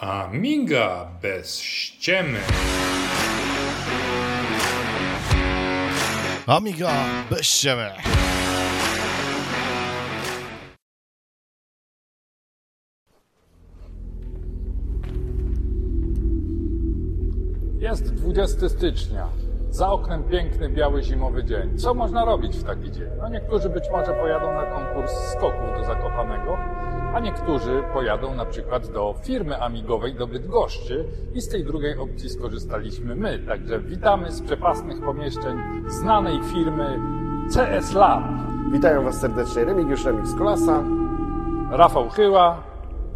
Amiga bez ściemy. Amiga bez ściemy. Jest 20 stycznia. Za oknem piękny, biały, zimowy dzień. Co można robić w taki dzień? No niektórzy być może pojadą na konkurs skoków do Zakopanego, a niektórzy pojadą na przykład do firmy amigowej do Bydgoszczy i z tej drugiej opcji skorzystaliśmy my. Także witamy z przepasnych pomieszczeń znanej firmy CS Lab. Witają Was serdecznie Remigiusz Remix Kolasa. Rafał Chyła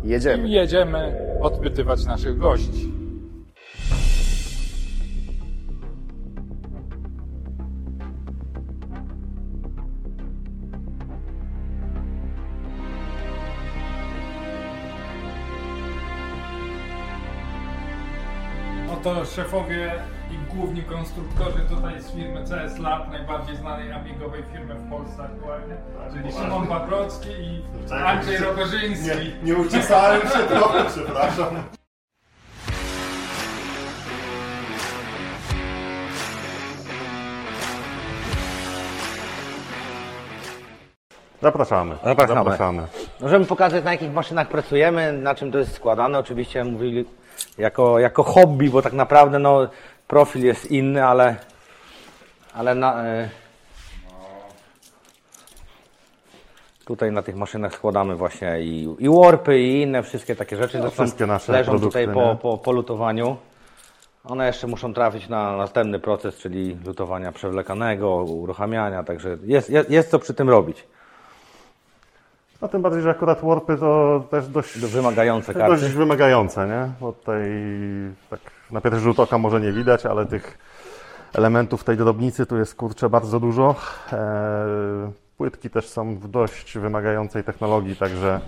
Jedziemy. i jedziemy odpytywać naszych gości. Szefowie i główni konstruktorzy tutaj z firmy CS Lab, najbardziej znanej amigowej firmy w Polsce aktualnie, czyli Szymon Paprocki i Andrzej Rogożyński. Nie, nie uczesałem się trochę, przepraszam. Zapraszamy. Zapraszamy. Zapraszamy. Możemy pokazać na jakich maszynach pracujemy, na czym to jest składane. Oczywiście mówili jako, jako hobby, bo tak naprawdę no, profil jest inny, ale, ale na, e, tutaj na tych maszynach składamy właśnie i, i warpy i inne wszystkie takie rzeczy. No, wszystkie nasze leżą produkty, tutaj po, po, po lutowaniu. One jeszcze muszą trafić na następny proces, czyli lutowania przewlekanego, uruchamiania, także jest, jest, jest co przy tym robić. No tym bardziej, że akurat warpy to też dość, Wymagające karty. dość wymagające, nie? Bo tutaj tak na pierwszy rzut oka może nie widać, ale tych elementów tej drobnicy tu jest kurczę bardzo dużo. Eee, płytki też są w dość wymagającej technologii, także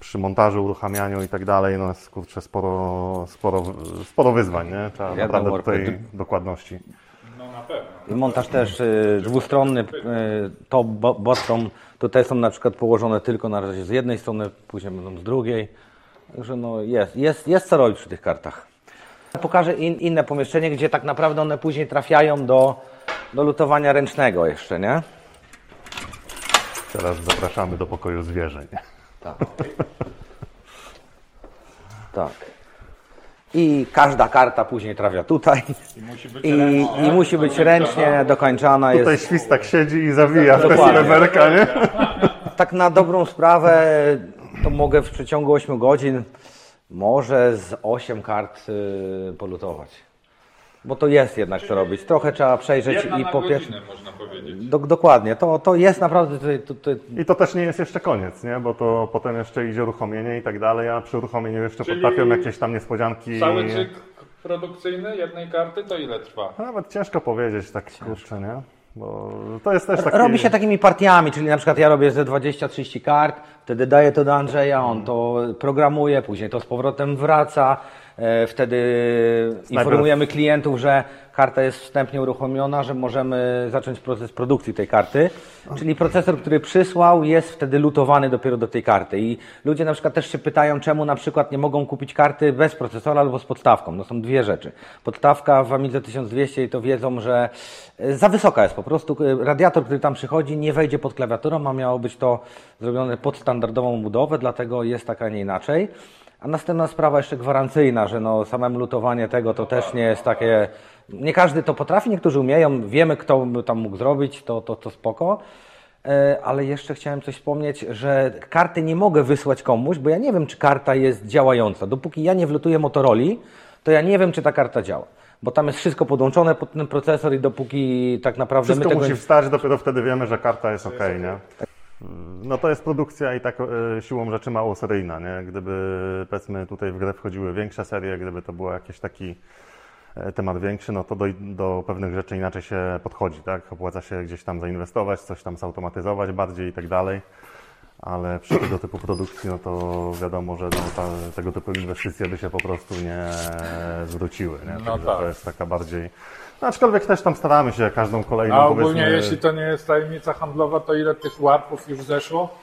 przy montażu, uruchamianiu i tak dalej, no jest kurczę sporo, sporo, sporo wyzwań, nie? Trzeba Jedną naprawdę warpę. tutaj dokładności. No na pewno. I montaż też y, dwustronny, y, top, bo- bottom. Tutaj są na przykład położone tylko na razie z jednej strony, później będą z drugiej. Także no jest, jest, jest co robić przy tych kartach. Pokażę in, inne pomieszczenie, gdzie tak naprawdę one później trafiają do, do lutowania ręcznego jeszcze, nie? Teraz zapraszamy do pokoju zwierzeń. Tak. Tak. I każda karta później trafia tutaj. I musi być I, ręcznie. i musi być ręcznie dokończana. Tutaj Jest, świstak siedzi i zawija w tę nie? tak na dobrą sprawę to mogę w przeciągu 8 godzin może z 8 kart y, polutować. Bo to jest jednak co robić. Trochę trzeba przejrzeć Jedna i na po godzinę, pierwsze. można powiedzieć. Do, dokładnie, to, to jest naprawdę. Tutaj, tutaj, I to też nie jest jeszcze koniec, nie? Bo to potem jeszcze idzie uruchomienie i tak dalej, a przy uruchomieniu jeszcze Czyli potrafią jakieś tam niespodzianki. Cały cykl produkcyjny jednej karty to ile trwa? Nawet ciężko powiedzieć tak kurczę, nie? Bo to jest też. Robi się takimi partiami, czyli na przykład ja robię ze 20-30 kart, wtedy daję to do Andrzeja, on to programuje, później to z powrotem wraca, e, wtedy informujemy klientów, że karta jest wstępnie uruchomiona, że możemy zacząć proces produkcji tej karty. Czyli procesor, który przysłał, jest wtedy lutowany dopiero do tej karty. I ludzie na przykład też się pytają, czemu na przykład nie mogą kupić karty bez procesora albo z podstawką. No są dwie rzeczy. Podstawka w Amidze 1200 i to wiedzą, że e, za wysoka jest po prostu. E, Radiator, który tam przychodzi, nie wejdzie pod klawiaturą, a miało być to zrobione pod standardową budowę, dlatego jest tak, a nie inaczej. A następna sprawa jeszcze gwarancyjna, że no samemu lutowanie tego to też nie jest takie. Nie każdy to potrafi, niektórzy umieją, wiemy kto by tam mógł zrobić, to, to, to spoko. E, Ale jeszcze chciałem coś wspomnieć, że karty nie mogę wysłać komuś, bo ja nie wiem, czy karta jest działająca. Dopóki ja nie wlutuję Motorola, to ja nie wiem, czy ta karta działa. Bo tam jest wszystko podłączone pod ten procesor i dopóki tak naprawdę Wszystko my tego... musi wstać, dopiero wtedy wiemy, że karta jest ok, nie? No to jest produkcja i tak e, siłą rzeczy mało seryjna, nie? Gdyby powiedzmy tutaj w grę wchodziły większe serie, gdyby to był jakiś taki temat większy, no to do, do pewnych rzeczy inaczej się podchodzi, tak? Opłaca się gdzieś tam zainwestować, coś tam zautomatyzować bardziej i tak dalej. Ale przy tego typu produkcji, no to wiadomo, że no, ta, tego typu inwestycje by się po prostu nie zwróciły. Nie? No tak. To jest taka bardziej. No, aczkolwiek też tam staramy się każdą kolejną A ogólnie powiedzmy, jeśli to nie jest tajemnica handlowa, to ile tych warpów już zeszło?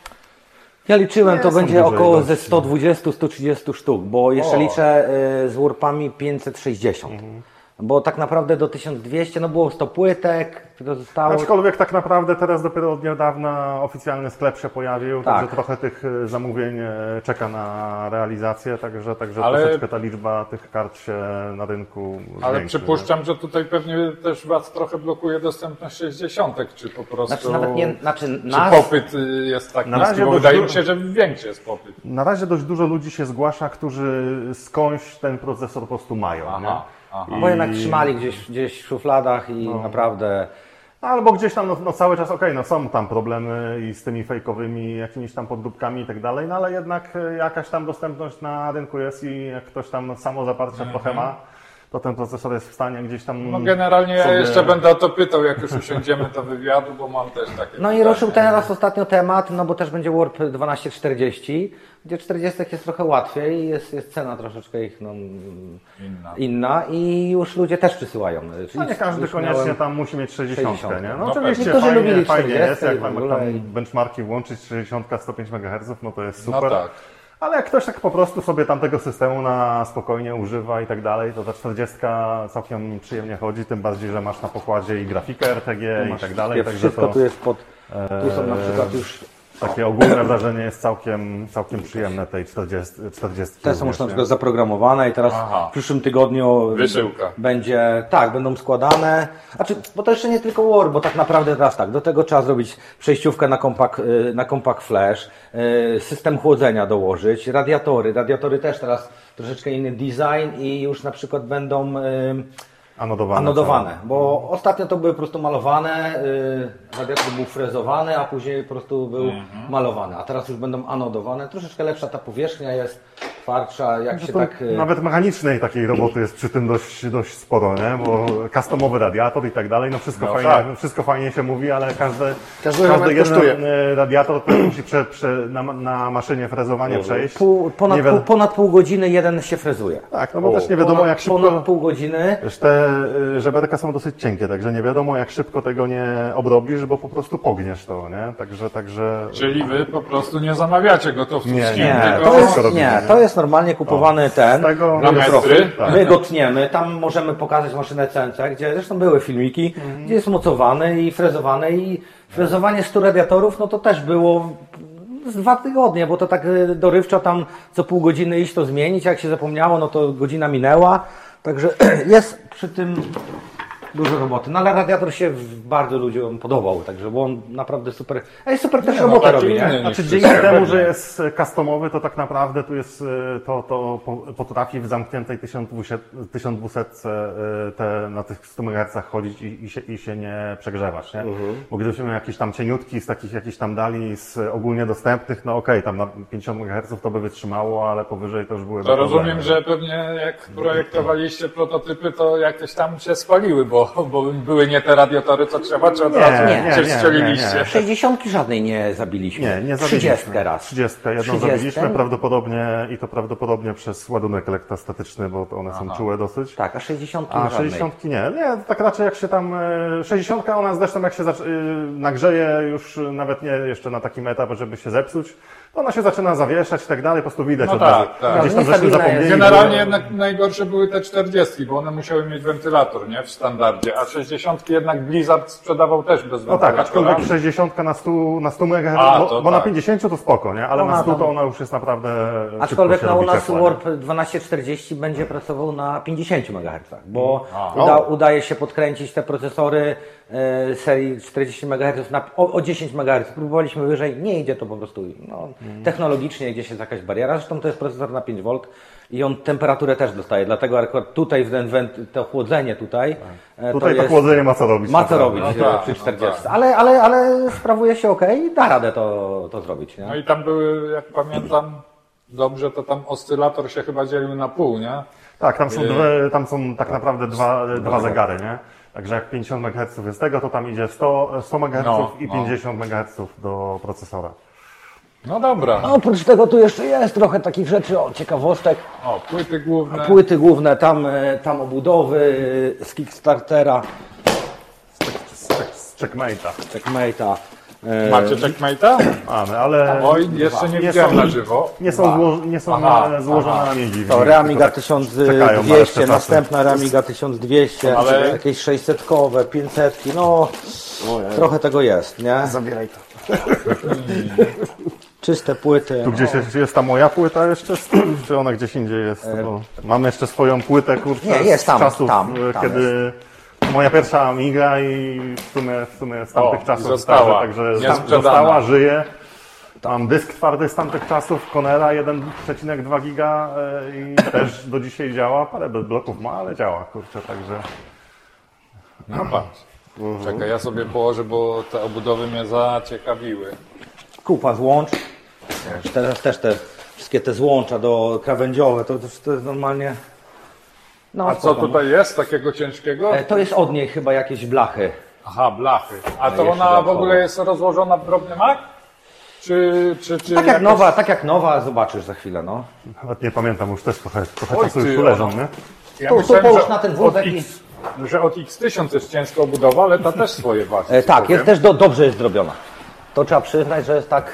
Ja liczyłem, Nie to będzie około ilości. ze 120-130 sztuk, bo jeszcze O. liczę y, z warpami 560. Mhm. Bo tak naprawdę do 1200, no było 100 płytek, to zostało. Aczkolwiek tak naprawdę teraz dopiero od niedawna oficjalny sklep się pojawił, Tak. także trochę tych e, zamówień e, czeka na realizację, także, także Ale- troszeczkę ta liczba tych kart się na rynku Ale zwiększy, przypuszczam, że tutaj pewnie też Was trochę blokuje dostępność 60, czy po prostu. Znaczy nawet nie, znaczy Czy nas, popyt y, jest tak Na razie wydaje du- mi się, że większy jest popyt. Na razie dość dużo ludzi się zgłasza, którzy skądś ten procesor po prostu mają. Aha, nie? Aha. bo jednak trzymali gdzieś, gdzieś w szufladach i No. naprawdę. Albo gdzieś tam no, no cały czas, okej, no są tam problemy i z tymi fejkowymi jakimiś tam podróbkami i tak dalej, no ale jednak e, jakaś tam dostępność na rynku jest i jak ktoś tam samo zaparcia trochę ma, to ten procesor jest w stanie gdzieś tam... No generalnie ja sobie- jeszcze będę o to pytał, jak już usiądziemy do wywiadu, bo mam też takie No i ruszył teraz ostatnio temat, no bo też będzie Warp 1240, gdzie 40 jest trochę łatwiej, jest, jest cena troszeczkę ich no, Inna. inna i już ludzie też przysyłają. Czyli No nie każdy koniecznie miałem- tam musi mieć 60, 60, nie? no No, oczywiście fajnie, lubili fajnie 40 jest, jak tam, ogóle tam benchmarki włączyć 60, 105 MHz, no to jest No super. tak. Ale jak ktoś tak po prostu sobie tamtego systemu na spokojnie używa i tak dalej, to ta 40 całkiem przyjemnie chodzi, tym bardziej, że masz na pokładzie i grafikę RTG i tak dalej, także Wszystko to Eee, tu jest pod. Tu są na przykład już. Takie ogólne wrażenie jest całkiem, całkiem przyjemne tej 40. 40 Te są już na przykład zaprogramowane i teraz Aha. w przyszłym tygodniu Wysyłka. będzie, tak, będą składane. Znaczy, bo to jeszcze nie tylko Word, bo tak naprawdę teraz tak, do tego trzeba zrobić przejściówkę na compact, y, na compact flash, y, system chłodzenia dołożyć, radiatory. Radiatory też teraz troszeczkę inny design i już na przykład będą Anodowane. anodowane, bo ostatnio to były po prostu malowane, y, radiator był frezowany, a później po prostu był Mhm. malowany, a teraz już będą anodowane. Troszeczkę lepsza ta powierzchnia jest, twardsza, jak się tak... y, Nawet mechanicznej takiej roboty jest przy tym dość, dość sporo, nie? Bo customowy radiator i tak dalej, no wszystko, No fajnie, tak. wszystko fajnie się mówi, ale każdy, Każdy każdy jeden kosztuje. e, radiator to musi prze, prze, na, na maszynie frezowanie przejść. Pół, ponad, pół, ponad pół godziny jeden się frezuje. Tak, no bo też nie wiadomo ponad, jak szybko... Ponad pół godziny. Wiesz, te y, żeberka są dosyć cienkie, także nie wiadomo jak szybko tego nie obrobisz, bo po prostu pogniesz to, nie? Także, także... Czyli wy po prostu nie zamawiacie gotowców Nie, nie, Nie, tylko to jest, nie? to jest normalnie kupowany ten. Tego Na metry? Tak. My go tniemy, tam możemy pokazać maszynę CNC, gdzie zresztą były filmiki, Mhm. gdzie jest mocowany i frezowany i frezowanie 100 radiatorów, no to też było z dwa tygodnie, bo to tak y, dorywczo tam co pół godziny iść to zmienić, jak się zapomniało, no to godzina minęła, także jest przy tym dużo roboty. No ale radiator się bardzo ludziom podobał, także bo on naprawdę super, ej, super też Nie, no, robotę taki robi, nie? Znaczy dzięki temu, pewnie. że jest customowy, to tak naprawdę tu jest, e, to, to po- potrafi w zamkniętej 1200, 1200 e, te, na tych 100 MHz chodzić i, i, się, i się nie przegrzewać, nie? Bo gdybyśmy mieli jakiś tam cieniutki z takich jakichś tam dali z ogólnie dostępnych, no okej, tam na 50 MHz to by wytrzymało, ale powyżej to już były To rozumiem, że pewnie jak projektowaliście prototypy, to jakieś tam się spaliły, bo, bo były nie te radiatory, co trzeba, czy od Nie, razu nie, się nie, strzeliliście? nie, nie. 60 żadnej nie zabiliśmy. Nie, nie 30 zabiliśmy. raz. 30 jedną 30? zabiliśmy prawdopodobnie i to prawdopodobnie przez ładunek elektrostatyczny, bo one są czułe dosyć. Tak, a 60 A żadnej. 60 nie, nie, tak raczej jak się tam, e, 60 ona zresztą jak się y, nagrzeje już nawet nie jeszcze na takim etapie, żeby się zepsuć, ona się zaczyna zawieszać i tak dalej, po prostu widać No od tak, razu. tak. Gdzieś tam żeśmy Niestabilna jest. zapomnieli. Generalnie bo- jednak najgorsze były te 40, bo one musiały mieć wentylator, nie? W standardzie, a 60 jednak Blizzard sprzedawał też bez No wentylatora. tak, aczkolwiek 60 na 100, na 100 MHz, A, bo, bo na tak. 50 to spoko, nie? Ale Ona na 100 to ona już jest naprawdę Aczkolwiek no, u nas? Warp 1240 będzie pracował na 50 MHz, bo uda, udaje się podkręcić te procesory serii 40 MHz na, o, o 10 MHz. Próbowaliśmy wyżej, nie idzie to po prostu no, technologicznie, gdzieś jest jakaś bariera. Zresztą to jest procesor na 5 V i on temperaturę też dostaje, dlatego akurat tutaj ten went, to chłodzenie tutaj, e, Tutaj to, jest, chłodzenie ma co robić. ma co robić No e, tak, przy no 40, tak. ale, ale, ale sprawuje się ok i da radę to, to zrobić. Nie? No i tam były, jak pamiętam, dobrze, to tam oscylator się chyba dzielił na pół, nie? Tak, tam są, Yy. dwie, tam są tak naprawdę dwa, dwa zegary, nie? Także jak 50 MHz jest tego, to tam idzie 100, 100 MHz No, i no. 50 MHz do procesora. No dobra. A Oprócz tego tu jeszcze jest trochę takich rzeczy, o ciekawostek. O, płyty główne. Płyty główne, tam, e, tam obudowy e, z Kickstartera, Z, check- z checkmate'a. Checkmate'a. Macie checkmate'a? Mamy, ale Oj, jeszcze nie Nie widziałem na żywo. nie są, Dwa. zło, nie są Aha, e, złożone aha. na międzi. To na 1200, resztę czasu. następna Reamiga 1200, Ale- jakieś 600-kowe, 500, no trochę tego jest, nie? Zabieraj to. Czyste płyty. Tu gdzieś jest, jest ta moja płyta jeszcze, z tym, czy ona gdzieś indziej jest? Bo mam jeszcze swoją płytę, kurczę, Nie, jest tam, z czasów, tam, e, tam kiedy moja pierwsza Amiga i w sumie, w sumie z tamtych O, czasów została. Także, została, żyje. Mam dysk twardy z tamtych czasów, Conera 1,2 giga e, i też do dzisiaj działa. Parę bez bloków ma, ale działa, kurczę, także... No patrz. Czekaj, ja sobie położę, bo te obudowy mnie zaciekawiły. Kupa złącz. Teraz też te wszystkie te złącza do krawędziowe, to, to, to jest normalnie... No, A co spoko. tutaj jest takiego ciężkiego? E, To jest od niej chyba jakieś blachy. Aha, blachy. A to jeszcze ona w dodatkowo. ogóle jest rozłożona w drobny mak? Czy, czy, czy Tak jak jakoś- nowa, tak jak nowa, zobaczysz za chwilę, no. Nawet nie pamiętam, już też trochę, trochę Oj, czasu już tu leżą, nie? Ja Tu- tu myślałem, połóż że na ten od wózek i- X, że od X1000 jest ciężka obudowa, ale ta też swoje waży. E, tak, powiem. jest też do, dobrze jest zrobiona. To trzeba przyznać, że jest tak...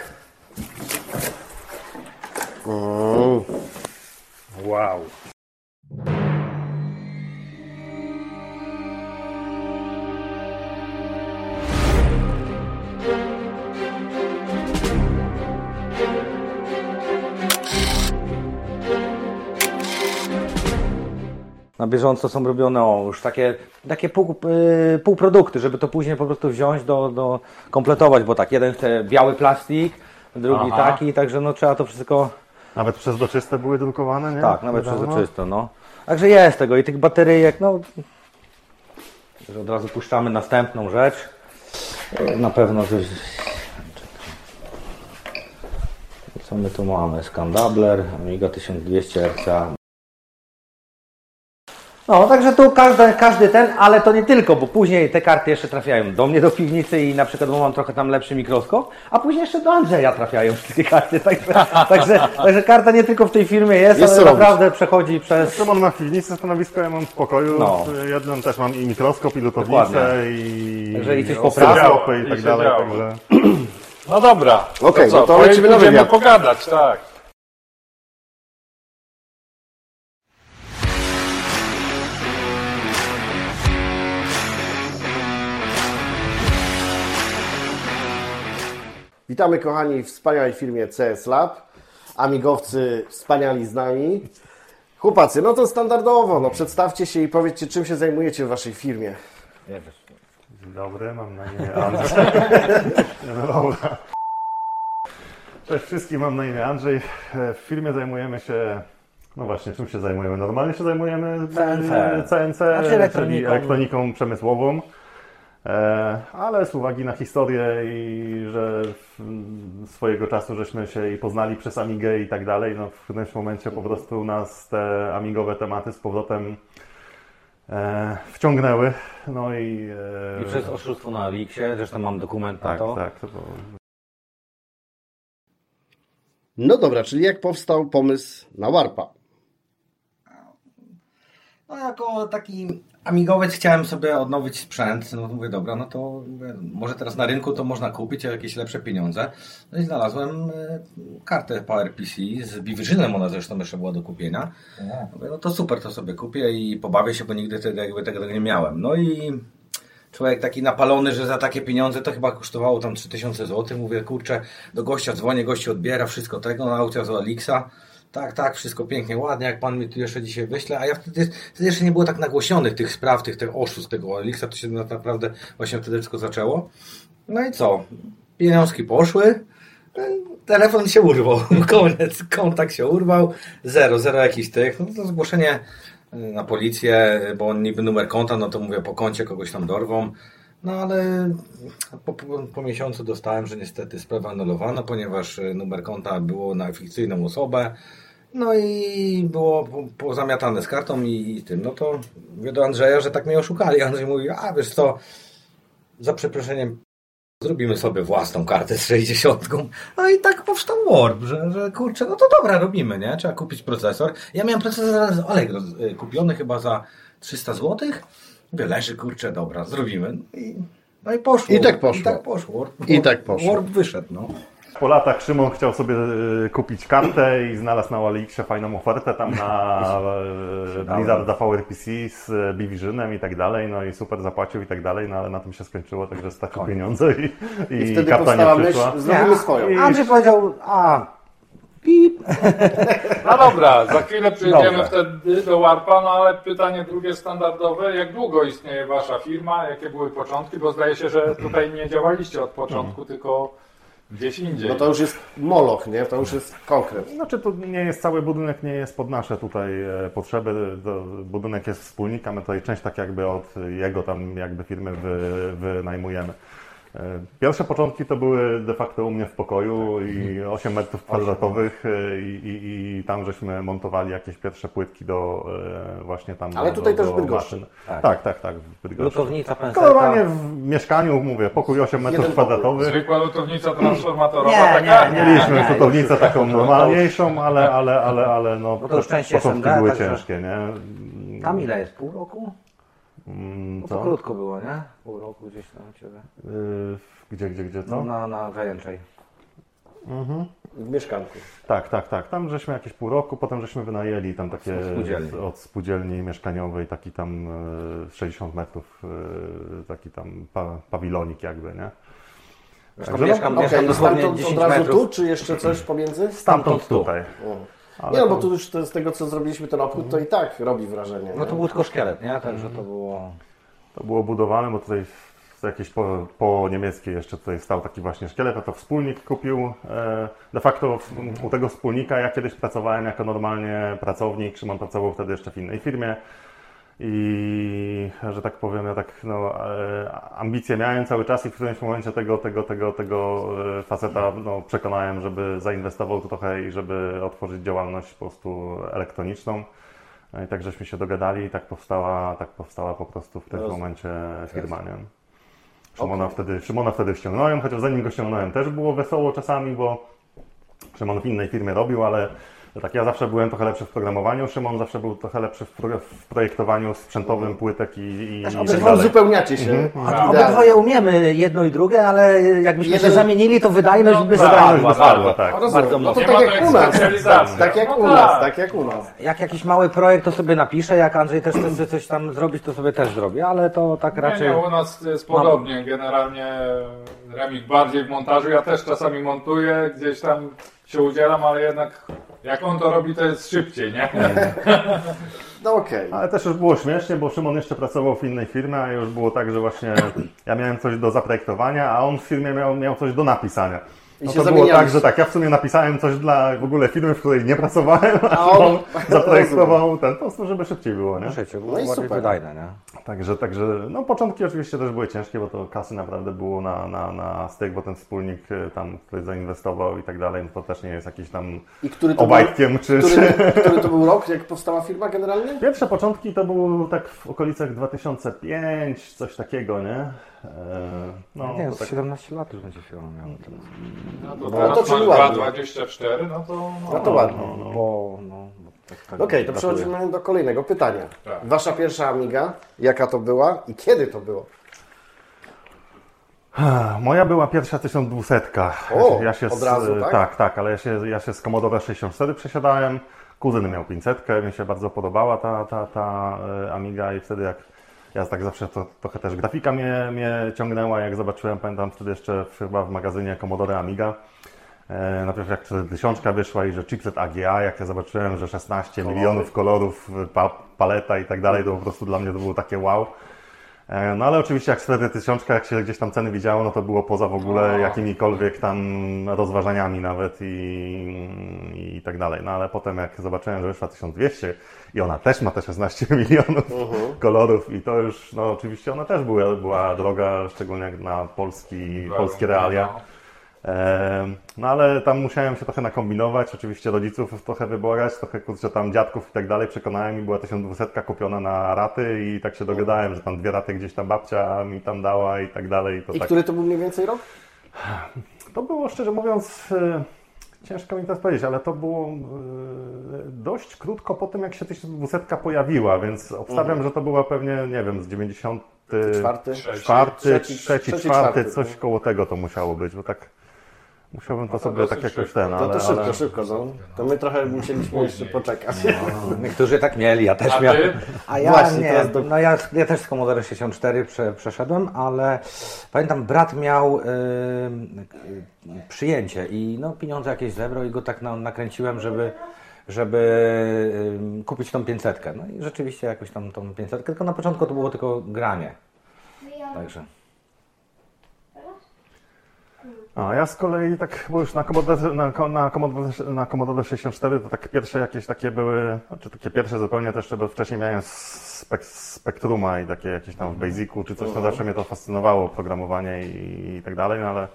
Wow. Na bieżąco są robione o, już takie, takie pół, yy, półprodukty, żeby to później po prostu wziąć, do, do kompletować, bo tak, jeden chce biały plastik, drugi Aha. taki, także no trzeba to wszystko, Nawet przezroczyste były drukowane, nie? tak, nawet Niedawno. przezroczysto, no. Także jest tego i tych bateryjek, no, że od razu puszczamy następną rzecz. Na pewno coś... Co my tu mamy? Scandabler, Amiga 1200 RCA. No, także tu każdy, każdy ten, ale to nie tylko, bo później te karty jeszcze trafiają do mnie do piwnicy i na przykład bo mam trochę tam lepszy mikroskop, a później jeszcze do Andrzeja trafiają wszystkie karty. Także, także, także karta nie tylko w tej firmie jest, Jest ale robić. naprawdę przechodzi przez. Szymon ma w piwnicy stanowisko, ja mam w pokoju. No. W jednym też mam i mikroskop, i lutownicę, i Także i coś poprawiał, i tak dalej. Także... No dobra. Okej, co, no to lecimy na wywiad. pogadać, tak. Witamy kochani w wspaniałej firmie CS Lab. Amigowcy wspaniali z nami. Chłopacy, no to standardowo, no przedstawcie się i powiedzcie, czym się zajmujecie w waszej firmie. Dzień dobry, mam na imię Andrzej. Nie, no dobra. Cześć wszystkim, mam na imię Andrzej. E, W firmie zajmujemy się, no właśnie, czym się zajmujemy? Normalnie się zajmujemy CNC. CNC, Znaczy czyli elektroniką. elektroniką przemysłową. E, Ale z uwagi na historię i że swojego czasu żeśmy się i poznali przez Amigę i tak dalej, no w którymś momencie po prostu nas te amigowe tematy z powrotem e, wciągnęły. No i, e, I przez oszustwo na Elixie, zresztą mam dokument na tak, to. tak. To było, No dobra, czyli jak powstał pomysł na Warpa? No jako taki amigowiec chciałem sobie odnowić sprzęt, no mówię, dobra, no to może teraz na rynku to można kupić o jakieś lepsze pieniądze. No i znalazłem e, kartę PowerPC z Biwyżynem, ona zresztą jeszcze była do kupienia. Mówię, no to super, to sobie kupię i pobawię się, bo nigdy tego, jakby tego nie miałem. No i człowiek taki napalony, że za takie pieniądze to chyba kosztowało tam 3000 zł. Mówię, kurczę, do gościa dzwonię, gościu odbiera wszystko tego, no aukcja z Elixa. Tak, tak, wszystko pięknie, ładnie, jak pan mi tu jeszcze dzisiaj wyśle, a ja wtedy, wtedy jeszcze nie było tak nagłośnionych tych spraw, tych, tych oszustw tego Elixa, to się na- naprawdę właśnie wtedy wszystko zaczęło. No i co? Pieniążki poszły, telefon się urwał, koniec, kontakt się urwał, zero, zero jakichś tych, no to zgłoszenie y, na policję, bo on niby numer konta, no to mówię, po koncie kogoś tam dorwą, no ale po, po, po miesiącu dostałem, że niestety sprawa anulowana, ponieważ y, numer konta było na fikcyjną osobę, no i było po- pozamiatane z kartą i, i tym, no to mówię do Andrzeja, że tak mnie oszukali, Andrzej mówi, a wiesz co, za przeproszeniem zrobimy sobie własną kartę z 60. No i tak powstał Warp, że, że kurczę, no to dobra, robimy, nie? Trzeba kupić procesor. Ja miałem procesor z Allegro y, kupiony chyba za 300 zł. Mówię, leży, kurczę, dobra, zrobimy. No I No i poszło. I tak poszło. I tak poszło. Word, I tak poszło. Word wyszedł, no. Po latach Szymon chciał sobie e, kupić kartę i znalazł na OLX-ie fajną ofertę tam na e, Blizzarda PowerPC z e, Bivisionem i tak dalej, no i super zapłacił i tak dalej, no ale na tym się skończyło, także stracił pieniądze i, i, I wtedy karta nie myśl, przyszła. zrobimy swoją. Andrzej powiedział, a, pip. No dobra, za chwilę przejdziemy Dobra. wtedy do Warpa, no ale pytanie drugie standardowe. Jak długo istnieje Wasza firma? Jakie były początki? Bo zdaje się, że tutaj nie działaliście od początku, tylko gdzieś indziej. No to już jest moloch, nie? To już jest konkret. Znaczy to nie jest cały budynek, nie jest pod nasze tutaj e, potrzeby. To, budynek jest wspólnika, my tutaj część tak jakby od jego tam jakby firmy wy, wynajmujemy. E, Pierwsze początki to były de facto u mnie w pokoju i 8 metrów kwadratowych e, i, i, i tam żeśmy montowali jakieś pierwsze płytki do e, właśnie tam Ale do, tutaj do, też w Bydgoszczy. Tak. Tak, tak, tak, w Bydgoszczy. Lutownica, Kolorowanie w mieszkaniu, mówię, pokój 8 metrów Jeden pokój. kwadratowych. Zwykła lutownica transformatorowa Nie, taka? nie, nie. Mieliśmy już taką normalniejszą, ale, ale, ale, ale no, No to początki SMD, były ciężkie, nie? Tam ile jest? Pół roku? Mm, No to Co? krótko było, nie? Pół roku gdzieś tam u Ciebie. Y, Gdzie, gdzie, gdzie, co? No na, na zajęczej. W mieszkanku. Tak, tak, tak. Tam żeśmy jakieś pół roku, potem żeśmy wynajęli tam takie Od spółdzielni. od spółdzielni mieszkaniowej taki tam e, 60 metrów, e, taki tam pa, pawilonik jakby, nie? Zresztą Także mieszkam, Okej, mieszkam i dosłownie stamtąd 10 od razu metrów. tu, czy jeszcze coś pomiędzy? Stamtąd tutaj. Ale Nie no, bo to- tu już to z tego, co zrobiliśmy ten obchód, to i tak robi wrażenie. No to był tylko szkielet, nie? Także to było... To było budowane, bo tutaj z jakieś po, po niemieckie jeszcze tutaj stał taki właśnie szkielet, a to wspólnik kupił. E, De facto u tego wspólnika ja kiedyś pracowałem jako normalnie pracownik, Szymon pracował wtedy jeszcze w innej firmie i że tak powiem, ja tak no, e, ambicje miałem cały czas i w którymś momencie tego, tego, tego, tego e, faceta no, przekonałem, żeby zainwestował tu trochę i żeby otworzyć działalność po prostu elektroniczną. No I tak żeśmy się dogadali i tak powstała, tak powstała po prostu w tym Rozumiem. momencie firma, nie? Szymona, wtedy, Szymona wtedy ściągnąłem, chociaż zanim go ściągnąłem też było wesoło czasami, bo Szymon w innej firmie robił, ale tak ja zawsze byłem trochę lepszy w programowaniu, Szymon zawsze był trochę lepszy w, pro, w projektowaniu sprzętowym płytek i, i, i tak dalej. uzupełniacie się. A Idealnie. Obydwoje umiemy jedno i drugie, ale jakbyśmy Jeden- się zamienili, to wydajność by Wydajność spadła. by spadła, tak. Bardzo No to Nie tak jak u nas. Tak jak No u nas, tak. tak jak u nas. Jak jakiś mały projekt, to sobie napiszę, jak Andrzej też chce coś tam zrobić, to sobie też zrobię, ale to tak Nie, raczej... nie, u nas jest podobnie. Generalnie Remik bardziej w montażu. Ja też czasami montuję, gdzieś tam się udzielam, ale jednak jak on to robi, to jest szybciej, nie? No okej. Ale też już było śmiesznie, bo Szymon jeszcze pracował w innej firmie, a już było tak, że właśnie ja miałem coś do zaprojektowania, a on w firmie miał, miał coś do napisania. I No to było tak, że tak, ja w sumie napisałem coś dla w ogóle firmy, w której nie pracowałem, a A on- zaprojektował ten, po prostu, żeby szybciej było, nie? Życie było No bardziej super. wydajne, nie? Także, także, no początki oczywiście też były ciężkie, bo to kasy naprawdę było na, na, na styk, bo ten wspólnik y, tam, który zainwestował i tak dalej, no to też nie jest jakiś tam I który to, był, obajtkiem czy... czy... który, który to był rok, jak powstała firma generalnie? Pierwsze początki to było tak w okolicach 2005, coś takiego, nie? E, No, Nie, to z tak, 17 lat już będzie firma miała teraz. No to No to czyli ładnie. 2,24, no to... No to ładnie. Bo, no, bo tak, tak Okej, to brakuje. przechodzimy do kolejnego pytania. Tak. Wasza pierwsza Amiga, jaka to była i kiedy to było? Moja była pierwsza 1200. O, ja się od z, razu, tak? tak, tak, ale ja się, ja się z Commodore 64 przesiadałem. Kuzyn miał 500, mi się bardzo podobała ta, ta, ta e, Amiga i wtedy jak ja tak zawsze to, trochę też grafika mnie, mnie ciągnęła, jak zobaczyłem, pamiętam wtedy jeszcze w, chyba w magazynie Commodore Amiga. E, najpierw jak tysiączka wyszła i że chipset AGA, jak ja zobaczyłem, że 16 milionów kolorów, pa, paleta i tak dalej, to po prostu dla mnie to było takie wow. E, No ale oczywiście jak wtedy tysiączka, jak się gdzieś tam ceny widziało, no to było poza w ogóle jakimikolwiek tam rozważaniami nawet i, i tak dalej. No ale potem jak zobaczyłem, że wyszła 1200 i ona też ma te 16 milionów kolorów i to już, no oczywiście ona też była, była droga, szczególnie jak na polski, polskie realia. No ale tam musiałem się trochę nakombinować, oczywiście rodziców trochę wyborać, trochę kurczę tam dziadków i tak dalej, przekonałem i była 1200 kupiona na raty i tak się dogadałem, że tam dwie raty gdzieś tam babcia mi tam dała i tak dalej. I to, I tak, który to był mniej więcej rok? to było szczerze mówiąc, e, ciężko mi teraz powiedzieć, ale to było e, dość krótko po tym jak się 1200 pojawiła, więc obstawiam, że to była pewnie, nie wiem, z 90 Czwarty? czwarty, Trzeci, trzeci, trzeci, czwarty, czwarty, coś no. koło tego to musiało być, bo tak musiałbym to sobie tak jakoś szybko. ten, To, ale, to szybko, ale szybko, no. To my trochę musieliśmy jeszcze poczekać. Niektórzy tak mieli, ja też A miałem. A ja Właśnie, nie, do- no ja, ja też z Commodore 64 prze, przeszedłem, ale pamiętam brat miał y, y, przyjęcie i no, pieniądze jakieś zebrał i go tak na, nakręciłem, żeby, żeby y, kupić tą 500. No i rzeczywiście jakoś tam tą 500, tylko na początku to było tylko granie. Także. A ja z kolei tak, bo już na Commodore, na, na, Commodore, na Commodore 64 to tak pierwsze jakieś takie były, znaczy takie pierwsze zupełnie też, bo wcześniej miałem spek, Spectruma i takie jakieś tam w Basicu czy coś, to zawsze mnie to fascynowało, programowanie i, i tak dalej, no ale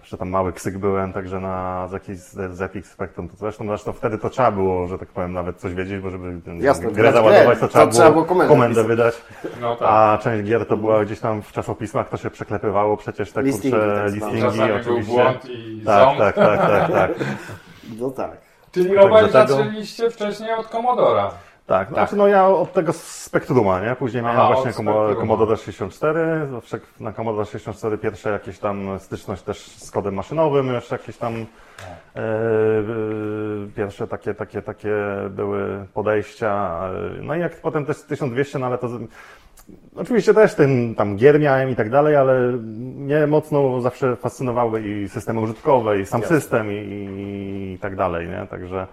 jeszcze tam mały ksyk byłem, także na z jakiejś z Epic Spectrum, to zresztą, zresztą wtedy to trzeba było, że tak powiem, nawet coś wiedzieć, bo żeby ten, Jasne, grę załadować, to trzeba to trzeba było komendę komendę wydać. No tak. A część gier to była gdzieś tam w czasopismach, to się przeklepywało przecież te Listingi kurcze tak listingi Czasami był oczywiście. błąd i Tak, ząb. tak, tak, tak, tak. No tak. Czyli obaj zaczęliście wcześniej od Commodora. Tak, znaczy no ja od tego Spectruma, nie? Później miałem Aha, właśnie Spectruma. Commodore 64, zawsze na Commodore 64 pierwsze jakieś tam styczność też z kodem maszynowym, jeszcze jakieś tam e, e, pierwsze takie, takie, takie były podejścia. e, No i jak potem też 1200, no ale to Oczywiście też ten tam gier miałem i tak dalej, ale mnie mocno zawsze fascynowały i systemy użytkowe, i sam system, i, i tak dalej, nie? Także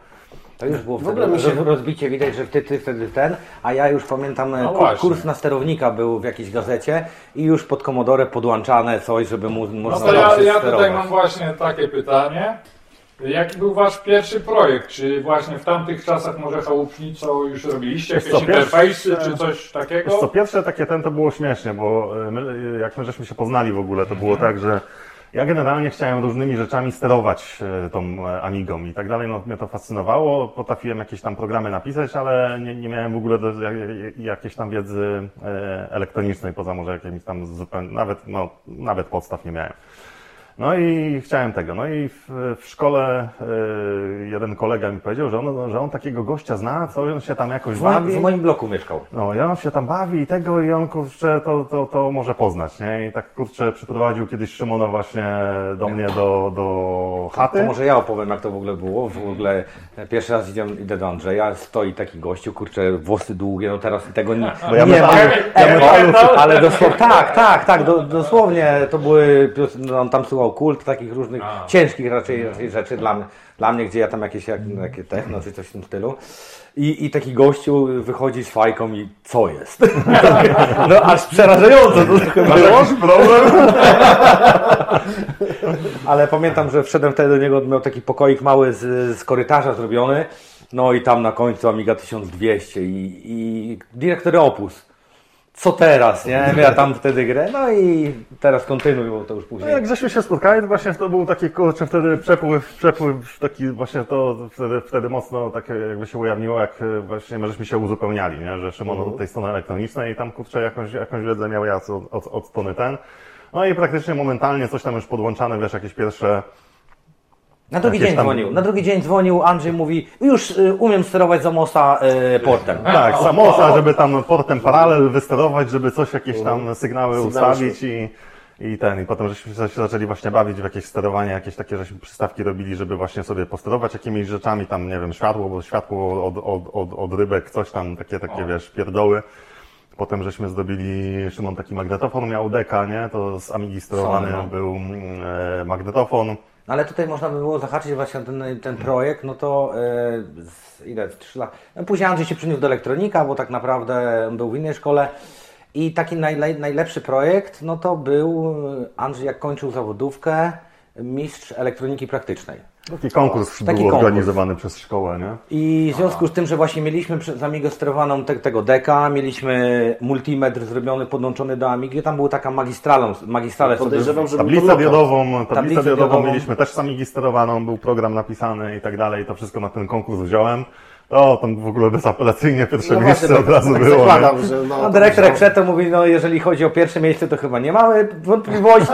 To już było ogóle wtedy się- roz- rozbicie, widać, że ty, ty wtedy ten, a ja już pamiętam, No właśnie. kurs na sterownika był w jakiejś gazecie i już pod Komodorę podłączane coś, żeby mu No można to ja, ja tutaj mam właśnie takie pytanie. Jaki był wasz pierwszy projekt? Czy właśnie w tamtych czasach może chałupniczo już robiliście jakieś co, pierwsze- interfejsy czy coś takiego? Co, pierwsze takie ten to było śmiesznie, bo e, my, e, jak my żeśmy się poznali w ogóle, to było tak, że ja generalnie chciałem różnymi rzeczami sterować e, tą e, Amigą i tak dalej, no mnie to fascynowało, potrafiłem jakieś tam programy napisać, ale nie, nie miałem w ogóle do, jak, jak- jakiejś tam wiedzy e, elektronicznej, poza może jakimiś tam zupełnie, nawet, no, nawet podstaw nie miałem. No i chciałem tego. No i w, w szkole e, jeden kolega mi powiedział, że on, że on takiego gościa zna, co on się tam jakoś W moim, bawi. w moim bloku mieszkał. No i on się tam bawi i tego i on kurczę to, to, to może poznać, nie? I tak kurczę przyprowadził kiedyś Szymona właśnie do mnie do, do chaty. To może ja opowiem, jak to w ogóle było. W ogóle pierwszy raz idę, idę do Andrzeja, stoi taki gościu, kurczę, włosy długie, no teraz tego nie, Bo ja nie metalu- ma. ja metalu- ale dosłownie, tak, tak, tak, do, dosłownie to były, on tam słuchał kult, takich różnych A. ciężkich raczej, raczej rzeczy dla mnie, dla mnie, gdzie ja tam jakieś jak, techno czy coś w tym stylu. I, I taki gościu wychodzi z fajką i co jest? No aż przerażająco to trochę było. problem? Ale pamiętam, że wszedłem wtedy do niego, miał taki pokoik mały z, z korytarza zrobiony. No i tam na końcu Amiga 1200 i, i dyrektor Opus. Co teraz, nie? Ja tam wtedy grę, no i teraz kontynuuj, bo to już No później. jak żeśmy się spotkali, to właśnie to był taki kurczę wtedy przepływ, przepływ taki właśnie to wtedy, wtedy mocno tak jakby się ujawniło, jak e, właśnie my żeśmy się uzupełniali, nie? że Szymon od tej strony elektronicznej i tam kurczę jakąś, jakąś wiedzę miał ja od, od, od strony ten. No i praktycznie momentalnie coś tam już podłączane, wiesz, jakieś pierwsze Na drugi dzień dzwonił. Na drugi dzień dzwonił, Andrzej mówi, już y, umiem sterować Zamosa y, portem. Tak, samosa, żeby tam portem paralel wysterować, żeby coś, jakieś tam sygnały Sygnały ustawić i, i ten. I potem żeśmy się zaczęli właśnie bawić w jakieś sterowanie, jakieś takie żeśmy przystawki robili, żeby właśnie sobie posterować jakimiś rzeczami, tam nie wiem, światło, bo światło od, od, od, od rybek, coś tam, takie, takie wiesz, pierdoły. Potem żeśmy zrobili, Szymon taki magnetofon miał deka, nie? To z Amigi sterowany Sony, no. był mm, e, magnetofon. No ale tutaj można by było zahaczyć właśnie ten, ten projekt, no to z, ile, trzy lata. No, później Andrzej się przyniósł do elektronika, bo tak naprawdę był w innej szkole. I taki najle, najlepszy projekt, no to był e, Andrzej jak kończył zawodówkę, mistrz elektroniki praktycznej. Taki konkurs Taki był konkurs. organizowany przez szkołę, nie? I w związku z tym, że właśnie mieliśmy przez Amigę sterowaną te, tego deka, mieliśmy multimetr zrobiony, podłączony do Amigi, tam była taka magistralą, magistrale sobie Podejrzewam, że Tablicę diodową, tablicę, Tablicę diodową mieliśmy też sami sterowaną, był program napisany i tak dalej, to wszystko na ten konkurs wziąłem. To tam w ogóle bezapelacyjnie pierwsze No miejsce właśnie, od razu tak było. nie? Zakładam, że no, No, dyrektor jak wszedł, to mówi, no jeżeli chodzi o pierwsze miejsce, to chyba nie mamy wątpliwości,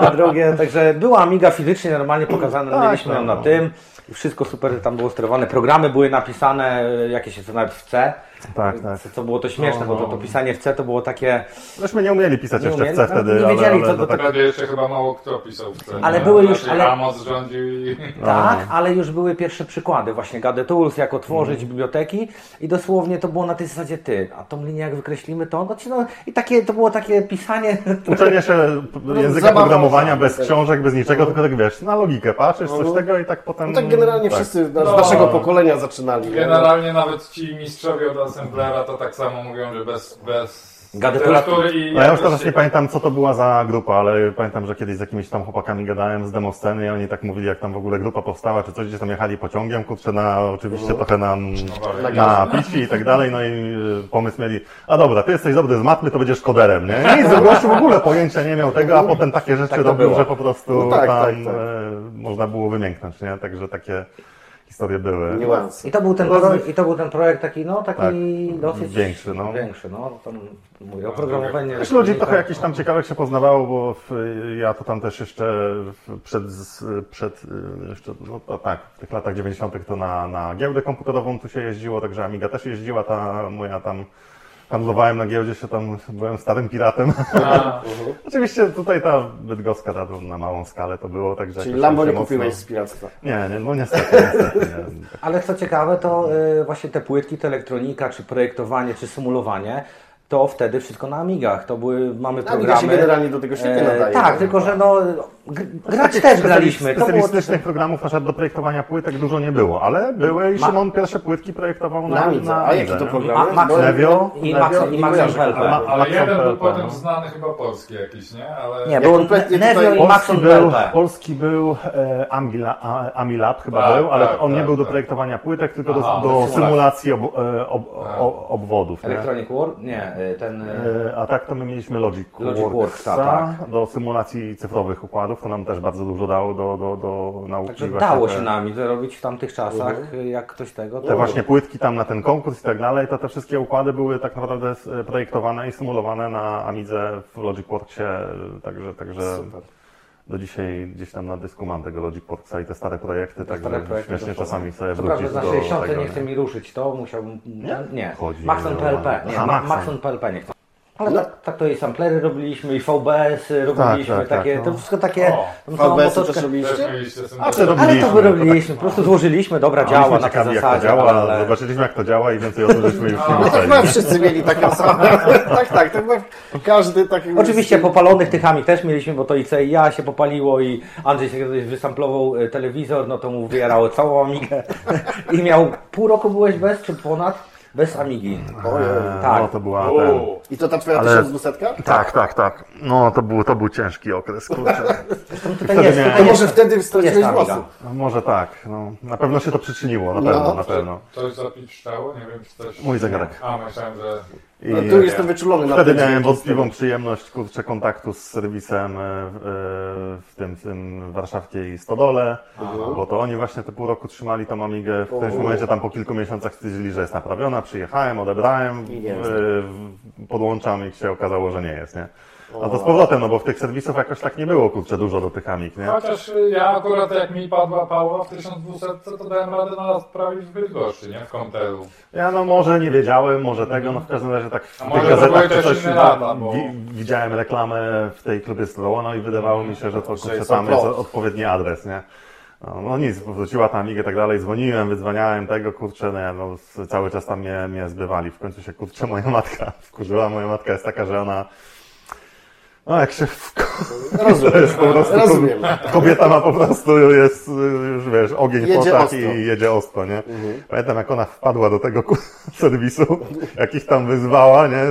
a drugie, także była Amiga fizycznie normalnie pokazana, Tak, mieliśmy ją tak, na no. tym Wszystko super tam było sterowane. Programy były napisane, e, jakieś nawet w C. Tak, tak. Co, co było to śmieszne, bo to, to pisanie w C to było takie... Myśmy nie umieli pisać Nie jeszcze umieli? w C No, wtedy, nie ale, wiedzieli, ale co to to tak... Wtedy jeszcze chyba mało kto pisał w cenie. Ale były już- Znaczy, ale- Amos rządził i... Tak, ale już były pierwsze przykłady, właśnie Gade Tools, jak otworzyć biblioteki i dosłownie to było na tej zasadzie ty, a tą linię jak wykreślimy to, no, ci no i takie, to było takie pisanie, Uczenie się języka zabawa. programowania bez książek, bez niczego, tylko tak wiesz, na logikę patrzysz, coś tego i tak potem... No tak generalnie wszyscy z No. naszego pokolenia zaczynali. nie? Generalnie nawet ci mistrzowie od Assemblera to tak samo mówią, że bez, bez Gady literatury i... No ja już teraz nie pamiętam, co to była za grupa, ale pamiętam, że kiedyś z jakimiś tam chłopakami gadałem z demosceny i oni tak mówili, jak tam w ogóle grupa powstała, czy coś, gdzieś tam jechali pociągiem, kurczę, na, oczywiście trochę na, Na na pici i tak dalej, no i y, pomysł mieli, a dobra, ty jesteś dobry z matmy, to będziesz koderem, nie? Nic, gościu w ogóle pojęcia nie miał tego, a potem takie rzeczy Tak robił, że po prostu No tak, tam tak, tak. e, można było wymięknąć, nie? Także takie historie były. Niuanse. i to był ten, projekt, i to był ten projekt taki, no taki Tak, dosyć większy, no. większy, no, tam mówię, oprogramowanie. Też ludzi trochę jakichś tam ciekawych się poznawało, bo w, ja to tam też jeszcze przed, przed y, jeszcze, no tak, w tych latach 90. to na, na giełdę komputerową tu się jeździło, także Amiga też jeździła, ta moja tam handlowałem na giełdzie, się tam byłem starym piratem. A, Oczywiście tutaj ta bydgoska ta na małą skalę to było, także Czyli Lambo nie kupiłeś mocno- z piractwa. Nie, nie, no niestety, niestety. Nie. Ale co ciekawe, to y, właśnie te płytki, to elektronika, czy projektowanie, czy symulowanie, to wtedy wszystko na Amigach. To były, mamy Amiga programy. się generalnie do tego świetnie E, nadaje. tak, tylko że no, gr- grać też graliśmy. Specjalistycznych programów na przykład do projektowania płytek dużo nie było, ale były i Ma- Szymon pierwsze płytki projektował na, Na Amidze. A jakie to programy? Ma- Max- Levio, i Max- Max ale jeden był potem no. znany chyba polski jakiś, nie? Ale... Nie, kompletnie Nevio i był, PLP. polski był e, Amila, a, Amilab chyba Tak, był, ale tak, on nie tak, był do projektowania płytek, tylko do, symulacji obwodów. Electronic War? Nie, ten... y, E, A tak to my mieliśmy Logic, Logic Worksa tak, do symulacji cyfrowych układów, to nam też bardzo dużo dało do, do, do nauki. Także dało te- się nami to robić w tamtych czasach, y, jak ktoś tego. Te właśnie płytki tam na ten konkurs i tak dalej, to te wszystkie układy były tak naprawdę projektowane i symulowane na Amidze w Logic Worksie, także, także do dzisiaj gdzieś tam na dysku mam tego Logic Worksa i te stare projekty, także stare projekty śmiesznie czasami sobie Co prawda wrócić na do 60 tego. nie chce mi ruszyć to, musiałbym... Nie? Nie. Maxon PLP. Nie, Maxon. PLP nie chcę. Ale tak, tak to i samplery robiliśmy, i VBS y robiliśmy, tak, tak, takie, no. to wszystko takie... O, VBS otoczkę- też robiliście? A co robiliśmy? Ale to wyrobiliśmy, po prostu złożyliśmy, dobra, działa na tej jak to zasadzie, działa, ale... zobaczyliśmy jak to działa i więcej o tym żeśmy już nie No, myśleli. chyba wszyscy mieli takie same. tak, tak, tak. Każdy taki. Oczywiście popalonych tychami też mieliśmy, bo to i C i ja się popaliło i Andrzej się kiedyś wysamplował e, telewizor, no to mu wyjarało całą Amigę i miał pół roku byłeś bez, czy ponad? Bez Amigi. Ojej. Tak. No to była ten... I to ta twoja Ale- 1200? Tak, tak, tak. No to był, to był ciężki okres, kurczę. Tutaj jest, To może wtedy straciłeś włosy. No, może tak, no. Na pewno się to przyczyniło, na No. pewno, na pewno. Coś zapiszczało? Nie wiem, czy coś... Mój zegarek. A, myślałem, że... I No, tu jestem wyczulony na wtedy miałem wątpliwą przyjemność, kurczę, kontaktu z serwisem e, w, e, w tym, w tym warszawskiej Stodole, bo to oni właśnie te pół roku trzymali tą Amigę. W którymś momencie tam po kilku miesiącach stwierdzili, że jest naprawiona, przyjechałem, odebrałem, w, podłączam i się okazało, że nie jest, nie? A to z powrotem, no bo w tych serwisów jakoś tak nie było, kurczę, dużo do tych Amig, nie? Chociaż y, ja akurat jak mi padła pała w 1200, to dałem radę na sprawić w Bydgoszczy, nie? W Kompelu. Ja no może nie wiedziałem, może tego, no w każdym razie tak w A tych gazetach też coś lata, bo- wi- widziałem reklamę w tej klubie Slowo, no i wydawało mi się, że to kurczę, tam jest odpowiedni adres, nie? No, no nic, wróciła tam Amigę i tak dalej, dzwoniłem, wydzwaniałem tego, kurczę, no, ja, no cały czas tam mnie, mnie zbywali. W końcu się, kurczę, moja matka wkurzyła. Moja matka jest taka, że ona no jak się wk- Rozumiem. po prostu Rozumiem. kobieta ma po prostu, jest już wiesz, ogień w Jedzie oczach ostro. i jedzie ostro, nie? Pamiętam jak ona wpadła do tego serwisu, jak ich tam wyzwała, nie?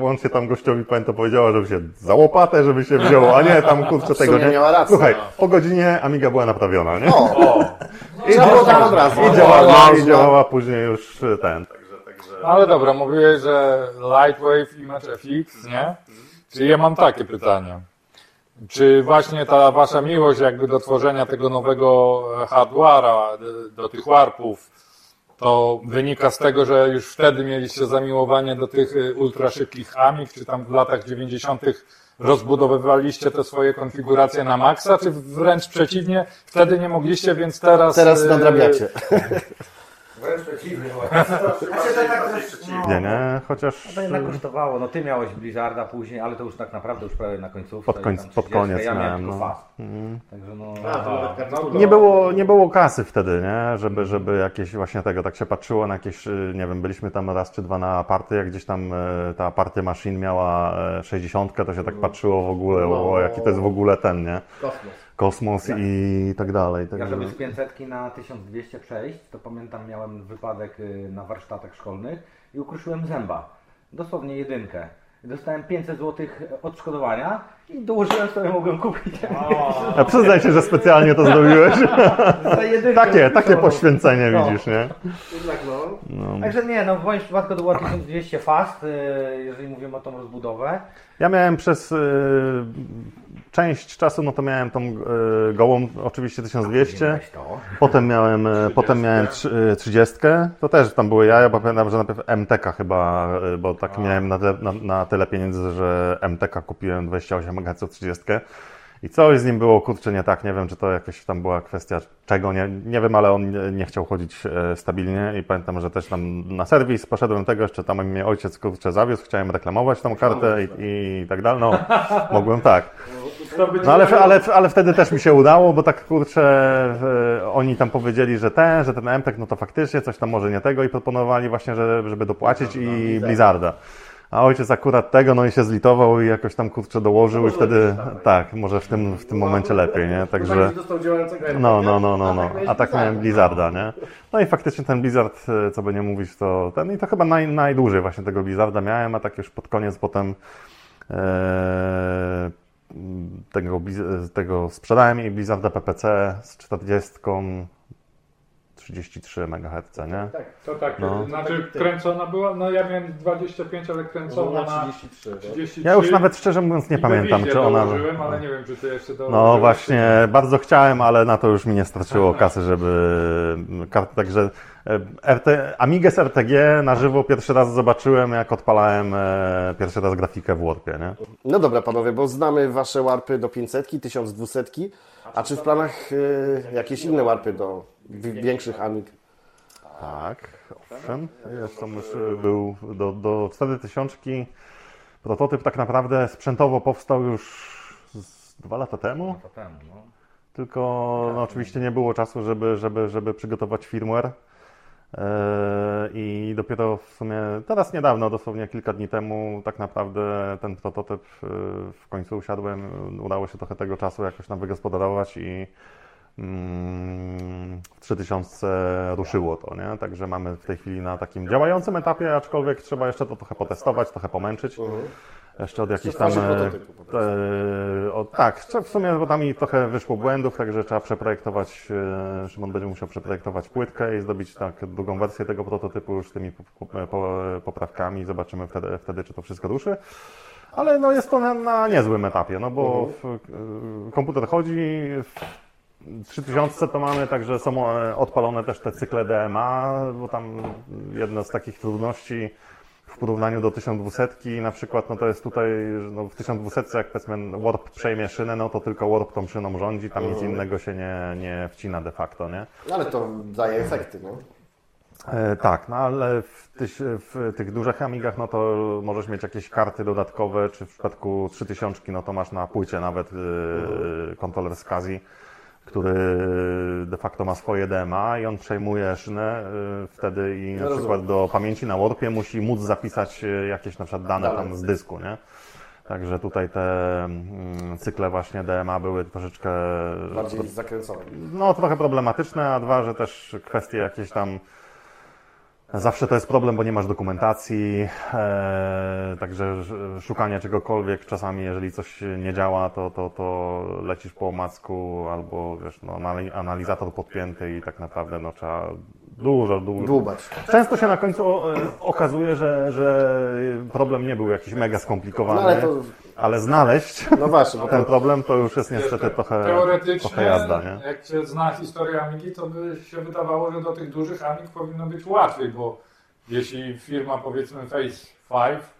Łącznie tam gościowi pamiętam powiedziała, żeby się za łopatę, żeby się wzięło, a nie tam kurczę tego, nie? miała rację. Słuchaj, po godzinie Amiga była naprawiona, nie? O, I trzeba było tam od razu. I działała, i działała później już e, ten. Także, także... Ale dobra, mówiłeś, że Lightwave Image FX, nie? Czyli ja mam takie pytanie. Czy właśnie ta wasza miłość jakby do tworzenia tego nowego hardware'a, do tych warpów, to wynika z tego, że już wtedy mieliście zamiłowanie do tych y, ultra szybkich Amig, czy tam w latach 90. rozbudowywaliście te swoje konfiguracje na maksa, czy wręcz przeciwnie, wtedy nie mogliście, więc teraz... Teraz y, nadrabiacie. Wręcz przeciwnie. Znaczy, to tak też, no, Nie, nie, chociaż to jednak kosztowało. No ty miałeś Blizzarda później, ale to już tak naprawdę już prawie na końcówce. Pod końc- pod 30, koniec ja miałem, no. fast. Także no... nie było, nie było kasy wtedy, nie? Żeby, żeby jakieś właśnie tego, tak się patrzyło na jakieś, y, nie wiem, byliśmy tam raz czy dwa na party, jak gdzieś tam e, ta party machine miała e, 60, to się tak patrzyło w ogóle, o, jaki to jest w ogóle ten, nie? Kosmos. Kosmos i tak dalej. Ja Także... żeby z 500 na 1200 przejść, to pamiętam miałem wypadek y, na warsztatach szkolnych i ukruszyłem zęba. Dosłownie jedynkę. Dostałem 500 zł odszkodowania i dołożyłem sobie, mogłem kupić. A przyznaj się, że specjalnie to zrobiłeś. Takie, takie poświęcenie No. widzisz, nie? Jednak no. Także nie, no w moim przypadku to było 1200 fast, y, jeżeli mówimy o tą rozbudowę. Ja miałem przez y, część czasu, no to miałem tą y, gołą, oczywiście 1200. Weź to. Potem miałem, e, potem miałem trzy- e, 30. To też tam były jaja, bo pamiętam, że najpierw MTK chyba, bo tak miałem na, te- na, na tyle pieniędzy, że MTK kupiłem 28 MHz 30. I coś z nim było kurczę nie tak. Nie wiem, czy to jakaś tam była kwestia czego, nie, nie wiem, ale on nie, chciał chodzić e, stabilnie i pamiętam, że też tam na serwis poszedłem tego, jeszcze tam mnie ojciec kurczę zawiózł, chciałem reklamować tą kartę i, i tak dalej. No, mogłem tak. No ale, ale, ale wtedy też mi się udało, bo tak kurczę, e, oni tam powiedzieli, że ten, że ten MTek, no to faktycznie coś tam może nie tego i proponowali właśnie, że, żeby dopłacić i Blizzarda. A ojciec akurat tego, no i się zlitował i jakoś tam kurczę dołożył i wtedy, tak, może w tym, w tym momencie lepiej, nie? Także, działającego no, no, no, no, no. A tak miałem Blizzarda, nie? No i faktycznie ten Blizzard, e, co by nie mówić, to ten, i to chyba naj, najdłużej właśnie tego Blizzarda miałem, a tak już pod koniec potem e, tego, tego sprzedałem i Blizzarda PPC z 40 33 MHz, nie? To tak, No. znaczy kręcona była, no ja miałem 25, ale kręcona na 33. 33. Ja już nawet szczerze mówiąc nie I pamiętam, czy ona... dołożyłem, ale nie wiem, czy ty jeszcze dołożyłeś. No właśnie, bardzo chciałem, ale na to już mi nie starczyło kasy, żeby także e, RT, Amigę z RTG na żywo pierwszy raz zobaczyłem, jak odpalałem e, pierwszy raz grafikę w Warpie, nie? No dobra panowie, bo znamy wasze warpy do 500, 1200, a czy w planach y, jakieś inne warpy do większych Amig? Tak, owszem. Jest to już e, był do, do 4000 prototyp tak naprawdę sprzętowo powstał już z dwa lata temu. To temu, no. Tylko no, oczywiście nie było czasu, żeby, żeby, żeby przygotować firmware. Eee, I dopiero w sumie teraz niedawno, dosłownie kilka dni temu, tak naprawdę ten prototyp e, w końcu usiadłem. Udało się trochę tego czasu jakoś nam wygospodarować i w 3000 ruszyło to, nie? Także mamy w tej chwili na takim działającym etapie, aczkolwiek trzeba jeszcze to trochę potestować, trochę pomęczyć. Jeszcze od jakichś tam. e, prostu. e, o, tak, w sumie bo tam mi trochę wyszło błędów, także trzeba przeprojektować. E, Szymon będzie musiał przeprojektować płytkę i zrobić tak drugą wersję tego prototypu już z tymi po, po, po, poprawkami. Zobaczymy wtedy, wtedy, czy to wszystko ruszy. Ale no jest to na, na niezłym etapie, no bo w, e, komputer chodzi. W 3000 to mamy, także są e, odpalone też te cykle DMA, bo tam jedna z takich trudności w porównaniu do 1200 na przykład, no to jest tutaj, no w 1200 jak powiedzmy Warp przejmie szynę, no to tylko Warp tą szyną rządzi, tam nic innego się nie, nie wcina de facto, nie? No ale to daje efekty, no. E, tak, no ale w, tyś, w tych dużych Amigach, no to możesz mieć jakieś karty dodatkowe, czy w przypadku 3000, no to masz na płycie nawet e, kontroler SCSI, który de facto ma swoje DMA i on przejmuje szynę e, wtedy i na rozumiem. przykład do pamięci na Warpie musi móc zapisać e, jakieś na przykład dane tam z dysku, nie? Także tutaj te mm, cykle właśnie DMA były troszeczkę Bardziej zakręcone. no, trochę problematyczne, a dwa, że też kwestie jakieś tam. Zawsze to jest problem, bo nie masz dokumentacji, e, także sz- szukanie czegokolwiek, czasami jeżeli coś nie działa, to, to, to lecisz po omacku albo wiesz, no, anali- analizator podpięty i tak naprawdę no, trzeba dużo, dużo. Dłubać. Często się na końcu e, okazuje, że, że problem nie był jakiś mega No skomplikowany. ale to Ale znaleźć No właśnie, bo ten to, problem to już jest niestety trochę, Teoretycznie, trochę jazda, nie? jak się zna historię Amigi, to by się wydawało, że do tych dużych Amig powinno być łatwiej, bo jeśli firma powiedzmy Face 5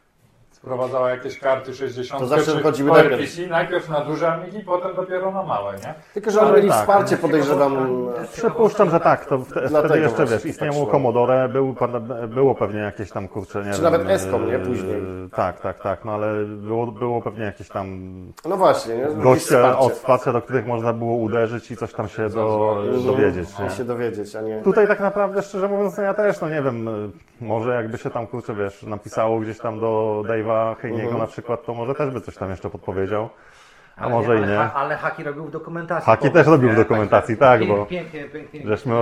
sprowadzała jakieś karty 60 To zawsze PowerPC, najpierw. najpierw na duże Amigi, potem dopiero na małe, nie? tylko, że oni mieli tak. wsparcie, podejrzewam. Przypuszczam, że tak. To wtedy Dlatego jeszcze wiesz, tak istniało szło. Commodore, był, było pewnie jakieś tam kurcze, nie Czy wiem, nawet Escom, nie? e, Później. Tak, tak, tak, no ale było, było pewnie jakieś tam No właśnie, nie? Goście od wsparcia, do których można było uderzyć i coś tam się do, dowiedzieć. Nie? się dowiedzieć, a nie... Tutaj tak naprawdę, szczerze mówiąc, no ja też, no nie wiem, może jakby się tam, kurczę, wiesz, napisało gdzieś tam do Dave'a Heiniego Mhm. na przykład, to może też by coś tam jeszcze podpowiedział, a Ale może i ale, nie. ha- Ale Haki robił w dokumentacji. Haki też robił w dokumentacji, Także tak, bo- Pięknie, pięknie. Żeśmy,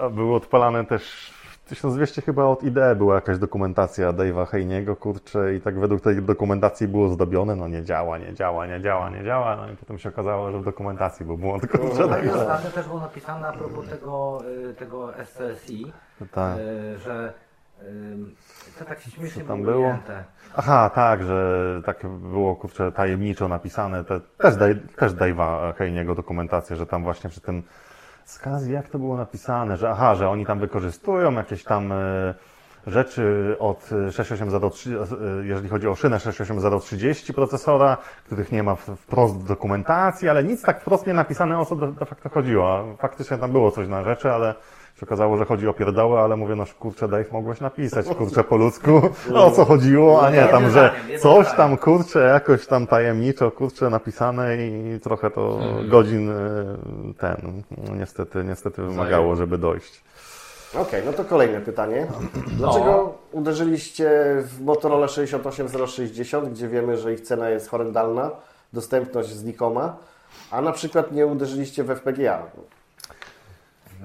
e, były odpalane też w 1200 chyba od IDE była jakaś dokumentacja Dave'a Heiniego, kurczę, i tak według tej dokumentacji było zdobione, no nie działa, nie działa, nie działa, nie działa, no i potem się okazało, że w dokumentacji był błąd, kurczę, I także... ostatnio też było napisane a propos tego, y, tego SCSI, Tak. y, że to tak śmiesznie było było? ujęte. Aha, tak, że tak było, kurczę, tajemniczo napisane, te, też, daj, też Dave'a Heiniego dokumentację, że tam właśnie przy tym skazji, jak to było napisane, że aha, że oni tam wykorzystują jakieś tam e, rzeczy od 68030, e, jeżeli chodzi o szynę 68030 procesora, których nie ma wprost w dokumentacji, ale nic tak wprost nie napisane o co de, de facto chodziło. Faktycznie tam było coś na rzeczy, ale się okazało, że chodzi o pierdoły, ale mówię, no kurczę Dave, mogłeś napisać, kurczę po ludzku, o co chodziło, a nie tam, że coś tam, kurczę, jakoś tam tajemniczo, kurczę, napisane i trochę to godzin e, ten, niestety, niestety wymagało, żeby dojść. Okej, no to kolejne pytanie. Dlaczego uderzyliście w Motorola 68060, gdzie wiemy, że ich cena jest horrendalna, dostępność znikoma, a na przykład nie uderzyliście w FPGA?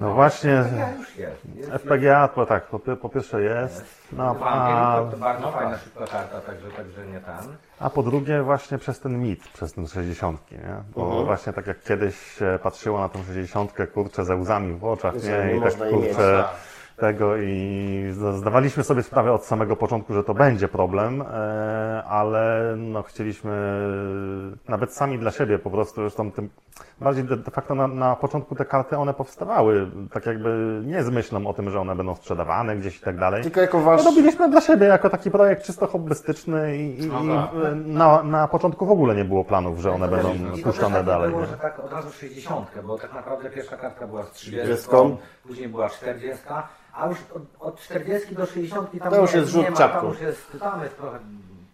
No właśnie, Ja już jest. jest FPGA to tak, po, po pierwsze jest, no, a, to, bardzo fajna szybka karta, także, także nie ten. a po drugie właśnie przez ten mit, przez ten 60, nie? Bo właśnie tak jak kiedyś się patrzyło na tą 60, kurczę, ze łzami w oczach, nie? I tak kurczę tak. Tego i zda- zdawaliśmy sobie sprawę od samego początku, że to będzie problem, e, ale no chcieliśmy nawet sami dla siebie po prostu, zresztą tym bardziej de, facto na, na początku te karty one powstawały, tak jakby nie z myślą o tym, że one będą sprzedawane gdzieś i tak dalej. Tylko jako wasz... No robiliśmy dla siebie jako taki projekt czysto hobbystyczny i, i, No i tak. na, na początku w ogóle nie było planów, że one będą I to puszczane też tak dalej. nie było, że tak od razu 60, bo tak naprawdę pierwsza kartka była z 30, 30. później była 40, a już od, od 40 do 60 tam To już nie, jest rzut nie ma, czapką. Tam już jest, tam jest trochę...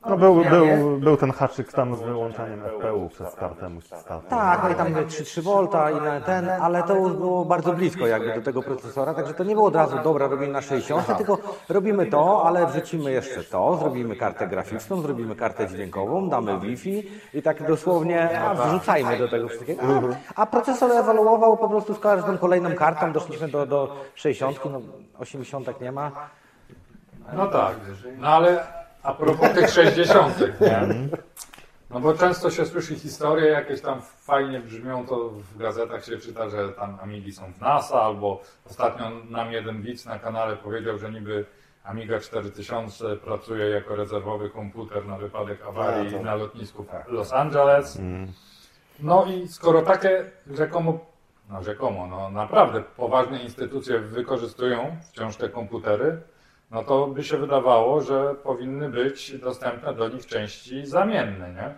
No był, był, był ten haczyk tam z wyłączeniem FPU przed startem. startem. Tak, no i tam 3,3 V i na ten, ale to już było bardzo blisko jakby do tego procesora, także to nie było od razu dobra, robimy na 60, tylko robimy to, ale wrzucimy jeszcze to, zrobimy kartę graficzną, zrobimy kartę dźwiękową, damy Wi-Fi i tak dosłownie a, wrzucajmy do tego wszystkiego. A, a procesor ewoluował po prostu z każdą kolejną kartą, doszliśmy do, do 60, no 80 nie ma. No tak, no ale a propos tych 60, nie? No bo często się słyszy historie, jakieś tam fajnie brzmią, to w gazetach się czyta, że tam Amigi są w NASA, albo ostatnio nam jeden widz na kanale powiedział, że niby Amiga 4000 pracuje jako rezerwowy komputer na wypadek awarii A, to- na lotnisku w Los Angeles. No i skoro takie rzekomo, no rzekomo, no naprawdę poważne instytucje wykorzystują wciąż te komputery, no to by się wydawało, że powinny być dostępne do nich części zamienne, nie?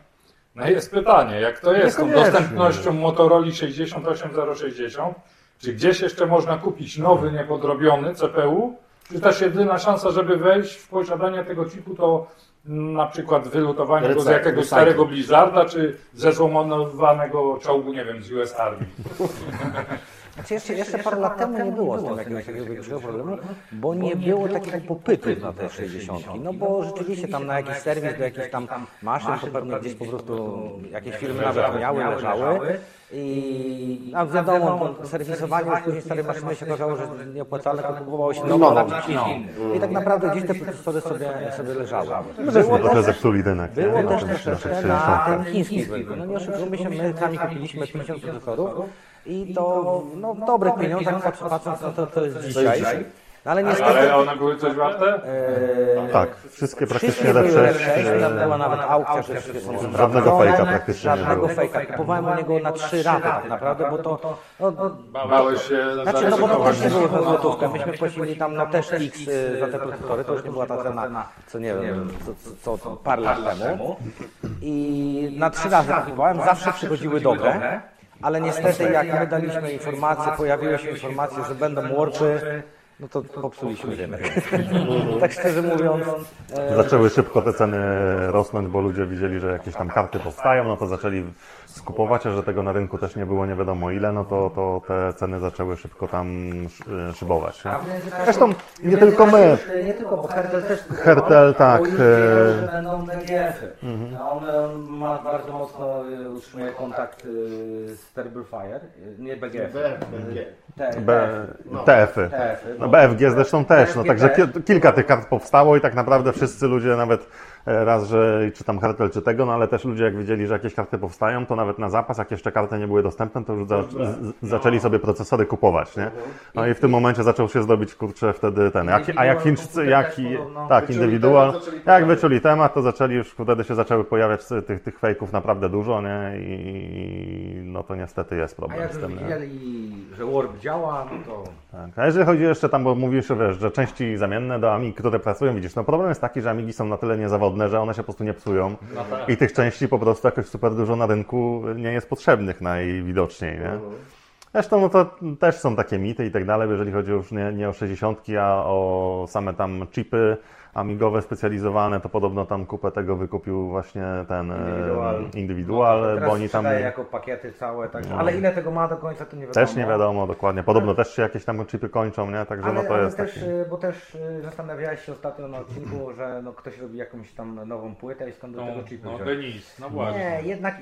No i jest pytanie, jak to jest z tą dostępnością Motorola 68060? Czy gdzieś jeszcze można kupić nowy, niepodrobiony CPU? Czy też jedyna szansa, żeby wejść w posiadanie tego chipu, to na przykład wylutowanie go z jakiegoś starego Blizzarda, czy ze złomowanego czołgu, nie wiem, z US Army? Znaczy jeszcze, jeszcze parę lat temu nie było z tym jakiegoś takiego większego problemu, bo nie było takiego popytu na te 60. No bo rzeczywiście tam na jakiś serwis do jakichś tam maszyn, to pewnie gdzieś po prostu jakieś firmy nawet miały, leżały. I a wiadomo, serwisowanie już później starej maszyny się okazało, że nieopłacalne, to kupowało się nowe na czymś innym. I tak naprawdę gdzieś te procesory sobie, sobie leżały. Żeśmy trochę zepsuli rynek. Było też tym- troszeczkę na tych na 60. ten chiński rynku. No nie oszukujmy się, my sami kupiliśmy 50 procesorów i to no, w dobrych pieniądzach, patrz- patrząc na to, co jest dzisiaj. No ale niestety... Ale one były coś warte? e, Tak, wszystkie praktycznie były lepsze. F6, tam była nawet aukcja, że wszystkie są Żadnego fejka praktycznie nie Żadnego było. fejka. Kupowałem u niego na trzy raty tak naprawdę, bo to... No, Bałeś się Znaczy, no bo to też nie było za złotówkę. Myśmy płacili tam na też X y, za te procesory, to już nie była ta cena, co nie wiem, co, co, co parę lat temu. I na trzy razy kupowałem, zawsze przychodziły dobre, ale niestety jak my daliśmy informację, pojawiły się informacje, że będą warpy, no to popsuliśmy rynek. tak szczerze mówiąc, e, Zaczęły szybko te ceny rosnąć, bo ludzie widzieli, że jakieś tam karty powstają, no to zaczęli skupować, a że tego na rynku też nie było nie wiadomo ile, no to, to te ceny zaczęły szybko tam szy- szybować. Nie? Zresztą nie tylko my. Nie tylko, bo Hertel też... Hertel, tak. Mhm. wiedział, że będą BGF-y. A on ma bardzo mocno utrzymuje kontakt z Terrible Fire. Nie BGF. TF-y. TF-y. No BFG zresztą też, no także kilka tych kart powstało i tak naprawdę wszyscy ludzie nawet raz, że czy tam Hertel czy tego, no ale też ludzie jak widzieli, że jakieś karty powstają, to nawet na zapas, jak jeszcze karty nie były dostępne, to już za, z, zaczęli sobie procesory kupować, nie? No i w tym momencie zaczął się zdobyć, kurczę, wtedy ten, jak, a jak Chińczycy, jak tak, indywidual, jak wyczuli temat, to zaczęli już, wtedy się zaczęły pojawiać tych, tych fejków naprawdę dużo, nie? I no to niestety jest A problem jak z tym, widzieli, że Warp działa, no to... Tak. A jeżeli chodzi jeszcze tam, bo mówisz, wiesz, że części zamienne do Amig, które pracują, widzisz, no problem jest taki, że Amigi są na tyle niezawodne, że one się po prostu nie psują. I tych części po prostu jakoś super dużo na rynku nie jest potrzebnych najwidoczniej, nie? Zresztą no to też są takie mity i tak dalej, jeżeli chodzi już nie, nie o 60, a o same tam chipy amigowe specjalizowane, to podobno tam kupę tego wykupił właśnie ten Indywidual. indywidual, Teraz bo oni tam jako pakiety całe, tak, ale ile tego ma do końca, to nie wiadomo. też nie wiadomo dokładnie, podobno też się jakieś tam chipy kończą, nie? Także Ale, no to ale jest też, taki... y, bo też y, zastanawiałeś się ostatnio na odcinku, że no, ktoś robi jakąś tam nową płytę i skąd do No, tego chipu no. Denis, no właśnie. Nie, jednak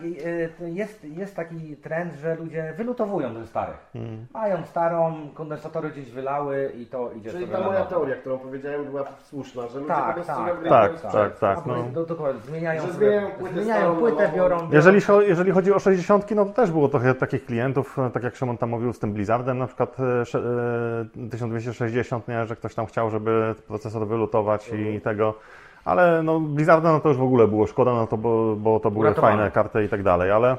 jest, jest taki trend, że ludzie wylutowują ze starych. Mają starą, kondensatory gdzieś wylały i to idzie Czyli ta moja teoria, którą powiedziałem, była słuszna, że ludzie Tak, po prostu tak, Tak, tak, tak. No, No. do, dokładnie, zmieniają, Że zmieniają płytę zmieniają płytę, nową. biorą... Jeżeli, jeżeli chodzi o 60, no to też było trochę takich klientów, e, tak jak Szymon tam mówił z tym Blizzardem, na przykład e, sze- e, 1260, nie, że ktoś tam chciał, żeby procesor wylutować i tego. Ale no, Blizzarda no to już w ogóle było szkoda, no to bo, bo to były Uratowane. fajne karty i tak dalej, ale e,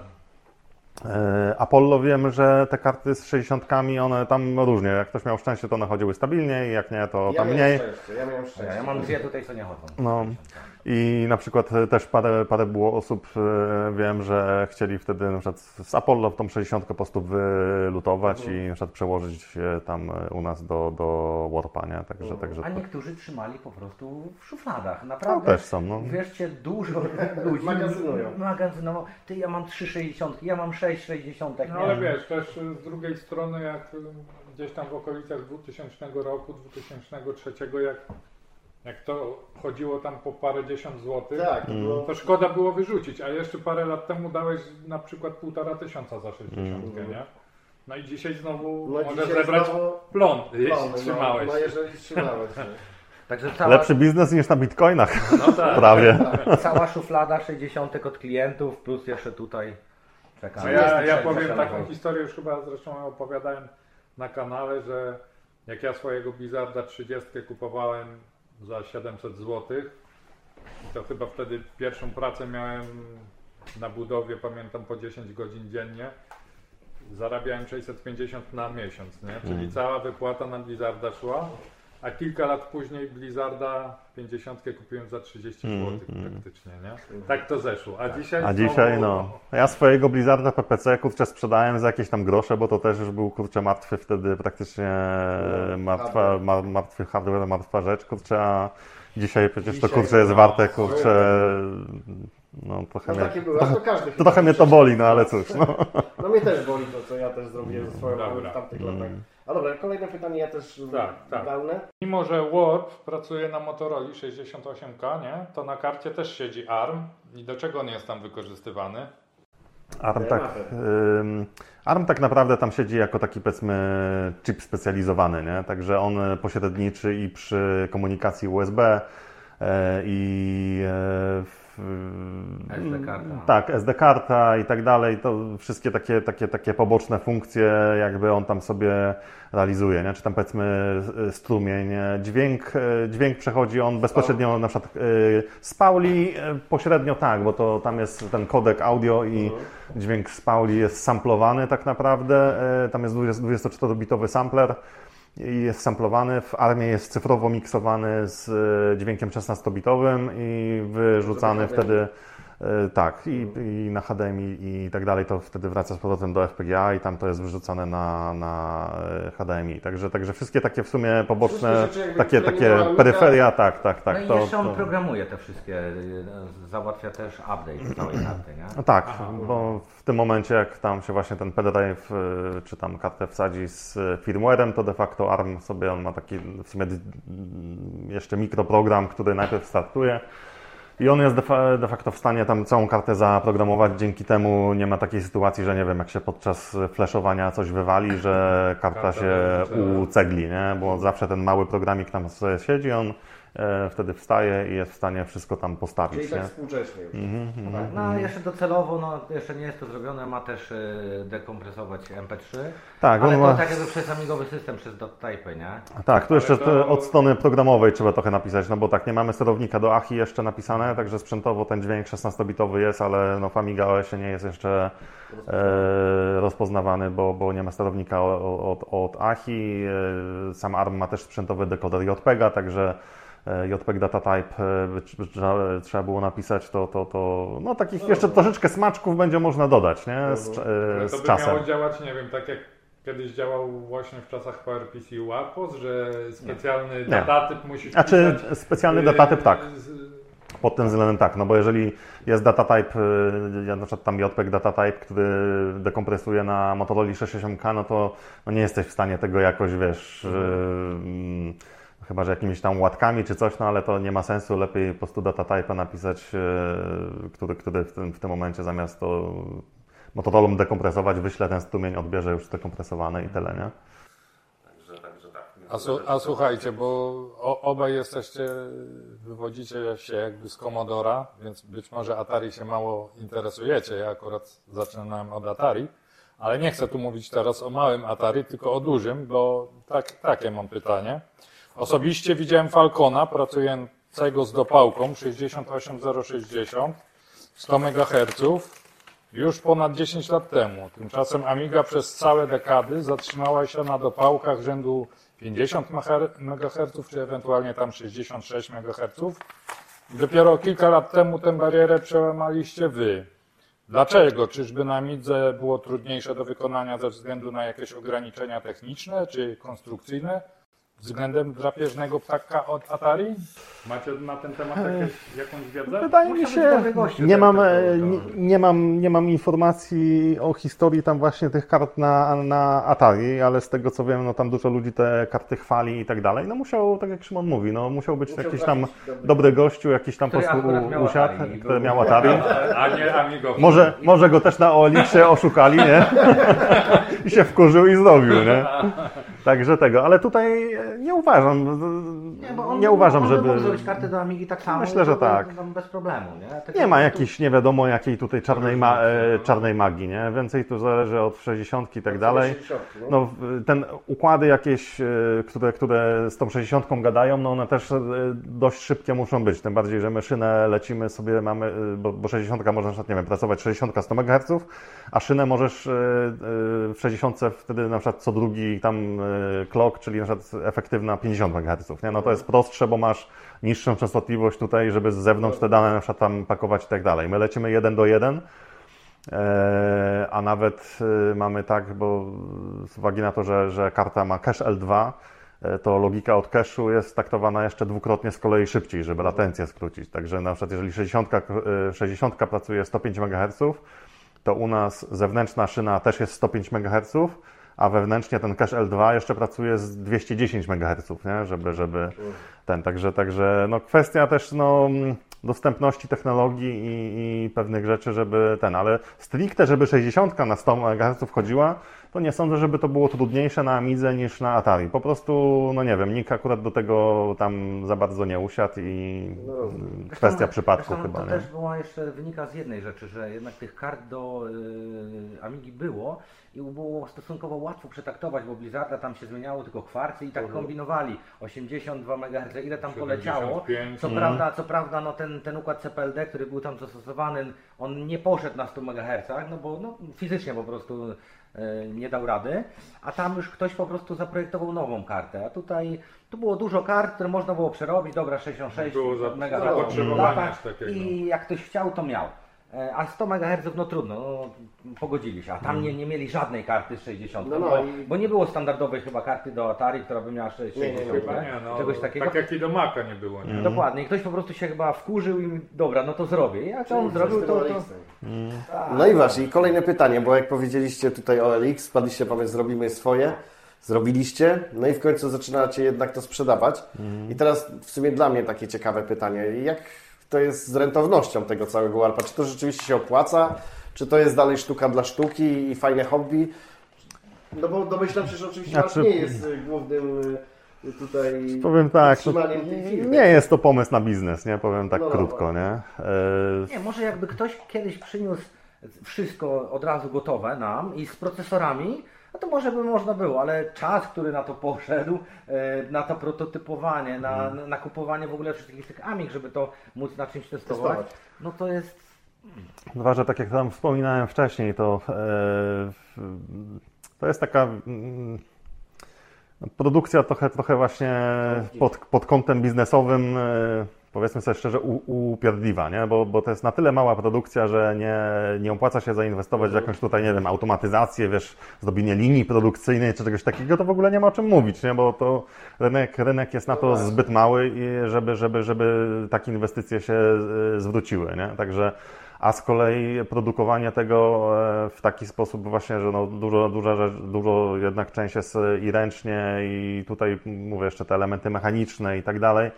Apollo wiemy, że te karty z 60 one tam różnie. Jak ktoś miał szczęście, to one chodziły stabilniej, jak nie, to Ja tam mniej. szczęście, ja miałem szczęście. Ja mam dwie tutaj, co nie chodzą. No. I na przykład e, też parę, parę było osób, e, wiem, że chcieli wtedy na przykład z Apollo tą 60 po prostu wylutować i na przykład przełożyć tam e, u nas do, do Warpa, nie? Także, także A to, niektórzy trzymali po prostu w szufladach. to Naprawdę. też są, no. Wierzcie, dużo ludzi Magazynują. magazynowo. Ty, ja mam 3,60, ja mam 6,60. No ale wiesz, też z drugiej strony, jak gdzieś tam w okolicach 2000 roku, 2003, jak, jak to chodziło tam po parę dziesiąt złotych, Tak, to było... to szkoda było wyrzucić, a jeszcze parę lat temu dałeś na przykład półtora tysiąca za 60, nie? No i dzisiaj znowu No możesz dzisiaj zebrać znowu plon, jeśli plony, no, trzymałeś. No jeżeli trzymałeś. Także cała, Lepszy biznes niż na bitcoinach, No tak. prawie. cała szuflada 60 od klientów, plus jeszcze tutaj czekam. No ja, ja powiem taką historię, już chyba zresztą opowiadałem na kanale, że jak ja swojego Blizzarda 30 kupowałem za 700 zł, to chyba wtedy pierwszą pracę miałem na budowie, pamiętam po 10 godzin dziennie. Zarabiałem 650 na miesiąc, nie? czyli cała wypłata na Blizzarda szła, a kilka lat później Blizzarda 50 kupiłem za 30 zł praktycznie, nie? Tak to zeszło. A dzisiaj, A znowu- dzisiaj no. Ja swojego Blizzarda PPC kurczę sprzedałem za jakieś tam grosze, bo to też już był kurczę martwy wtedy praktycznie martwa, ma, martwy hardware, martwa rzecz, kurczę, a dzisiaj przecież to Dzisiaj, kurczę jest no, warte kurczę no trochę No mnie, takie były, a to każdy chyba. trochę mnie to boli, no ale cóż, no. No mnie też boli to, co ja też zrobiłem ze swoją w tamtych latach. A dobra, kolejne pytanie ja też Tak, tak. Mimo, że Warp pracuje na Motorola 68K, nie? to na karcie też siedzi ARM. I do czego on jest tam wykorzystywany? ARM tak, ym, ARM tak naprawdę tam siedzi jako taki powiedzmy chip specjalizowany, nie? Także on pośredniczy i przy komunikacji USB, e, i e, w- SD karta. tak, SD karta i tak dalej, to wszystkie takie, takie, takie poboczne funkcje jakby on tam sobie realizuje, nie? czy tam powiedzmy e, strumień, e, dźwięk, e, dźwięk przechodzi on bezpośrednio na przykład e, z Pauli e, pośrednio tak, bo to tam jest ten kodek audio i dźwięk z Pauli jest samplowany tak naprawdę, e, tam jest 20 24-bitowy sampler jest samplowany, w armii jest cyfrowo miksowany z e, dźwiękiem 16-bitowym i wyrzucany wtedy tak, i, i na HDMI i tak dalej, to wtedy wraca z powrotem do FPGA i tam to jest wyrzucane na, na e, HDMI. Także, także wszystkie takie w sumie poboczne, rzeczy takie, takie ma- peryferia, tak, tak, tak. no i to, jeszcze on to... programuje te wszystkie, y, załatwia też update całej karty, nie? No tak, bo w tym momencie, jak tam się właśnie ten pendrive czy tam kartę wsadzi z firmwarem, to de facto ARM sobie on ma taki w sumie jeszcze mikroprogram, który najpierw startuje. I on jest de, fa- de facto w stanie tam całą kartę zaprogramować. Dzięki temu nie ma takiej sytuacji, że nie wiem, jak się podczas flashowania coś wywali, że karta się ucegli, nie? Bo zawsze ten mały programik tam sobie siedzi, on wtedy wstaje i jest w stanie wszystko tam postawić, Czyli nie? tak współcześnie już. No a jeszcze docelowo, no jeszcze nie jest to zrobione, ma też y, dekompresować MP3. Tak, ale on to ma... tak jakby przez amigowy system, przez dot-type, nie? Tak, tu jeszcze to- od strony programowej trzeba trochę napisać, no bo tak, nie mamy sterownika do AHI jeszcze napisane, także sprzętowo ten dźwięk 16-bitowy jest, ale no w Amiga OS nie jest jeszcze e, rozpoznawany, bo, bo nie ma sterownika o- od, od AHI. E, sam ARM ma też sprzętowy dekoder JPEGa, także e, JPEG data type e, by trzeba, było napisać, to, to, to no takich jeszcze troszeczkę smaczków będzie można dodać, nie, z, Ale e, to z by czasem. miało działać, nie wiem, tak jak kiedyś działał właśnie w czasach PowerPC WAPOS, że specjalny datatyp musi A czy specjalny y, datatyp tak. z- Pod tym względem tak, no bo jeżeli jest datatype, y, ja na przykład tam JPEG datatype, który dekompresuje na Motorola 660K, no to no nie jesteś w stanie tego jakoś, wiesz, y, mm, chyba że jakimiś tam łatkami czy coś, no ale to nie ma sensu, lepiej po prostu datatype napisać, y, który, który w, tym, w tym momencie zamiast to Motorola dekompresować, wyśle ten strumień, odbierze już zdekompresowane i tyle, nie? A, su, a słuchajcie, bo o, obaj jesteście, wywodzicie się jakby z Commodora, więc być może Atari się mało interesujecie. Ja akurat zaczynałem od Atari, ale nie chcę tu mówić teraz o małym Atari, tylko o dużym, bo tak, takie mam pytanie. Osobiście widziałem Falcona pracującego z dopałką 68060 100 MHz już ponad 10 lat temu. Tymczasem Amiga przez całe dekady zatrzymała się na dopałkach rzędu 50 MHz, czy ewentualnie tam 66 MHz. Dopiero kilka lat temu tę barierę przełamaliście wy. Dlaczego? Czyżby na Amidze było trudniejsze do wykonania ze względu na jakieś ograniczenia techniczne czy konstrukcyjne względem drapieżnego ptaka od Atari? Macie na ten temat jakieś, jakąś wiedzę? Wydaje mi Musiał się, nie mam, e, nie, nie, mam, nie mam informacji o historii tam właśnie tych kart na, na Atari, ale z tego co wiem, no tam dużo ludzi te karty chwali i tak dalej. No musiał, tak jak Szymon mówi, no musiał być jakiś tam dobry dobry gościu, jakiś tam po Który prostu akurat miał usiadł, który miał Atari. A nie Amigo. Może, może go też na OLX-ie oszukali, nie? I się wkurzył i zrobił, nie? Także tego, ale tutaj e, nie uważam, bo nie, uważam, on żeby... zrobić karty do Amigi tak samo. Myślę, że tak. Bez problemu, nie? Tylko Nie ma jakiejś nie wiadomo jakiej tutaj czarnej, ma, e, czarnej magii, nie? Więcej tu zależy od 60 i tak dalej. 60, no. No, ten układy jakieś, e, które, które z tą 60 gadają, no one też dość szybkie muszą być. Tym bardziej, że my szynę lecimy sobie, mamy, bo, bo 60 może na przykład, nie wiem, pracować 60 100 MHz, a szynę możesz w 60 wtedy na przykład co drugi tam clock, czyli na przykład efektywna 50 MHz, nie? No to jest prostsze, bo masz niższą częstotliwość tutaj, żeby z zewnątrz te dane na przykład tam pakować i tak dalej. My lecimy 1 do 1, E, a nawet e, mamy tak, bo z uwagi na to, że, że karta ma cache L2, e, to logika od cache'u jest taktowana jeszcze dwukrotnie z kolei szybciej, żeby latencję skrócić. Także na przykład jeżeli 60, e, 60 pracuje 105 MHz, to u nas zewnętrzna szyna też jest 105 MHz, a wewnętrznie ten cache L2 jeszcze pracuje z 210 MHz, nie? żeby, żeby ten, także, także no kwestia też no, dostępności technologii i, i pewnych rzeczy, żeby ten, ale stricte, żeby 60 na 100 MHz wchodziła, to nie sądzę, żeby to było trudniejsze na Amidze niż na Atari. Po prostu, no nie wiem, nikt akurat do tego tam za bardzo nie usiadł i kwestia Zresztą- przypadku zresztą chyba, To nie? też była jeszcze, wynika z jednej rzeczy, że jednak tych kart do y, Amigi było i było stosunkowo łatwo przetraktować, bo Blizzarda tam się zmieniało tylko kwarcy i tak kombinowali. 82 MHz, ile tam poleciało. 75. Co prawda, co prawda no ten, ten układ CPLD, który był tam zastosowany, on nie poszedł na 100 MHz, no bo no, fizycznie po prostu nie dał rady, a tam już ktoś po prostu zaprojektował nową kartę, a tutaj tu było dużo kart, które można było przerobić, dobra 66 Było za- zapotrzebowanie takiego. i jak ktoś chciał to miał. E, A 100 MHz no trudno, no, pogodzili się, a tam nie, nie mieli żadnej karty z 60, No, no bo, i- bo nie było standardowej chyba karty do Atari, która by miała 60, nie, nie, Chyba nie, no, czegoś takiego. tak jak i do Maka nie było, nie? Dokładnie, i ktoś po prostu się chyba wkurzył i dobra, no to zrobię. I jak on zrobił, to, to... No i właśnie, i kolejne pytanie, bo jak powiedzieliście tutaj o LX, wpadliście pomysł, zrobimy swoje, zrobiliście, no i w końcu zaczynacie jednak to sprzedawać. I teraz w sumie dla mnie takie ciekawe pytanie, jak to jest z rentownością tego całego warpa? Czy to rzeczywiście się opłaca? Czy to jest dalej sztuka dla sztuki i fajne hobby? No bo domyślam się, że oczywiście Znaczy- nie jest y, głównym y, tutaj Powiem tak, no, nie jest to pomysł na biznes, nie? Powiem tak No, no, krótko, nie? E, Nie, może jakby ktoś kiedyś przyniósł wszystko od razu gotowe nam i z procesorami, no to może by można było, ale czas, który na to poszedł, e, na to prototypowanie, na, Mhm. na, kupowanie w ogóle wszystkich tych amig, żeby to móc na czymś testować, Testować. no to jest Dwa, że tak jak tam wspominałem wcześniej, to, e, to jest taka mm, produkcja trochę, trochę właśnie pod, pod kątem biznesowym, e, powiedzmy sobie szczerze, upierdliwa, nie? Bo, bo to jest na tyle mała produkcja, że nie, nie opłaca się zainwestować w jakąś tutaj, nie wiem, automatyzację, wiesz, zrobienie linii produkcyjnej czy czegoś takiego, to w ogóle nie ma o czym mówić, nie? Bo to rynek, rynek jest na to zbyt mały, i żeby, żeby, żeby takie inwestycje się e, zwróciły, nie? Także a z kolei produkowanie tego e, w taki sposób właśnie, że no dużo, dużo, rzecz- dużo jednak część jest e, i ręcznie i tutaj mówię jeszcze te elementy mechaniczne i tak dalej.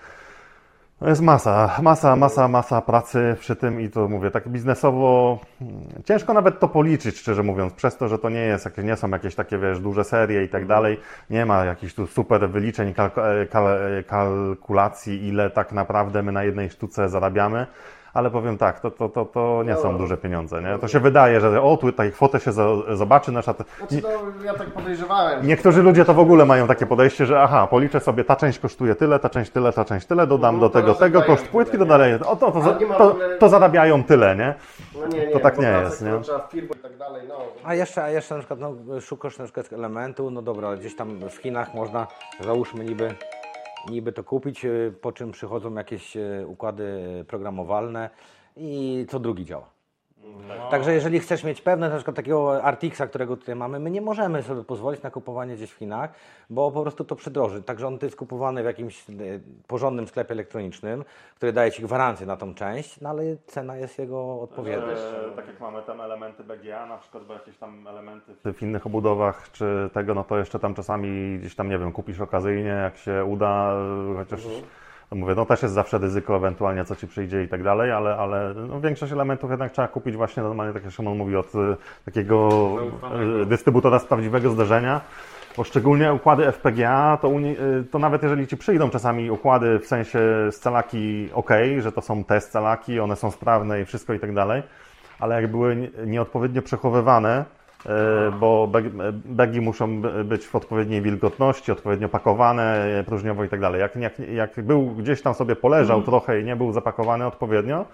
Jest masa, masa, masa, masa pracy przy tym i to mówię, tak biznesowo mm, ciężko nawet to policzyć, szczerze mówiąc, przez to, że to nie jest, nie są jakieś takie, wiesz, duże serie i tak dalej, nie ma jakichś tu super wyliczeń, kalk- e, e, kalkulacji, ile tak naprawdę my na jednej sztuce zarabiamy, ale powiem tak, to, to, to, to nie są duże pieniądze, nie? To się wydaje, że o, tutaj kwotę się za- zobaczy, nasza... Znaczy, no, ja tak podejrzewałem. Niektórzy ludzie to w ogóle mają takie podejście, że aha, policzę sobie, ta część kosztuje tyle, ta część tyle, ta część tyle, dodam No, do tego tego, koszt płytki tyle, dodaję, o to, to, to, to zarabiają tyle, nie? No nie, nie, To tak nie jest, nie? I tak dalej, no. A jeszcze, a jeszcze na przykład no, szukasz na przykład elementu, no dobra, gdzieś tam w Chinach można, załóżmy niby, niby to kupić, y, po czym przychodzą jakieś y, układy programowalne i co drugi działa. Także jeżeli chcesz mieć pewne, na przykład takiego Artixa, którego tutaj mamy, my nie możemy sobie pozwolić na kupowanie gdzieś w Chinach, bo po prostu to przydroży. Także on jest kupowany w jakimś e, porządnym sklepie elektronicznym, który daje Ci gwarancję na tą część, no ale cena jest jego odpowiednia. tak jak mamy tam elementy BGA na przykład, bo jakieś tam elementy w innych obudowach czy tego, no to jeszcze tam czasami gdzieś tam, nie wiem, kupisz okazyjnie, jak się uda, chociaż no mówię, no też jest zawsze ryzyko ewentualnie, co Ci przyjdzie i tak dalej, ale, ale no, większość elementów jednak trzeba kupić właśnie normalnie, tak jak Szymon mówi, od y, takiego Zaufanego. y, dystrybutora z prawdziwego zdarzenia. Bo szczególnie układy FPGA, to, uni- y, to nawet jeżeli Ci przyjdą czasami układy w sensie scalaki ok, że to są te scalaki, one są sprawne i wszystko i tak dalej, ale jak były nie- nieodpowiednio przechowywane, bo beg- begi muszą by- być w odpowiedniej wilgotności, odpowiednio pakowane, y, próżniowo i tak dalej. Jak, jak, jak był gdzieś tam sobie poleżał trochę i nie był zapakowany odpowiednio,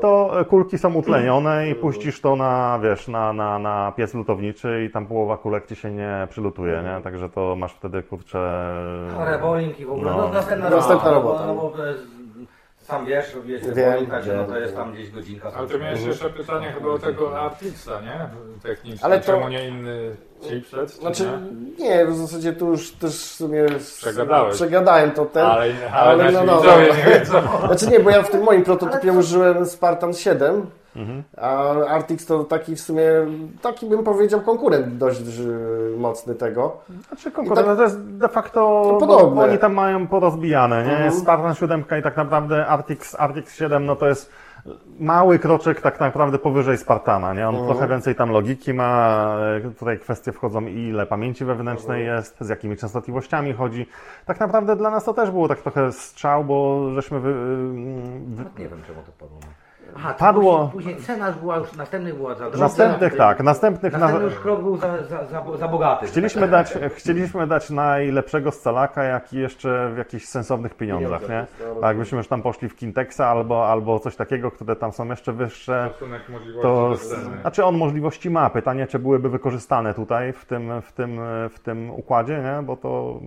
to e, kulki są utlenione i puścisz to na, wiesz, na, na, na piec lutowniczy i tam połowa kulek ci się nie przylutuje, nie? Także to masz wtedy, kurczę... Reboling i w ogóle. No. No, następna, Następna robota. robota. No, bo to jest, sam wiesz, robiłeś Wiem, także wiem, no to jest tam gdzieś godzinka. Ale to miałeś jeszcze pytanie chyba o tego Artixa, nie? Technicznie. Ale to- Czemu nie inny chipset? czy Znaczy, nie? nie, w zasadzie tu już też w sumie Przegadałeś. przegadałem to ten. Ale, ale, ale no, no, widzowie no. nie wiedzą. Znaczy nie, bo ja w tym moim prototypie użyłem Spartan 7, a Artix to taki w sumie, taki bym powiedział konkurent dość mocny tego. Znaczy konkurencja to jest de facto, bo podobne. oni tam mają porozbijane, nie? Mhm. Spartan 7 i tak naprawdę Artix, Artix 7 no to jest mały kroczek tak naprawdę powyżej Spartana, nie? On Mhm. trochę więcej tam logiki ma, e, tutaj kwestie wchodzą ile pamięci wewnętrznej Mhm. jest, z jakimi częstotliwościami chodzi. Tak naprawdę dla nas to też było tak trochę strzał, bo żeśmy wy, wy, Nie wiem, czemu to padło. Aha, Padło- Później, później cena już była już, następnych była za droga. następnych tak, następnych na, Następny już krok był za, za, za, za bogaty. Chcieliśmy dać, chcieliśmy dać najlepszego scalaka, jak i jeszcze w jakichś sensownych pieniądzach, nie? Tak, jakbyśmy już tam poszli w Kintexa albo, albo coś takiego, które tam są jeszcze wyższe, to znaczy on możliwości ma. Pytanie, czy byłyby wykorzystane tutaj w tym, w tym, w tym układzie, nie? Bo to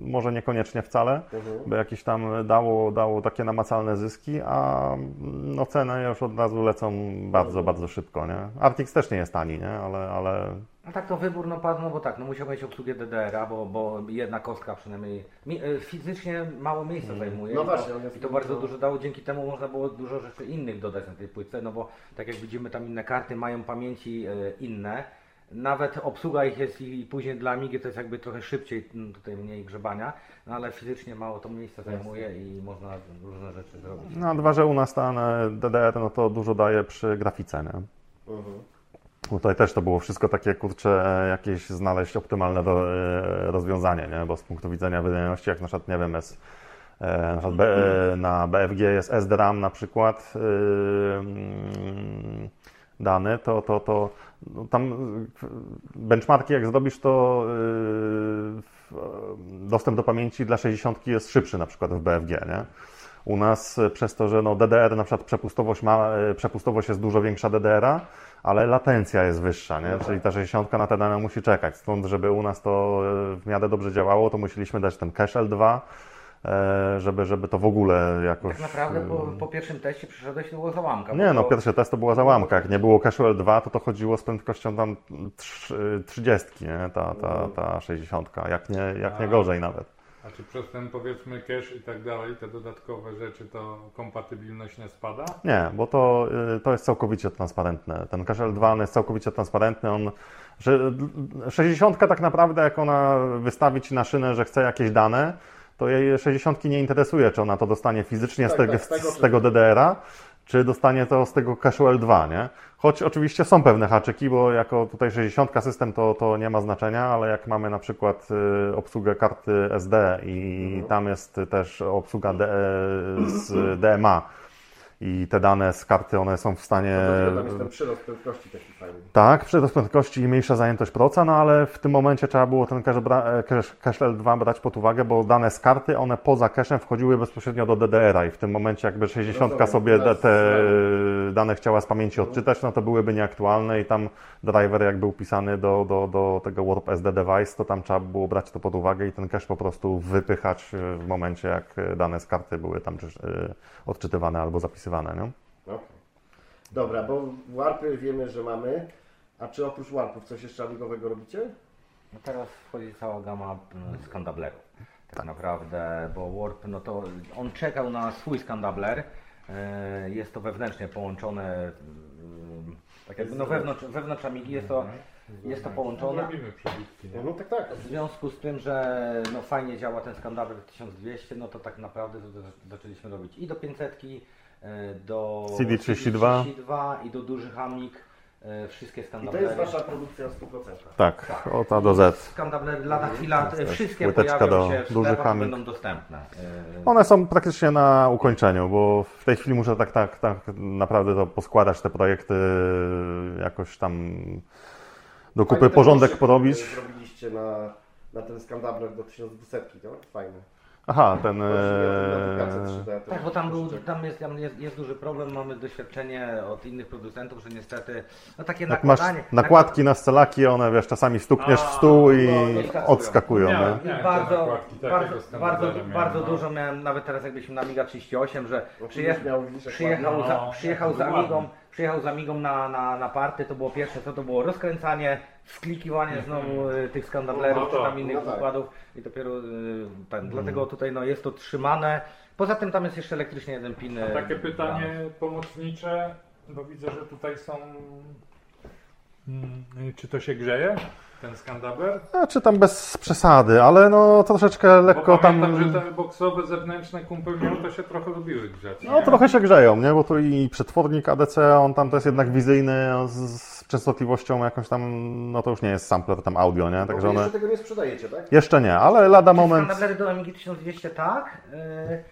może niekoniecznie wcale, by jakieś tam dało, dało takie namacalne zyski, a no ceny już od razu lecą bardzo, bardzo szybko, nie? Artix też nie jest tani, nie? Ale, ale No tak to wybór no no bo tak, no musiał mieć obsługę DDR-a, bo, bo jedna kostka przynajmniej mi, e, fizycznie mało miejsca zajmuje. No i właśnie, to, I to bardzo dużo dało, dzięki temu można było dużo rzeczy innych dodać na tej płytce, no bo tak jak widzimy tam inne karty mają pamięci e, inne. Nawet obsługa ich jest i, później dla Amigi to jest jakby trochę szybciej, m, tutaj mniej grzebania, no ale fizycznie mało to miejsca zajmuje i można różne rzeczy zrobić. No, a dwa, że u nas ten e, DDR no to dużo daje przy grafice, nie? Bo Tutaj też to było wszystko takie, kurcze, e, jakieś znaleźć optymalne do, e, rozwiązanie, nie? Bo z punktu widzenia wydajności, jak na przykład, nie wiem, jest e, na, przykład B, e, na BFG jest SDRAM na przykład e, mm, dany, to, to, to no, tam e, benchmarki jak zrobisz, to e, dostęp do pamięci dla 60 jest szybszy na przykład w BFG, nie? U nas e, przez to, że no DDR na przykład przepustowość ma, przepustowość jest dużo większa DDR-a, ale latencja jest wyższa, nie? Czyli ta 60 na te dane musi czekać. Stąd, żeby u nas to w miarę dobrze działało, to musieliśmy dać ten cache L2, e, żeby, żeby to w ogóle jakoś... Tak naprawdę po, po pierwszym teście przyszedłeś do załamka. Nie, no to- pierwszy test to była załamka. Jak nie było cache L2, to to chodziło z prędkością tam trz- 30, nie? Ta, ta, ta 60. Jak nie, jak nie gorzej nawet. A czy przez ten powiedzmy cache i tak dalej, te dodatkowe rzeczy, to kompatybilność nie spada? Nie, bo to, y, to jest całkowicie transparentne. Ten Cache L2 on jest całkowicie transparentny. On, że 60 tak naprawdę, jak ona wystawi Ci na szynę, że chce jakieś dane, to jej 60 nie interesuje, czy ona to dostanie fizycznie z, Tak, tego, tak, z tego, z czy- tego DDR-a, czy dostanie to z tego cache L2, nie? Choć oczywiście są pewne haczyki, bo jako tutaj 60 system to, to nie ma znaczenia, ale jak mamy na przykład y, obsługę karty SD i Mhm. tam jest też obsługa D, z DMA i te dane z karty, one są w stanie... Tam jest ten przyrost prędkości taki fajny. Tak, przyrost prędkości i mniejsza zajętość proca, no ale w tym momencie trzeba było ten cache, bra- e, cache, cache L2 brać pod uwagę, bo dane z karty, one poza cache'em wchodziły bezpośrednio do DDR-a i w tym momencie jakby 60 Rozumiem, sobie te, dane chciała z pamięci odczytać, no to byłyby nieaktualne i tam driver jak był pisany do, do, do tego Warp SD device, to tam trzeba było brać to pod uwagę i ten cache po prostu wypychać e, w momencie jak e, dane z karty były tam e, odczytywane albo zapisywane, nie? Okej. Dobra, bo warpy wiemy, że mamy. A czy oprócz warpów coś jeszcze amigowego robicie? No teraz wchodzi cała gama mm, skandablerów. Tak, naprawdę, bo Warp, no to on czekał na swój skandabler. E, Jest to wewnętrznie połączone, mm, tak jakby no wewnątrz, wewnątrz Amigi jest to, jest to połączone. Przebitki, nie? No tak, tak. W związku z tym, że no fajnie działa ten skandabler 1200, no to tak naprawdę zaczęliśmy robić i do 500, e, do CD32. CD32 i do dużych Amig, e, wszystkie I to jest Wasza produkcja w 100%. Tak, od A do Z. Skandablery lada chwila, e, wszystkie pojawią do się w będą dostępne. E, One są praktycznie na ukończeniu, bo w tej chwili muszę tak, tak, tak naprawdę to poskładać te projekty, jakoś tam do kupy porządek porobić. Zrobiliście na, na ten skandabler do 1200, no? Fajne. Aha, ten... E... 3D, to Tak, bo tam, był, tam jest, tam jest, jest duży problem, mamy doświadczenie od innych producentów, że niestety no takie Jak masz nakładanie... nakładki na scelaki, one wiesz, czasami stukniesz w stół i no, i skakują. odskakują. Miałem, Nie? miałem te bardzo, nakładki takiego bardzo, bardzo, miałem, bardzo no. dużo miałem, nawet teraz jakbyśmy na Amiga 38, że No, przyje, przyjechał, za, No, przyjechał z ładnie. Amigą, przyjechał z Amigą na, na, na party, to było pierwsze co to było rozkręcanie, sklikiwanie znowu y, tych skandablerów No czy to, tam innych no tak. układów i dopiero y, ten, dlatego tutaj no, jest to trzymane. Poza tym tam jest jeszcze elektrycznie jeden pin. y, Takie pytanie pomocnicze, bo widzę, że tutaj są Mm, Czy to się grzeje, ten skandabler? Znaczy tam bez przesady, ale no troszeczkę lekko Bo tam... pamiętam, że te boxowe zewnętrzne miał, to się trochę lubiły grzać. No nie? trochę się grzeją, nie? Bo tu i przetwornik ADC, on tam to jest jednak wizyjny z, z częstotliwością jakąś tam, no to już nie jest sampler tam audio, nie? Także one... jeszcze tego nie sprzedajecie, tak? Jeszcze nie, ale lada moment Skandablery do MG 1200 tak. Yy,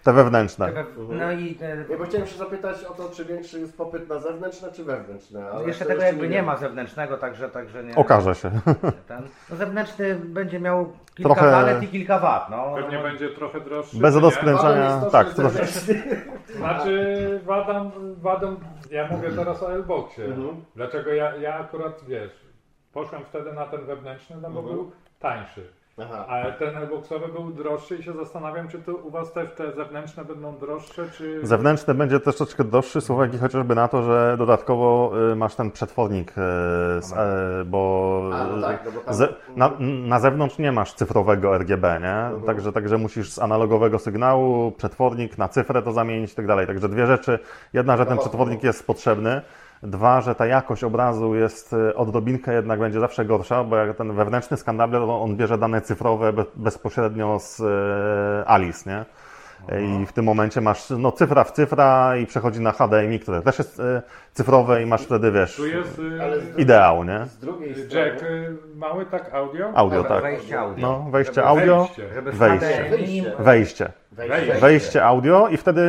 te wewnętrzne. te we- no i e, Nie, bo chciałem się zapytać o to, czy większy jest popyt na zewnętrzne, czy wewnętrzne. Ale jeszcze tego jakby nie wiemy. ma zewnętrznego, także, także nie. Okaże się. Ten. No zewnętrzny będzie miał kilka Trochę- zalet i kilka wat. No. Pewnie będzie trochę droższy. Bez rozkręcania, tak, trochę. Znaczy wadą, wadą, ja mówię teraz o L-Boxie. Mhm. Dlaczego ja, ja akurat, wiesz, poszłem wtedy na ten wewnętrzny, no bo Mhm. był tańszy. Aha. A ten L-Boxowy był droższy i się zastanawiam, czy to u Was też te zewnętrzne będą droższe, czy... Zewnętrzny będzie też troszeczkę droższy z uwagi chociażby na to, że dodatkowo y, masz ten przetwornik, y, z, y, bo A, no tak, no bo tam- ze, na, na zewnątrz nie masz cyfrowego RGB, nie? Także, także musisz z analogowego sygnału przetwornik na cyfrę to zamienić i tak dalej. Także dwie rzeczy. Jedna, że ten przetwornik jest potrzebny. Dwa, że ta jakość obrazu jest y, odrobinkę jednak będzie zawsze gorsza, bo jak ten wewnętrzny skandabler, on, bierze dane cyfrowe be, bezpośrednio z y, Alice, nie? I w tym momencie masz no, cyfra w cyfra i przechodzi na HDMI, które też jest y, cyfrowe i masz wtedy, wiesz, Tu jest y, z- ideał, nie? Z drugiej strony... jack y, mały, tak, audio? Audio, Dobra, tak. Wejście audio. No, wejście Żeby audio, wejście. Wejście. Wejście. wejście. Wejście. Wejście audio i wtedy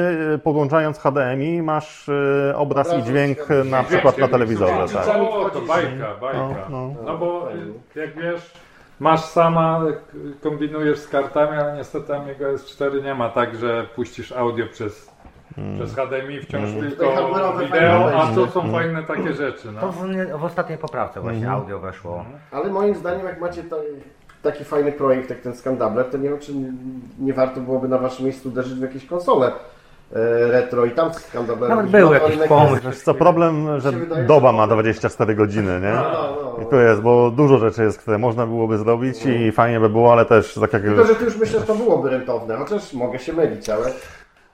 podłączając HDMI masz y, obraz i dźwięk y, na dźwięk, przykład na telewizorze, tak. O, to bajka, bajka. No, No, no. bo jak wiesz, masz sama, kombinujesz z kartami, ale niestety Amiga S4 nie ma tak, że puścisz audio przez, Hmm. przez HDMI, wciąż Tutaj tylko wideo, a to są fajne takie rzeczy. To No. w, w ostatniej poprawce właśnie Mhm. audio weszło. Ale moim zdaniem, jak macie ta, taki fajny projekt jak ten Skandabler, to nie wiem, czy nie warto byłoby na waszym miejscu uderzyć w jakieś konsole retro i tam Skandabler. Nawet był jakiś pomysł. Co, problem, że wydaje, doba ma 24 godziny, nie? No, no, I no. tu jest, bo dużo rzeczy jest, które można byłoby zrobić i fajnie by było, ale też tak jak... Tylko, że tu już myślę, że to byłoby rentowne, chociaż mogę się mylić, ale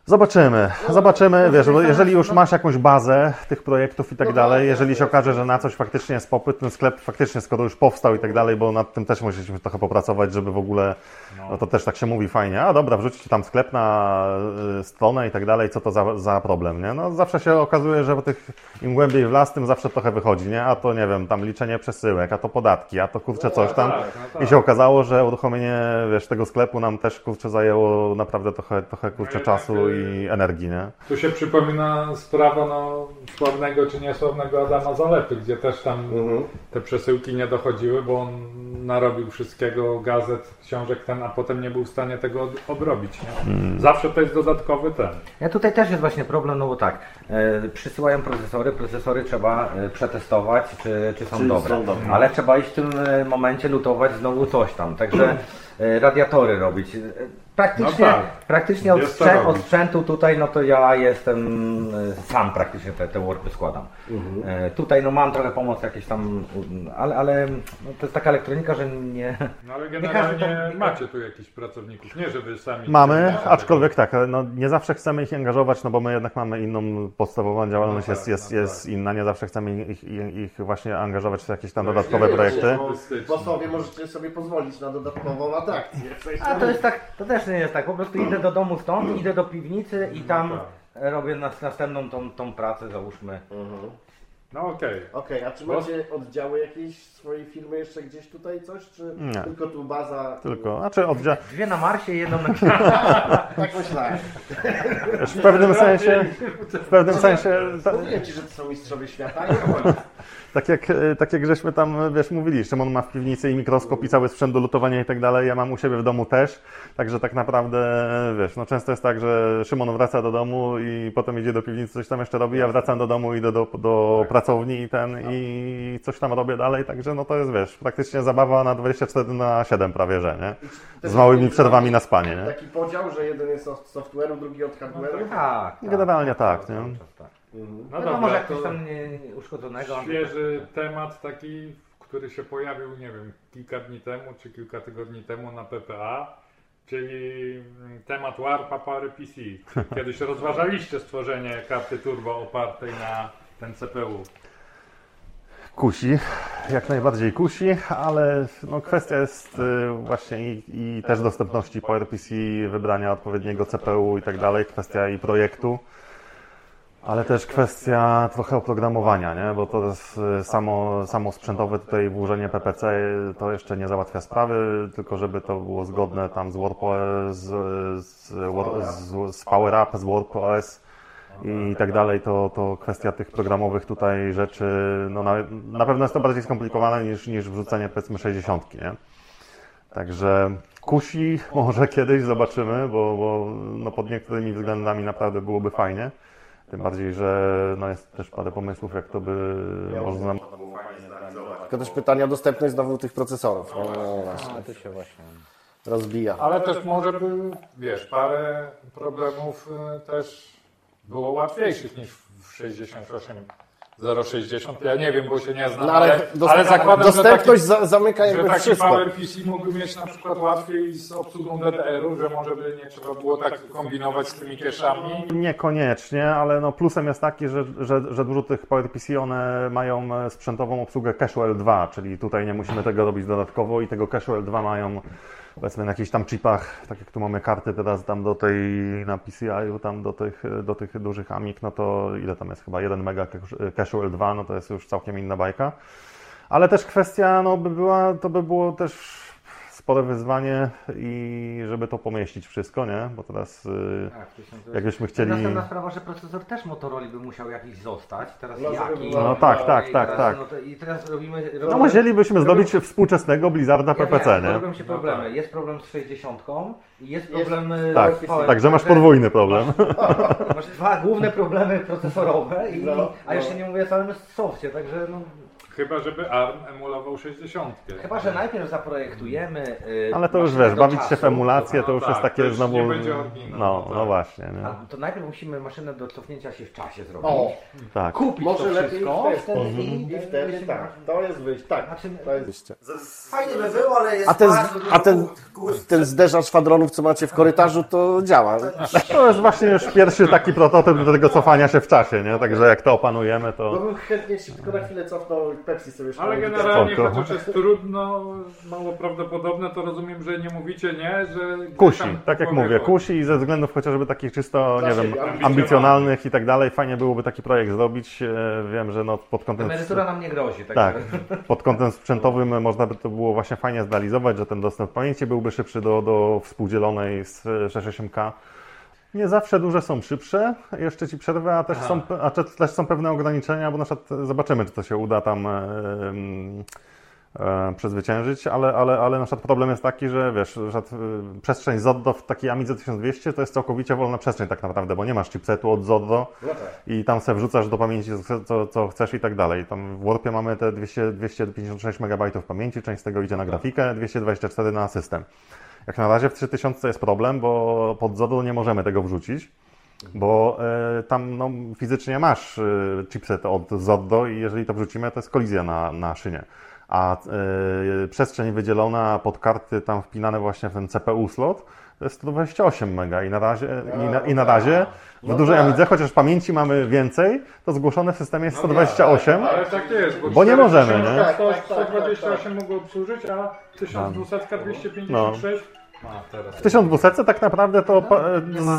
Zobaczymy, zobaczymy, wiesz, bo jeżeli już masz jakąś bazę tych projektów i tak No dalej, tak, jeżeli się okaże, że na coś faktycznie jest popyt, ten sklep faktycznie skoro już powstał i tak dalej, bo nad tym też musieliśmy trochę popracować, żeby w ogóle, no to też tak się mówi fajnie, a dobra, wrzućcie tam sklep na y, stronę i tak dalej, co to za, za problem, nie? No zawsze się okazuje, że tych, im głębiej w las, tym zawsze trochę wychodzi, nie? A to nie wiem, tam liczenie przesyłek, a to podatki, a to kurczę coś tam. tak, no tak. I się okazało, że uruchomienie, wiesz, tego sklepu nam też kurczę zajęło naprawdę trochę, trochę kurczę czasu y, i energii, nie? Tu się przypomina sprawa no, sławnego czy niesławnego Adama Zalepy, gdzie też tam Mhm. te przesyłki nie dochodziły, bo on narobił wszystkiego, gazet, książek ten, a potem nie był w stanie tego obrobić. Nie? Hmm. Zawsze to jest dodatkowy ten. Ja tutaj też jest właśnie problem, no bo tak, e, przysyłają procesory, procesory trzeba e, przetestować, czy, czy są Czy dobre. są dobre. Ale trzeba iść w tym e, momencie lutować znowu coś tam. Także radiatory robić. E, Praktycznie, No tak. praktycznie od, Jest sprzę- od sprzętu tutaj, no to ja jestem e, sam praktycznie te, te worky składam. Mhm. E, Tutaj no mam trochę pomoc jakieś tam, ale, ale no, to jest taka elektronika, że nie... No ale Nie każdy generalnie tam- macie tu jakichś pracowników, nie że wy sami... Mamy, aczkolwiek tak, no nie zawsze chcemy ich angażować, no bo my jednak mamy inną podstawową działalność, No jest, tak, jest, no jest inna, nie zawsze chcemy ich, ich, ich właśnie angażować w jakieś tam No, dodatkowe nie, projekty. posłowie możecie sobie pozwolić na dodatkową atrakcję. A to jest tak, to też nie jest tak, po prostu idę do domu stąd, idę do piwnicy i tam tak. robię nas, następną tą, tą pracę, załóżmy. Mhm. No okej. Okej, a czy macie oddziały jakieś swojej firmy jeszcze gdzieś tutaj coś, czy Nie. tylko tu baza? Tylko, znaczy oddzia- Dwie na Marsie, jedną na Tak myślałem. w pewnym sensie, w pewnym sensie, ta, Mówiłem Ci, że to są mistrzowie świata. i tak jak, e, tak jak żeśmy tam, wiesz, mówili, Szymon ma w piwnicy i mikroskop i cały sprzęt do lutowania i tak dalej, ja mam u siebie w domu też, także tak naprawdę, wiesz, no często jest tak, że Szymon wraca do domu i potem idzie do piwnicy, coś tam jeszcze robi, ja wracam do domu, idę do, do pracowni i ten, i coś tam robię dalej, także no to jest, wiesz, praktycznie zabawa na 24 na 7 prawie, że, nie? Z małymi przerwami na spanie, nie? Taki podział, że jeden jest od software'u, drugi od hardware'u. Tak, tak. Generalnie tak, nie? Tak. Mhm. No No, dobra, może jak to coś tam nie, nie uszkodzonego. świeży temat taki, który się pojawił, nie wiem, kilka dni temu czy kilka tygodni temu na PPA, czyli mm, temat Warpa pary PC. Kiedyś rozważaliście stworzenie karty turbo opartej na ten CPU. Kusi. jak najbardziej kusi, ale no, kwestia jest y, właśnie i, i też dostępności PowerPC, wybrania odpowiedniego CPU i tak dalej, kwestia i projektu, ale też kwestia trochę oprogramowania, nie? bo to jest y, samo, samo sprzętowe tutaj włożenie PPC to jeszcze nie załatwia sprawy, tylko żeby to było zgodne tam z WordPress, z, z, z, z PowerUp, z WordPress i tak dalej, to, to kwestia tych programowych tutaj rzeczy, no na, na pewno jest to bardziej skomplikowane niż, niż wrzucenie powiedzmy 60, nie? Także kusi może kiedyś zobaczymy, bo, bo no pod niektórymi względami naprawdę byłoby fajnie. Tym bardziej, że no jest też parę pomysłów, jak to by można Tylko też pytanie o dostępność znowu tych procesorów. No, właśnie. A tu się właśnie... Rozbija. Ale też może by, wiesz, parę problemów y, też było łatwiejszych niż w 68 060. Ja nie wiem, bo się nie znam, No, ale, ale, dos- ale zakładam, dostępność że za, zamyka taki, że jakby taki wszystko. PowerPC mógłby mieć na przykład łatwiej z obsługą DDR-u, że może by nie trzeba było tak kombinować z tymi cache'ami. Niekoniecznie, ale no plusem jest taki, że, że, że dużo tych PowerPC one mają e, sprzętową obsługę cache'u L2, czyli tutaj nie musimy tego robić dodatkowo i tego cache'u L2 mają powiedzmy na jakichś tam chipach, tak jak tu mamy karty teraz tam do tej na PCI-u, tam do tych, do tych dużych AMIK, no to ile tam jest chyba 1 mega cache'u L2, no to jest już całkiem inna bajka. Ale też kwestia, no by była, to by było też spore wyzwanie i żeby to pomieścić wszystko, nie? Bo teraz y, jakbyśmy chcieli... Następna sprawa, że procesor też Motorola by musiał jakiś zostać. Teraz jaki? No tak, tak, tak, teraz, tak. No to, I teraz robimy... No robimy- musielibyśmy zrobić współczesnego Blizzarda Ja PPC, nie? Robią się problemy. Jest problem z 60 i jest problem y, Tak, z Power- także masz podwójny problem. Masz dwa główne problemy procesorowe, i, No, a jeszcze no. nie mówię o całym softie, także no, Chyba, żeby ARM emulował 60. chyba, że najpierw zaprojektujemy y, Ale to już wiesz, bawić się w czasu, emulację to już tak, jest takie już znowu... nie będzie oryginał, No, tak. no właśnie, A nie? to najpierw musimy maszynę do cofnięcia się w czasie zrobić. O, Tak. Kupić może to lepiej wszystko, wtedy. wtedy Mhm. i, I wtedy tak, to jest wyjście. Tak, Znaczy, to jest wyjście. Fajnie by było, ale jest A ten, a ten, ten zderzacz szwadronów, co macie w korytarzu, to działa. To jest właśnie już pierwszy taki prototyp do tego cofania się w czasie, nie? Także jak to opanujemy, No to... bym chętnie się tylko na chwilę cofnął Pepsi sobie Ale generalnie, Spoko. chociaż jest trudno, mało prawdopodobne, to rozumiem, że nie mówicie nie, że... Kusi, tam tak jak mówię, kusi i ze względów chociażby takich czysto, Dla nie wiem, siebie, ambicjonalnych i tak dalej, fajnie byłoby taki projekt zrobić. E, Wiem, że no pod kątem... emerytura nam nie grozi. Tak, Tak, pod kątem sprzętowym można by to było właśnie fajnie zrealizować, że ten dostęp pamięci byłby szybszy do, do współdzielonej z 68K. Nie zawsze duże są szybsze, jeszcze Ci przerwę, a też, są, a te- też są pewne ograniczenia, bo na przykład zobaczymy, czy to się uda tam e, em, e, przezwyciężyć, ale, ale, ale na przykład problem jest taki, że wiesz, że e, przestrzeń ZODDO w takiej Amidze 1200 to jest całkowicie wolna przestrzeń tak naprawdę, bo nie masz chipsetu od ZODDO, No tak. i tam sobie wrzucasz do pamięci co, co, co chcesz i tak dalej. Tam w Warpie mamy te 200, 256 MB pamięci, część z tego idzie na grafikę, 224 na system. Jak na razie w 3000 jest problem, bo pod ZODO nie możemy tego wrzucić, bo e, tam no, fizycznie masz e, chipset od ZODDO i jeżeli to wrzucimy, to jest kolizja na, na szynie. A e, przestrzeń wydzielona pod karty tam wpinane właśnie w ten CPU slot 128 MB i na razie, i na, i na razie w dużej Amidze, chociaż pamięci mamy więcej, to zgłoszone w systemie jest 128. Ale tak jest, bo, Bo nie możemy, nie? Tak, 128 mogło obsłużyć, a 1200, 256 ma teraz. W 1200 tak naprawdę to pa-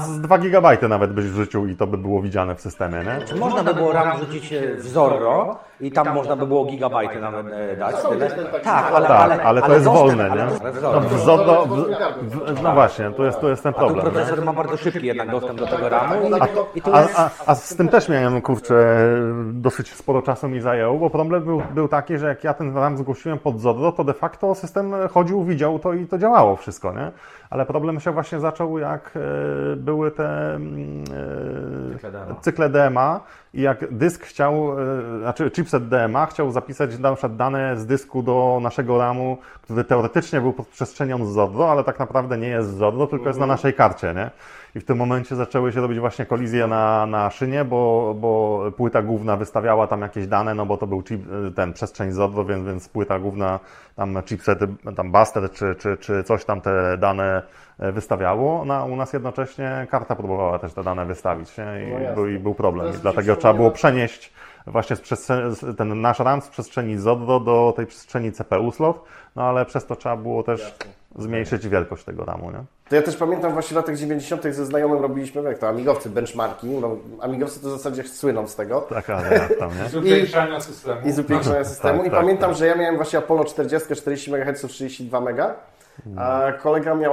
z 2 GB nawet byś wrzucił i to by było widziane w systemie, nie? Można by było RAM wrzucić e, w Zorro i tam można by było gigabajty nawet e, dać. Tyle. Tak, ale, Tak, ale, ale to jest dostęp- wolne, nie? No, w ZODO, w, w, no właśnie, tu jest, tu jest ten Tu problem. Nie? procesor ma bardzo szybki jednak dostęp do tego RAMu i, i tu A, jest... a, a z tym też miałem, kurczę, dosyć sporo czasu mi zajęło, bo problem był, był taki, że jak ja ten RAM zgłosiłem pod ZODO, to de facto system chodził, widział to i to działało wszystko, nie? Ale problem się właśnie zaczął, jak e, były te mm, e, Cykle DMA. I jak dysk chciał, e, znaczy chipset DMA chciał zapisać na przykład dane z dysku do naszego RAMu, który teoretycznie był pod przestrzenią z ZODO, ale tak naprawdę nie jest z ZODO, tylko jest na naszej karcie, nie? I w tym momencie zaczęły się robić właśnie kolizje na, na szynie, bo, bo płyta główna wystawiała tam jakieś dane, no bo to był chip, ten przestrzeń ZODO, więc, więc płyta główna, tam chipsety, tam Buster czy, czy, czy coś tam te dane e, wystawiało, no a u nas jednocześnie karta próbowała też te dane wystawić nie? I, No był, i był problem. I dlatego przecież trzeba było nie- przenieść właśnie ten nasz RAM z przestrzeni ZODO do tej przestrzeni CPU slot, no ale przez to trzeba było też zmniejszyć wielkość tego RAMu, nie? To ja też pamiętam właśnie w latach 90. ze znajomym robiliśmy, jak to amigowcy, benchmarki. No, amigowcy to w zasadzie słyną z tego. Taka jak tam, nie? Z upiększania systemu. I z upiększania systemu. Tak, I tak, pamiętam, tak. że ja miałem właśnie Apollo 40, 40 MHz, 32 MB, a kolega miał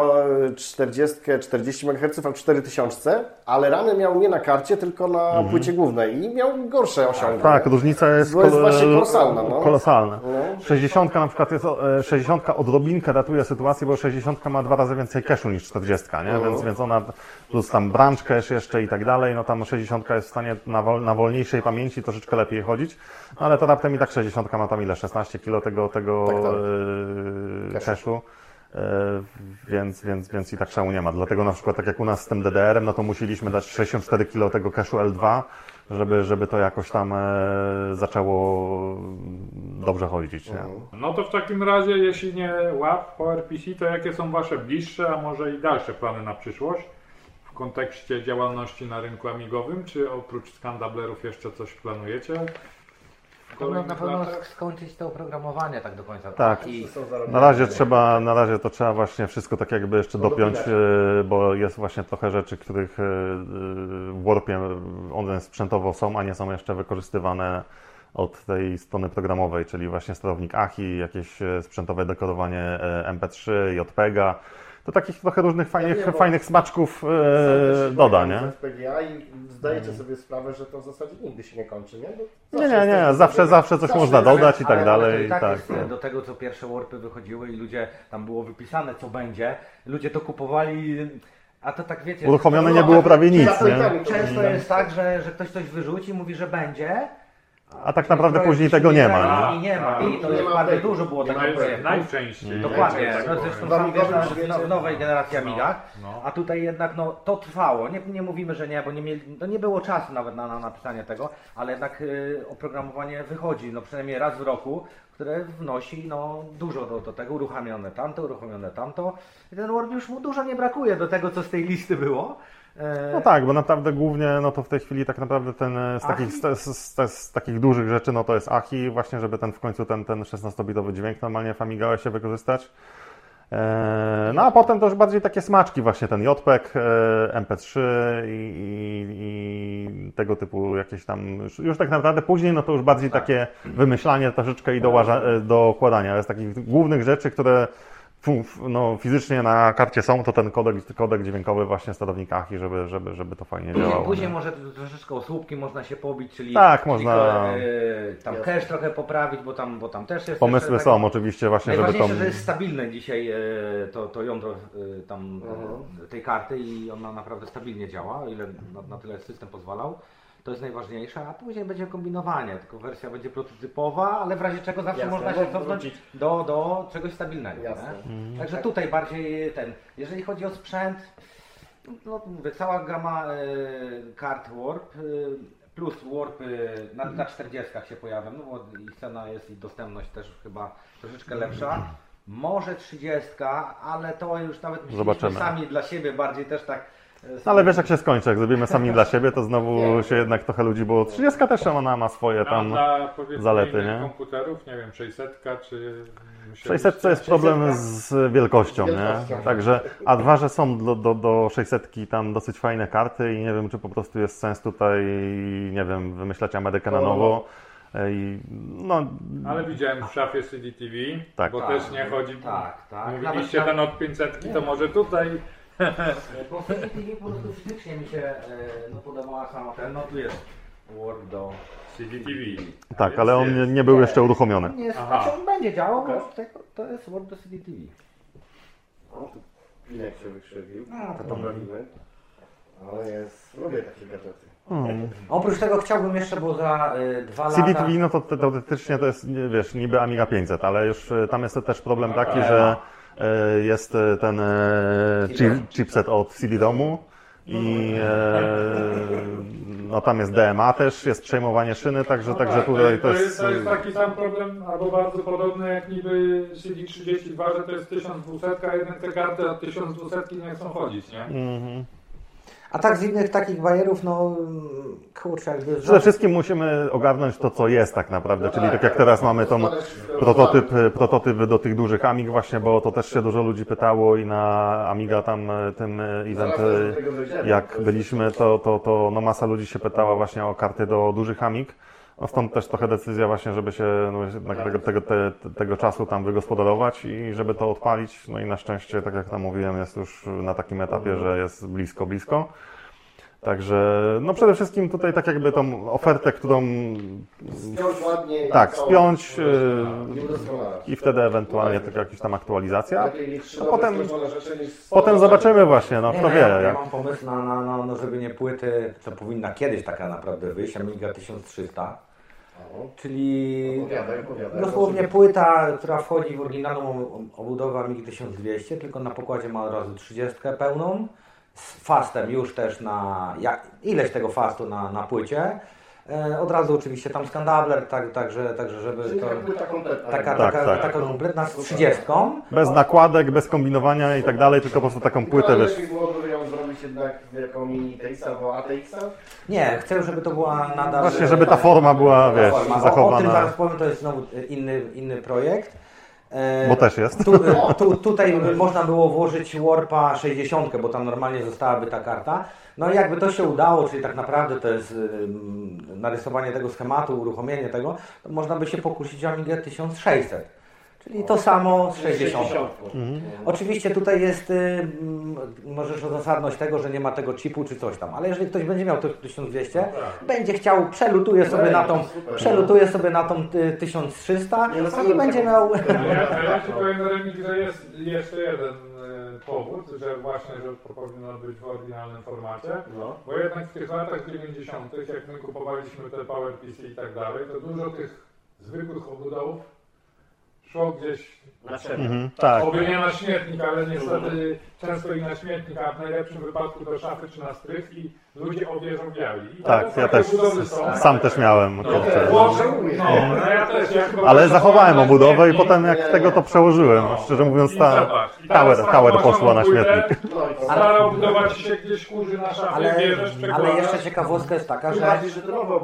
40, 40 MHz, a 4000, ale ramy miał nie na karcie, tylko na płycie głównej i miał gorsze osiągi. Mhm. Tak, różnica jest, To jest kol- właśnie kolosalna, no. kolosalna. No. 60 na przykład jest, e, 60 odrobinkę ratuje sytuację, bo 60 ma dwa razy więcej cashu niż 40, nie? Mhm. Więc, więc ona plus tam branch cache jeszcze i tak dalej, no tam 60 jest w stanie na, wol, na wolniejszej pamięci troszeczkę lepiej chodzić, no ale to raptem i tak 60 ma tam ile? 16 kilo tego, tego Tak, tak. e, cache'u. E, Więc, więc, więc i tak szału nie ma. Dlatego na przykład tak jak u nas z tym DDR-em, no to musieliśmy dać 64 kilo tego cache'u L2, żeby, żeby to jakoś tam e, zaczęło dobrze chodzić. Nie? No to w takim razie, jeśli nie WAP, PowerPC, to jakie są Wasze bliższe, a może i dalsze plany na przyszłość w kontekście działalności na rynku amigowym? Czy oprócz skandablerów jeszcze coś planujecie? To na, pewno latach? skończyć to oprogramowanie tak do końca. Tak. I Na razie trzeba, na razie to trzeba właśnie wszystko tak jakby jeszcze dopiąć, e, bo jest właśnie trochę rzeczy, których e, w Warpie one sprzętowo są, a nie są jeszcze wykorzystywane od tej strony programowej, czyli właśnie sterownik AHI, jakieś e, sprzętowe dekorowanie e, MP3, JPEGA. To takich trochę różnych fajnych, wiem, bo- fajnych smaczków e, doda, nie? FPGA i zdajecie sobie sprawę, że to w zasadzie nigdy się nie kończy, nie? Nie, zawsze nie, nie, zawsze, zawsze coś zawsze można dodać i tak dalej. i tak, tak. jest e, do tego, co pierwsze warpy wychodziły i ludzie, tam było wypisane, co będzie. Ludzie to kupowali, a to tak wiecie... Uruchomione to- nie było prawie nic, Często i nie? tak to Często będzie. jest tak, że, że ktoś coś wyrzuci, mówi, że będzie. A tak naprawdę później tego nie ma? I nie ma. I to Nie jest ma bardzo dużo było jest projektów. najczęściej. Dokładnie, no zresztą sam wiesz, na, w nowej generacji Amigach, no. a tutaj jednak no, to trwało, nie, nie mówimy, że nie, bo nie, mieli, no, nie było czasu nawet na, na napisanie tego, ale jednak y, oprogramowanie wychodzi, no przynajmniej raz w roku, które wnosi no, dużo do, do tego, uruchamione tamto, uruchomione tamto i ten Word już mu dużo nie brakuje do tego, co z tej listy było. E, No tak, bo naprawdę głównie no to w tej chwili tak naprawdę ten e, z takich, z, z, z, takich dużych rzeczy no to jest AHI, właśnie żeby ten w końcu ten, ten 16-bitowy dźwięk normalnie w się wykorzystać. E, No a potem to już bardziej takie smaczki właśnie ten JPEG, e, MP3 i, i, i tego typu jakieś tam, już, już tak naprawdę później no to już bardziej takie wymyślanie troszeczkę i dołaża, dokładania, ale z takich głównych rzeczy, które no, fizycznie na karcie są, to ten kodek, kodek dźwiękowy właśnie sterownik AHI, żeby, żeby, żeby to fajnie Później, działało. później nie? może troszeczkę o słupki można się pobić, czyli Tak, czyli można- e, tam cache trochę poprawić, bo tam, bo tam też jest Pomysły jeszcze są tego- oczywiście właśnie, żeby to... Najważniejsze, że jest stabilne dzisiaj e, to, to jądro e, tam Mhm. e, tej karty i ona naprawdę stabilnie działa, o ile na, na tyle system pozwalał. To jest najważniejsze, a później będzie kombinowanie, tylko wersja będzie prototypowa, ale w razie czego zawsze Jasne, można się cofnąć wrócić. do, do czegoś stabilnego. Jasne. Nie? Także tutaj bardziej ten, jeżeli chodzi o sprzęt, no to mówię, cała gama e, kart Warp, e, plus Warp e, na, na 40 się pojawią, no bo ich cena jest i dostępność też chyba troszeczkę lepsza. Może 30, ale to już nawet myśleliśmy Zobaczymy. sami dla siebie bardziej też tak. No ale wiesz jak się skończy, jak zrobimy sami dla siebie, to znowu się jednak trochę ludzi było... 30 też ona ma swoje A tam... dla zalety, nie? komputerów, nie wiem, 600 czy... 600 to jest problem z wielkością, nie? Wielkością. Także, a dwa, że są do, do, do 600 tam dosyć fajne karty i nie wiem, czy po prostu jest sens tutaj, nie wiem, wymyślać Amerykę na No. nowo. I, no, Ale widziałem w szafie CDTV, Tak. bo Tak, też nie chodzi... Tak, tak. Mówiliście Nawet- ten od 500, to może tutaj... Bo w tej po prostu fizycznie mi się e, no, podobała sama ten, no tu jest Warp do CDTV. tak, ale on nie, nie był jeszcze uruchomiony. Nie jest, Aha. znaczy on będzie działał, bo tego, to jest Word do CDTV. O, tu Pinek się wykrzywił. To poprawimy. Ale jest... Lubię takie gadżety. Oprócz tego chciałbym jeszcze, bo za y, dwa lata... CDTV, no to te- teoretycznie to jest, nie, wiesz, niby Amiga 500, ale już e, tam jest też problem taki, że e, jest e, ten e, chip, chipset od CD-ROMu i e, no tam jest DMA też, jest przejmowanie szyny, także, także tak, tutaj to, jest... to jest taki sam problem, albo bardzo podobny jak niby CD32, że to jest 1200, a jednak te karty od 1200 nie chcą chodzić, nie? Mhm. A tak z innych takich bajerów, no kurczę, jakby... Przede wszystkim musimy ogarnąć to, co jest tak naprawdę, czyli tak jak teraz mamy tą prototyp, prototyp do tych dużych Amig właśnie, bo to też się dużo ludzi pytało i na Amiga tam e, tym e, event, e, jak byliśmy, to, to, to no masa ludzi się pytała właśnie o karty do dużych Amig. No stąd też trochę decyzja właśnie, żeby się no, tego, tego, te, tego czasu tam wygospodarować i żeby to odpalić. No i na szczęście, tak jak tam mówiłem, jest już na takim etapie, że jest blisko, blisko. Także no przede wszystkim tutaj tak jakby tą ofertę, którą Spiąć ładnie. i tak, spiąć Nie udoskonalać. i wtedy ewentualnie tylko jakaś tam aktualizacja. A potem- Potem zobaczymy właśnie, no Nie, kto wie. ja, mam pomysł na, na, na no, zrobienie płyty, co powinna kiedyś taka naprawdę wyjść, Amiga 1300. Czyli Opowiadaj, opowiadaj. dosłownie płyta, która wchodzi w oryginalną obudowę Amigi 1200, tylko na pokładzie ma od razu 30 pełną, z fastem już też na, jak, ileś tego fastu na, na płycie. E, od razu oczywiście tam skandabler, tak, także, także żeby to... taka Tak, taka, tak. taka kompletna z 30. bez nakładek, bez kombinowania i tak dalej, tylko po prostu taką płytę, Ale wiesz. zrobić jednak jako mini. Nie, chcę, żeby to była nadal... Właśnie, żeby ta forma była, wiesz, forma. O, tym zachowana. zaraz powiem, to jest znowu inny, inny projekt. E, Bo też jest. Tu, tu, tutaj by można było włożyć Warpa 60, bo tam normalnie zostałaby ta karta. No i jakby to się udało, czyli tak naprawdę to jest narysowanie tego schematu, uruchomienie tego, to można by się pokusić o Amigę 1600. Czyli to samo z 60. Oczywiście tutaj jest, ym, możesz zasadność tego, że nie ma tego chipu czy coś tam, ale jeżeli ktoś będzie miał to 1200, będzie chciał, przelutuje sobie na tą, przelutuje sobie na tą y, 1300 i będzie miał... Ja, a ja ci powiem że jest jeszcze jeden powód, że właśnie, że to powinno być w oryginalnym formacie, No. bo jednak w tych latach 90., jak my kupowaliśmy te PowerPC i tak dalej, to dużo tych zwykłych obudowów szło gdzieś, Na siebie. Mhm, tak. oby nie na śmietnik, ale niestety często i na śmietnik, a w najlepszym wypadku do szafy czy na strych i ludzie obieżowiali. I Tak, ja też są. sam też miałem. Włożę, no, no ja też. Ja chyba Ale zachowałem obudowę i potem jak tego to przełożyłem. Szczerze mówiąc, ta tower, tower poszła na śmietnik. No to Stara obudowa ci się gdzieś kurzy na szafie, Ale, ale jeszcze ciekawostka jest taka, że,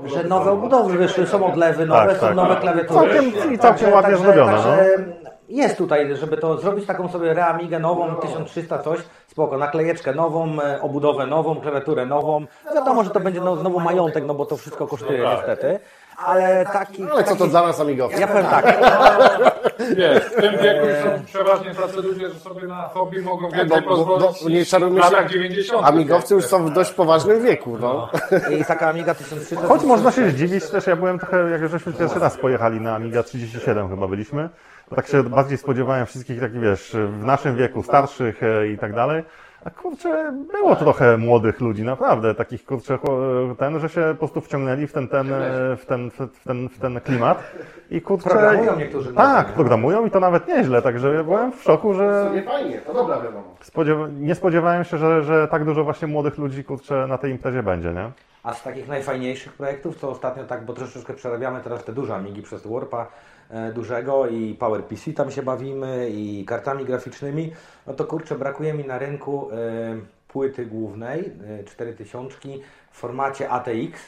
że nowe obudowy wyszły, są odlewy nowe, Tak, są tak. nowe klawiatury. Całkiem, i całkiem ładnie zrobione, no. Jest tutaj, żeby to zrobić taką sobie reamigę nową, 1300 coś, spoko, naklejeczkę nową, e, obudowę nową, klawiaturę nową. Wiadomo, że to będzie no, znowu majątek, no bo to wszystko kosztuje niestety. Ale taki... Ale co to dla nas amigowców? Ja powiem tak, Wiesz, w tym wieku są przeważnie tacy ludzie, że sobie na hobby mogą Bo, więcej bo, bo, pozwolić nie czarujmy się, latach 90. amigowcy już są w dość poważnym wieku, no. i taka Amiga 1300... Choć można się zdziwić też, ja byłem trochę, jak żeśmy pierwszy raz pojechali na Amiga 37 chyba byliśmy, tak się bardziej spodziewałem wszystkich takich, wiesz, w naszym wieku, starszych e, i tak dalej. A kurczę, było trochę młodych ludzi, naprawdę, takich kurczę, cho- ten, że się po prostu wciągnęli w ten, ten, e, w ten, w ten, w ten klimat i kurczę... Programują niektórzy Tak, programują i to nawet nieźle, także ja byłem w szoku, że Nie fajnie, to dobra wiadomo. spodziewa- nie spodziewałem się, że, że tak dużo właśnie młodych ludzi, kurczę, na tej imprezie będzie, nie? A z takich najfajniejszych projektów, to ostatnio tak, bo troszeczkę przerabiamy teraz te duże Amigi przez Warpa e, dużego i PowerPC tam się bawimy i kartami graficznymi, no to kurczę, brakuje mi na rynku e, płyty głównej, e, 4000 w formacie ATX,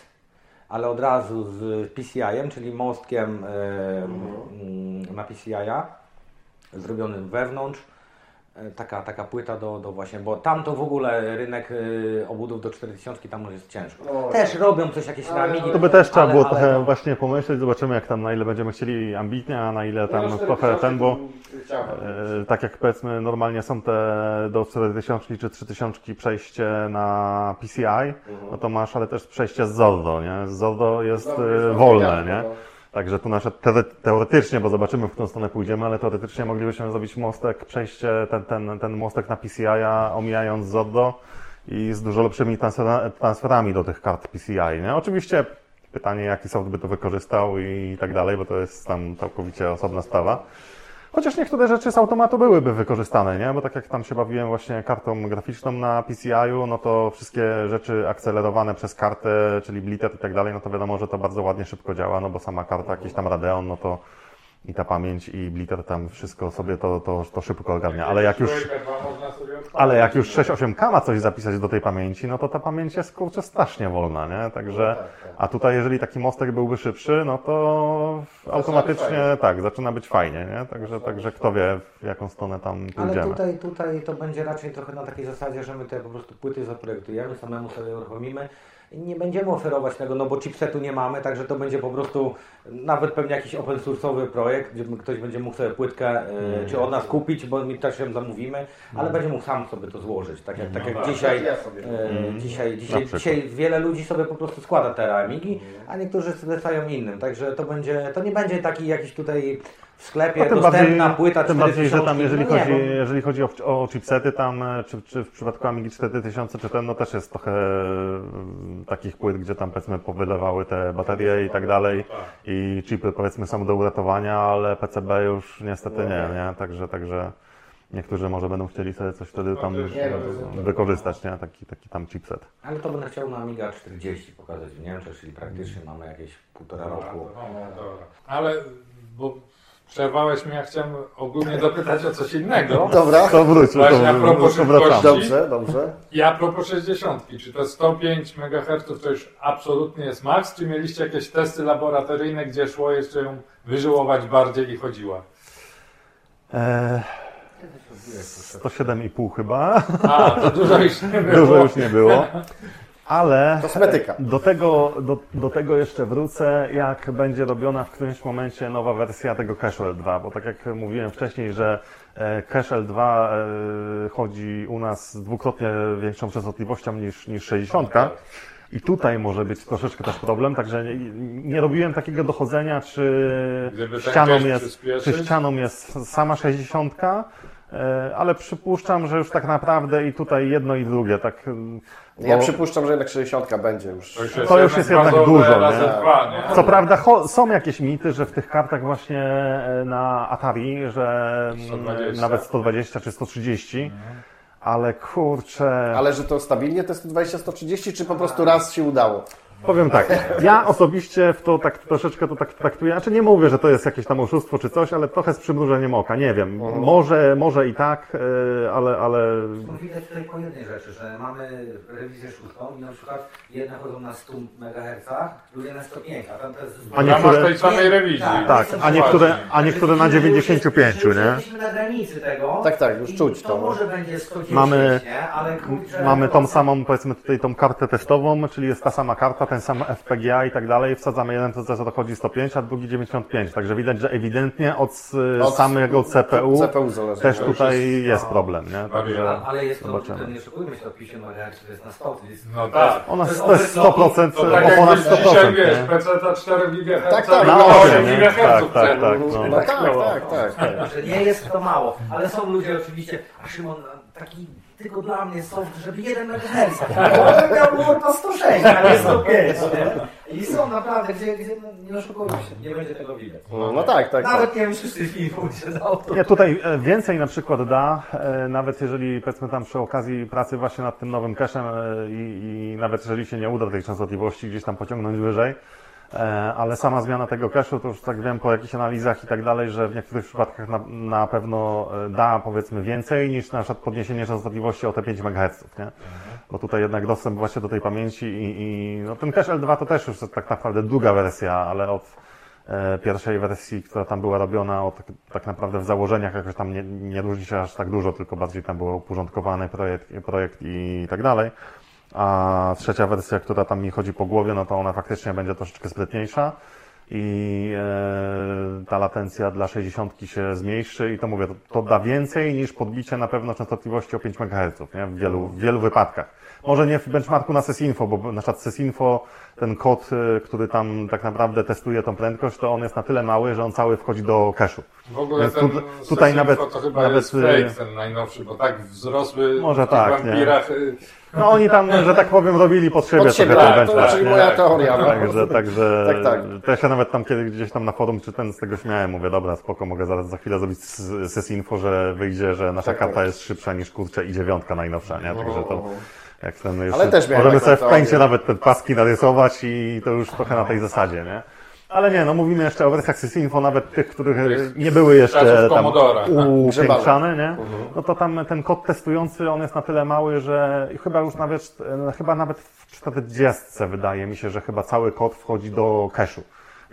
ale od razu z PCI-em, czyli mostkiem e, mm, na PCI-a, zrobionym wewnątrz. E, Taka, taka płyta do, do właśnie, bo tam to w ogóle rynek y, obudów do 4000 tam już jest ciężko. O, Też robią coś jakieś ramigi. To by też trzeba ale- było ale trochę to- właśnie pomyśleć, zobaczymy jak tam, na ile będziemy chcieli ambitnie, a na ile tam No, trochę ten, bo e, tak jak powiedzmy normalnie są te do 4000 czy 3000 przejście na PCI, no to masz, ale też przejście z Zordo, nie? Z Zordo jest e, wolne, nie? Także tu nasze te, teoretycznie, bo zobaczymy w którą stronę pójdziemy, ale teoretycznie moglibyśmy zrobić mostek, przejście, ten, ten, ten mostek na PCI-a, omijając Zordo i z dużo lepszymi transfera, transferami do tych kart PCI, nie? Oczywiście pytanie, jaki soft by to wykorzystał i tak dalej, bo to jest tam całkowicie osobna sprawa. Chociaż niektóre rzeczy z automatu byłyby wykorzystane, nie? Bo tak jak tam się bawiłem właśnie kartą graficzną na PCI-u, no to wszystkie rzeczy akcelerowane przez kartę, czyli Blitter i tak dalej, no to wiadomo, że to bardzo ładnie szybko działa, no bo sama karta, jakiś tam Radeon, no to i ta pamięć i Blitter tam wszystko sobie to, to, to szybko ogarnia. Ale jak już, ale jak już 6-8K ma coś zapisać do tej pamięci, no to ta pamięć jest kurczę strasznie wolna, nie? Także, a tutaj jeżeli taki mostek byłby szybszy, no to automatycznie tak, zaczyna być fajnie, nie? Także, także kto wie w jaką stronę tam Ale pójdziemy. tutaj, tutaj to będzie raczej trochę na takiej zasadzie, że my te po prostu płyty zaprojektujemy, samemu sobie uruchomimy. Nie będziemy oferować tego, no bo chipsetu nie mamy, także to będzie po prostu nawet pewnie jakiś open source'owy projekt, gdzie ktoś będzie mógł sobie płytkę e, czy od nas kupić, bo my też ją zamówimy, ale będzie mógł sam sobie to złożyć. Tak jak, tak jak dzisiaj, ja sobie. e, dzisiaj, dzisiaj, przykład. dzisiaj wiele ludzi sobie po prostu składa te Amigi, a niektórzy zlecają innym. Także to będzie, to nie będzie taki jakiś tutaj w sklepie No, tym dostępna bardziej, płyta tym 4 bardziej, że tam jeżeli No nie, chodzi, bo- jeżeli chodzi o, o chipsety tam, e, czy, czy w przypadku Amigi 4000, czy ten, no też jest trochę e, takich płyt, gdzie tam powiedzmy powylewały te baterie i tak dalej i chipy powiedzmy są do uratowania, ale PCB już niestety nie, nie? Także, także niektórzy może będą chcieli sobie coś wtedy tam wykorzystać, nie? Taki, taki tam chipset. Ale to będę chciał na Amiga 40 pokazać w Niemczech, czyli praktycznie mamy jakieś półtora roku. No, dobra. Ale, bo przerwałeś mnie, ja chciałem ogólnie dopytać o coś innego. Dobra, To wróćmy, Właśnie a to, propos to wracamy. szybkości. dobrze, dobrze. I a propos 60, czy te 105 MHz to już absolutnie jest maks, czy mieliście jakieś testy laboratoryjne, gdzie szło jeszcze ją wyżyłować bardziej i chodziła? E, 107,5 chyba, A, to dużo już nie było. dużo już nie było. Ale Kosmetyka. Do tego, do, do tego jeszcze wrócę, jak będzie robiona w którymś momencie nowa wersja tego Cache L2, bo tak jak mówiłem wcześniej, że e, Cache L2 e, chodzi u nas z dwukrotnie większą częstotliwością niż, niż 60. I tutaj może być troszeczkę też problem, także nie, nie robiłem takiego dochodzenia, czy Gdyby ścianą, jest, czy ścianą jest sama 60, e, ale przypuszczam, że już tak naprawdę i tutaj jedno i drugie, tak. Ja bo- przypuszczam, że jednak 60 będzie już. To już jest jednak bazowe dużo, razy nie? dwa, nie? Co prawda są jakieś mity, że w tych kartach właśnie e, na Atari, że mm, 120. nawet 120 czy 130, ale kurczę, Ale że to stabilnie te 120-130, czy po prostu raz się udało? Powiem tak, ja osobiście w to tak troszeczkę to tak traktuję, znaczy nie mówię, że to jest jakieś tam oszustwo czy coś, ale trochę z przymrużeniem oka, nie wiem, może, może i tak, e, ale, ale Widać tutaj po jednej rzeczy, że mamy rewizję szóstą i na przykład jedne chodzą na 100 MHz, drugie na 105, a tam to jest... A W niektóre- tej samej rewizji. tak, a niektóre, a niektóre na 95, nie? Jesteśmy na granicy tego. Tak, tak, już i czuć to. no. może będzie 110, Mamy- nie? Ale kurczę, Mamy tą samą, powiedzmy tutaj tą kartę testową, czyli jest ta sama karta, ten sam FPGA i tak dalej. Wsadzamy jeden procesor, chodzi 105, a drugi 95. Także widać, że ewidentnie od, Od samego CPU, CPU zależy. też tutaj jest problem, nie? Także A- Ale jest to, zobaczymy. to nie oszukujmy się, to 50 MHz to jest na 100. To jest, No tak. Ona To jest to jest 100%, To tak o ponad jakbyś dzisiaj, 100%, wiesz? PC to 4 GHz, Tak, tak, Na na 8 osiem, nie? GHz Tak, tak, celu. tak. No. No tak, tak, tak. tak. że nie jest to mało, ale są ludzie oczywiście, a Szymon taki tylko dla mnie soft, żeby 1 MHz. To miał było to 106, a nie 105. Nie? I są naprawdę, gdzie, gdzie no, nie oszukujmy się, nie będzie tego widać. No tak, tak. tak. Nawet nie wiem, czy z tych się dało. Nie, tutaj e, więcej na przykład da, e, nawet jeżeli powiedzmy tam przy okazji pracy właśnie nad tym nowym cache'em e, i, i nawet jeżeli się nie uda tej częstotliwości gdzieś tam pociągnąć wyżej, ale sama zmiana tego cache'u, to już tak wiem po jakichś analizach i tak dalej, że w niektórych przypadkach na, na pewno e, da powiedzmy więcej niż na przykład podniesienie częstotliwości o te 5 MHz, nie? Bo tutaj jednak dostęp właśnie do tej pamięci i, i no ten cache L2 to też już tak naprawdę druga wersja, ale od e, pierwszej wersji, która tam była robiona, o, tak, tak naprawdę w założeniach jakoś tam nie, nie różni się aż tak dużo, tylko bardziej tam był uporządkowany projekt, projekt i tak dalej. A trzecia wersja, która tam mi chodzi po głowie, no to ona faktycznie będzie troszeczkę sprytniejsza i e, ta latencja dla 60 się zmniejszy i to mówię, to, to da więcej niż podbicie na pewno częstotliwości o 5 MHz, nie? W wielu, w wielu wypadkach. Może nie w benchmarku na SysInfo, bo na przykład SysInfo, ten kod, y, który tam tak naprawdę testuje tą prędkość, to on jest na tyle mały, że on cały wchodzi do cache'u. W ogóle Więc ten tu- Sesinfo tutaj nawet- to chyba nawet, jest y, fake ten najnowszy, bo tak wzrosły Może w tak, nie? wampirach y, No oni tam, że tak powiem, robili pod siebie Pod siebie, trochę ten tak, to benchmark, czyli nie? moja teoria. No. Także, także Tak, tak. to ja nawet tam kiedy gdzieś tam na forum czy ten z tego śmiałem, mówię, dobra, spoko, mogę zaraz za chwilę zrobić s- ses info, że wyjdzie, że nasza Tak, karta tak. jest szybsza niż kurczę i dziewiątka najnowsza, nie? Także to jak ten już, Ale też możemy sobie w pęcie nawet te paski narysować i to już trochę na tej zasadzie, nie? Ale nie, no mówimy jeszcze o wersjach Sysinfo, nawet tych, których nie były jeszcze tam tak. upiększane, nie? No to tam ten kod testujący, on jest na tyle mały, że chyba już nawet, e, chyba nawet w 40 wydaje mi się, że chyba cały kod wchodzi do cache'u.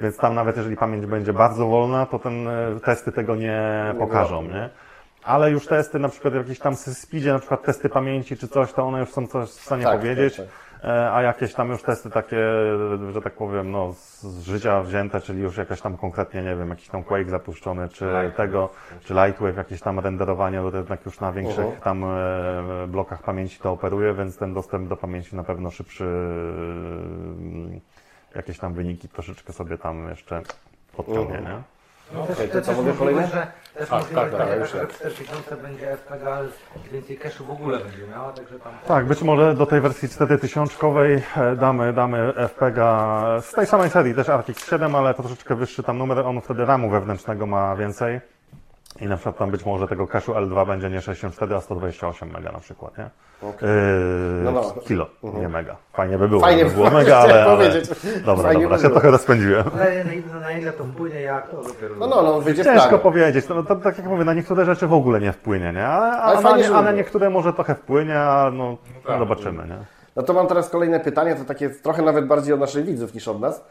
Więc tam nawet jeżeli pamięć będzie bardzo wolna, to ten e, testy tego nie pokażą, nie? Ale już testy, na przykład w jakimś tam speedzie, na przykład testy pamięci czy coś, to one już są coś w stanie Tak, powiedzieć. tak, E, A jakieś tam już testy takie, że tak powiem, no, z- życia wzięte, czyli już jakaś tam konkretnie, nie wiem, jakiś tam Quake zapuszczony, czy tego, czy Lightwave, jakieś tam renderowanie, bo to jednak już na większych Mhm. tam e, blokach pamięci to operuje, więc ten dostęp do pamięci na pewno szybszy, mm, jakieś tam wyniki troszeczkę sobie tam jeszcze podciągnie, nie? Okej, to co kolejne? że też Tak, tak, tak, tak, już że 4000 będzie więcej w ogóle będzie miała, także tam... Tak, być może do tej wersji 4000 e, damy, damy FPGA z tej samej serii, też RTX 7, ale to troszeczkę wyższy tam numer, on wtedy RAMu wewnętrznego ma więcej. I na przykład tam być może tego cache'u L2 będzie nie 64, a 128 mega na przykład, nie? Okej. Yy, No, no. Kilo, nie mega. Fajnie by było, Fajnie by było by mega, ale, ale... powiedzieć. Dobra, Fajnie dobra, by się trochę rozpędziłem. Ale na ile, na ile to wpłynie, jak to dopiero... No, no, no, wyjdzie Ciężko powiedzieć, no, to, tak jak mówię, na niektóre rzeczy w ogóle nie wpłynie, nie? Ale a, fajnie, na, żeby a na było. niektóre może trochę wpłynie, a no, tak. zobaczymy, nie? No to mam teraz kolejne pytanie, to takie trochę nawet bardziej od naszych widzów niż od nas.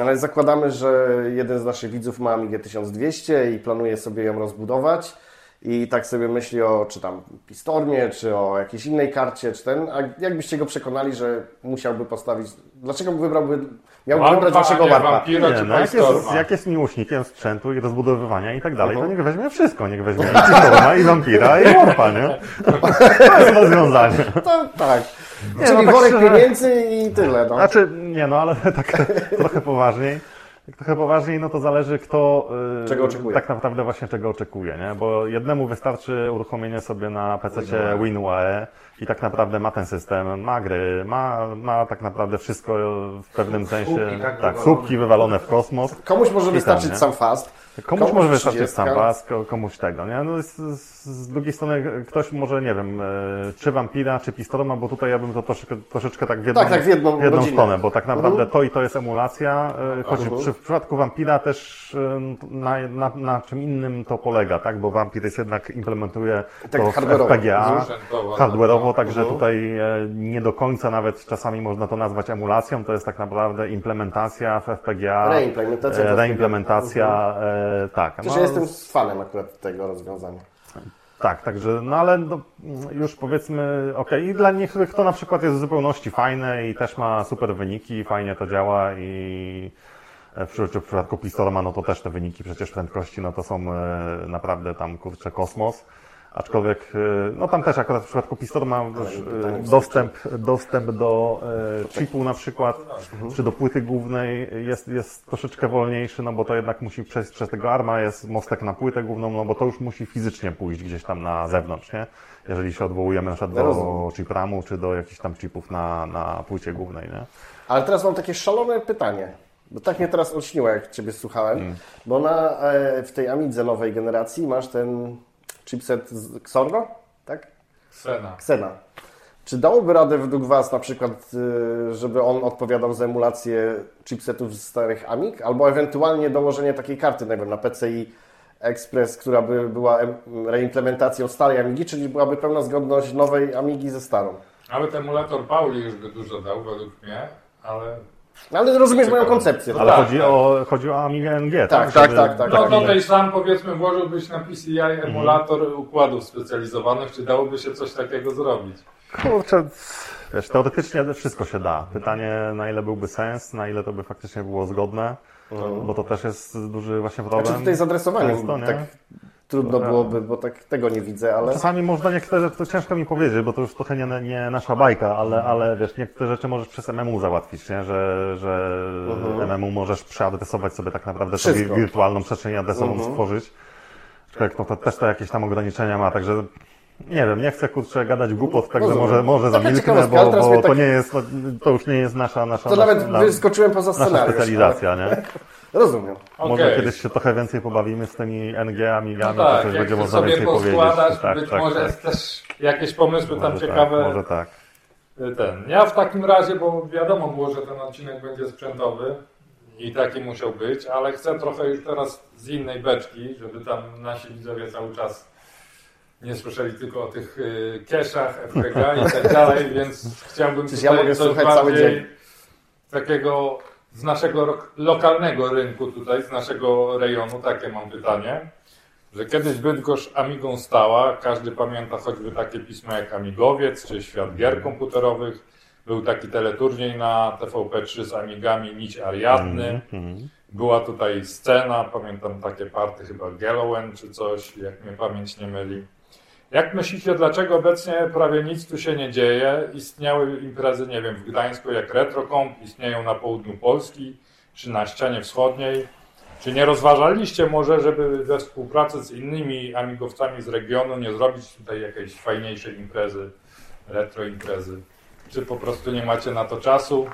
Ale zakładamy, że jeden z naszych widzów ma Amigę 1200 i planuje sobie ją rozbudować. I tak sobie myśli o czy tam Pistormie, czy o jakiejś innej karcie, czy ten. A jakbyście go przekonali, że musiałby postawić. Dlaczego wybrałby. Miałby Warpa, wybrać waszego nie warpa? wampira Nie, czy no jak jest, jak jest miłośnikiem sprzętu i rozbudowywania i tak dalej, Mhm. to niech weźmie wszystko. Niech weźmie i Pistorma, i Vampira, i Warpa, nie? To jest rozwiązanie. To, tak. Nie, Czyli no tak worek szczerze- pieniędzy i tyle. No. Znaczy, nie no, ale tak trochę poważniej. Jak trochę poważniej, no to zależy kto yy, Czego oczekuje. tak naprawdę właśnie czego oczekuje, nie? Bo jednemu wystarczy uruchomienie sobie na PC WinUAE i tak naprawdę ma ten system, ma gry, ma, ma tak naprawdę wszystko w pewnym sensie, Słupki, tak, tak, wywalone. słupki wywalone w kosmos. Komuś może tam, wystarczyć nie? sam fast. Komuś może wystarczyć 30. sam pas, ko- komuś tego, nie? No z, z, drugiej strony ktoś może, nie wiem, e, czy Vampira, czy Pistorma, bo tutaj ja bym to troszeczkę, troszeczkę tak w jedną, Tak, tak, w jedną godzinę. stronę, bo tak naprawdę Mhm. to i to jest emulacja, e, choć przy, w przypadku Vampira też e, na, na, na czym innym to polega, tak? Bo Vampir jest jednak implementuje Tak to w. FPGA, hardware'owo, no. także tutaj e, nie do końca nawet czasami można to nazwać emulacją, to jest tak naprawdę implementacja w FPGA, Reimplementacja e, reimplementacja, e, tak. Też no, ja jestem fanem akurat tego rozwiązania. tak, także, no ale no, już powiedzmy, okej, i dla niektórych to na przykład jest w zupełności fajne i też ma super wyniki, fajnie to działa i w, przy- w przypadku Pistorma, no to też te wyniki przecież prędkości, no to są naprawdę tam, kurczę, kosmos. Aczkolwiek, e, no tam też akurat w przypadku Pistorma już, e, dostęp, dostęp do e, chipu na przykład, czy do płyty głównej jest, jest troszeczkę wolniejszy, no bo to jednak musi przejść przez tego arma, jest mostek na płytę główną, no bo to już musi fizycznie pójść gdzieś tam na zewnątrz, nie? Jeżeli się odwołujemy na przykład do chip RAMu, czy do jakichś tam chipów na, na płycie głównej, nie? Ale teraz mam takie szalone pytanie. Bo tak mnie teraz olśniło, jak Ciebie słuchałem. Bo na, w tej Amidze nowej generacji masz ten chipset z Xorno, tak? Scena. Xena. Czy dałoby radę według Was na przykład, y, żeby on odpowiadał za emulację chipsetów z starych Amig? Albo ewentualnie dołożenie takiej karty, nie wiem, na PCI Express, która by była em- reimplementacją starej Amigi, czyli byłaby pełna zgodność nowej Amigi ze starą. Ale ten emulator Pauli już by dużo dał według mnie, ale Ale rozumiesz moją koncepcję. Ale tak, chodzi, tak. o, chodzi o Amiga NG, tak? Tak, tak, Żeby tak, tak, no tak. to tej sam powiedzmy włożyłbyś na PCI emulator układów specjalizowanych, czy dałoby się coś takiego zrobić? Kurczę, wiesz, teoretycznie wszystko się da. Pytanie, na ile byłby sens, na ile to by faktycznie było zgodne, bo to też jest duży właśnie problem. Znaczy tutaj z adresowaniem Często, nie? tak trudno byłoby, bo tak tego nie widzę, ale... Czasami można niektóre, to ciężko mi powiedzieć, bo to już trochę nie, nie nasza bajka, ale, ale wiesz, niektóre rzeczy możesz przez MMU załatwić, nie? że, że MMU możesz przeadresować sobie tak naprawdę sobie wirtualną przestrzeń adresową stworzyć. Aczkolwiek no, to też to jakieś tam ograniczenia ma, także Nie wiem, nie chcę kurczę gadać głupot, także Rozumiem. może, może zamilknę, bo, bo mnie to tak- nie jest, no, to już nie jest nasza, nasza, To nawet nasza, wyskoczyłem poza nasza specjalizacja, nie? Rozumiem. Może Okej. kiedyś się trochę więcej pobawimy z tymi NG, No amigami, to tak, coś jak będzie to można sobie więcej powiedzieć. Tak, być tak, może tak. też jakieś pomysły tam Może ciekawe. Tak, może tak. Ten. Ja w takim razie, bo wiadomo było, że ten odcinek będzie sprzętowy i taki musiał być, ale chcę trochę już teraz z innej beczki, żeby tam nasi widzowie cały czas nie słyszeli tylko o tych y, kieszach, FPG i tak dalej, więc chciałbym Przecież ja tutaj mogę coś słuchać cały bardziej dzień. takiego z naszego lokalnego rynku tutaj, z naszego rejonu, takie mam pytanie, że kiedyś Bydgoszcz Amigą stała, każdy pamięta choćby takie pismo jak Amigowiec, czy Świat Gier Komputerowych, był taki teleturniej na TVP3 z Amigami Nić Ariadny, Mhm. była tutaj scena, pamiętam takie party chyba Gallowen czy coś, jak mnie pamięć nie myli. Jak myślicie, dlaczego obecnie prawie nic tu się nie dzieje? Istniały imprezy, nie wiem, w Gdańsku jak RetroComp, istnieją na południu Polski, czy na ścianie wschodniej. Czy nie rozważaliście może, żeby we współpracy z innymi amigowcami z regionu nie zrobić tutaj jakiejś fajniejszej imprezy, retro imprezy? Czy po prostu nie macie na to czasu?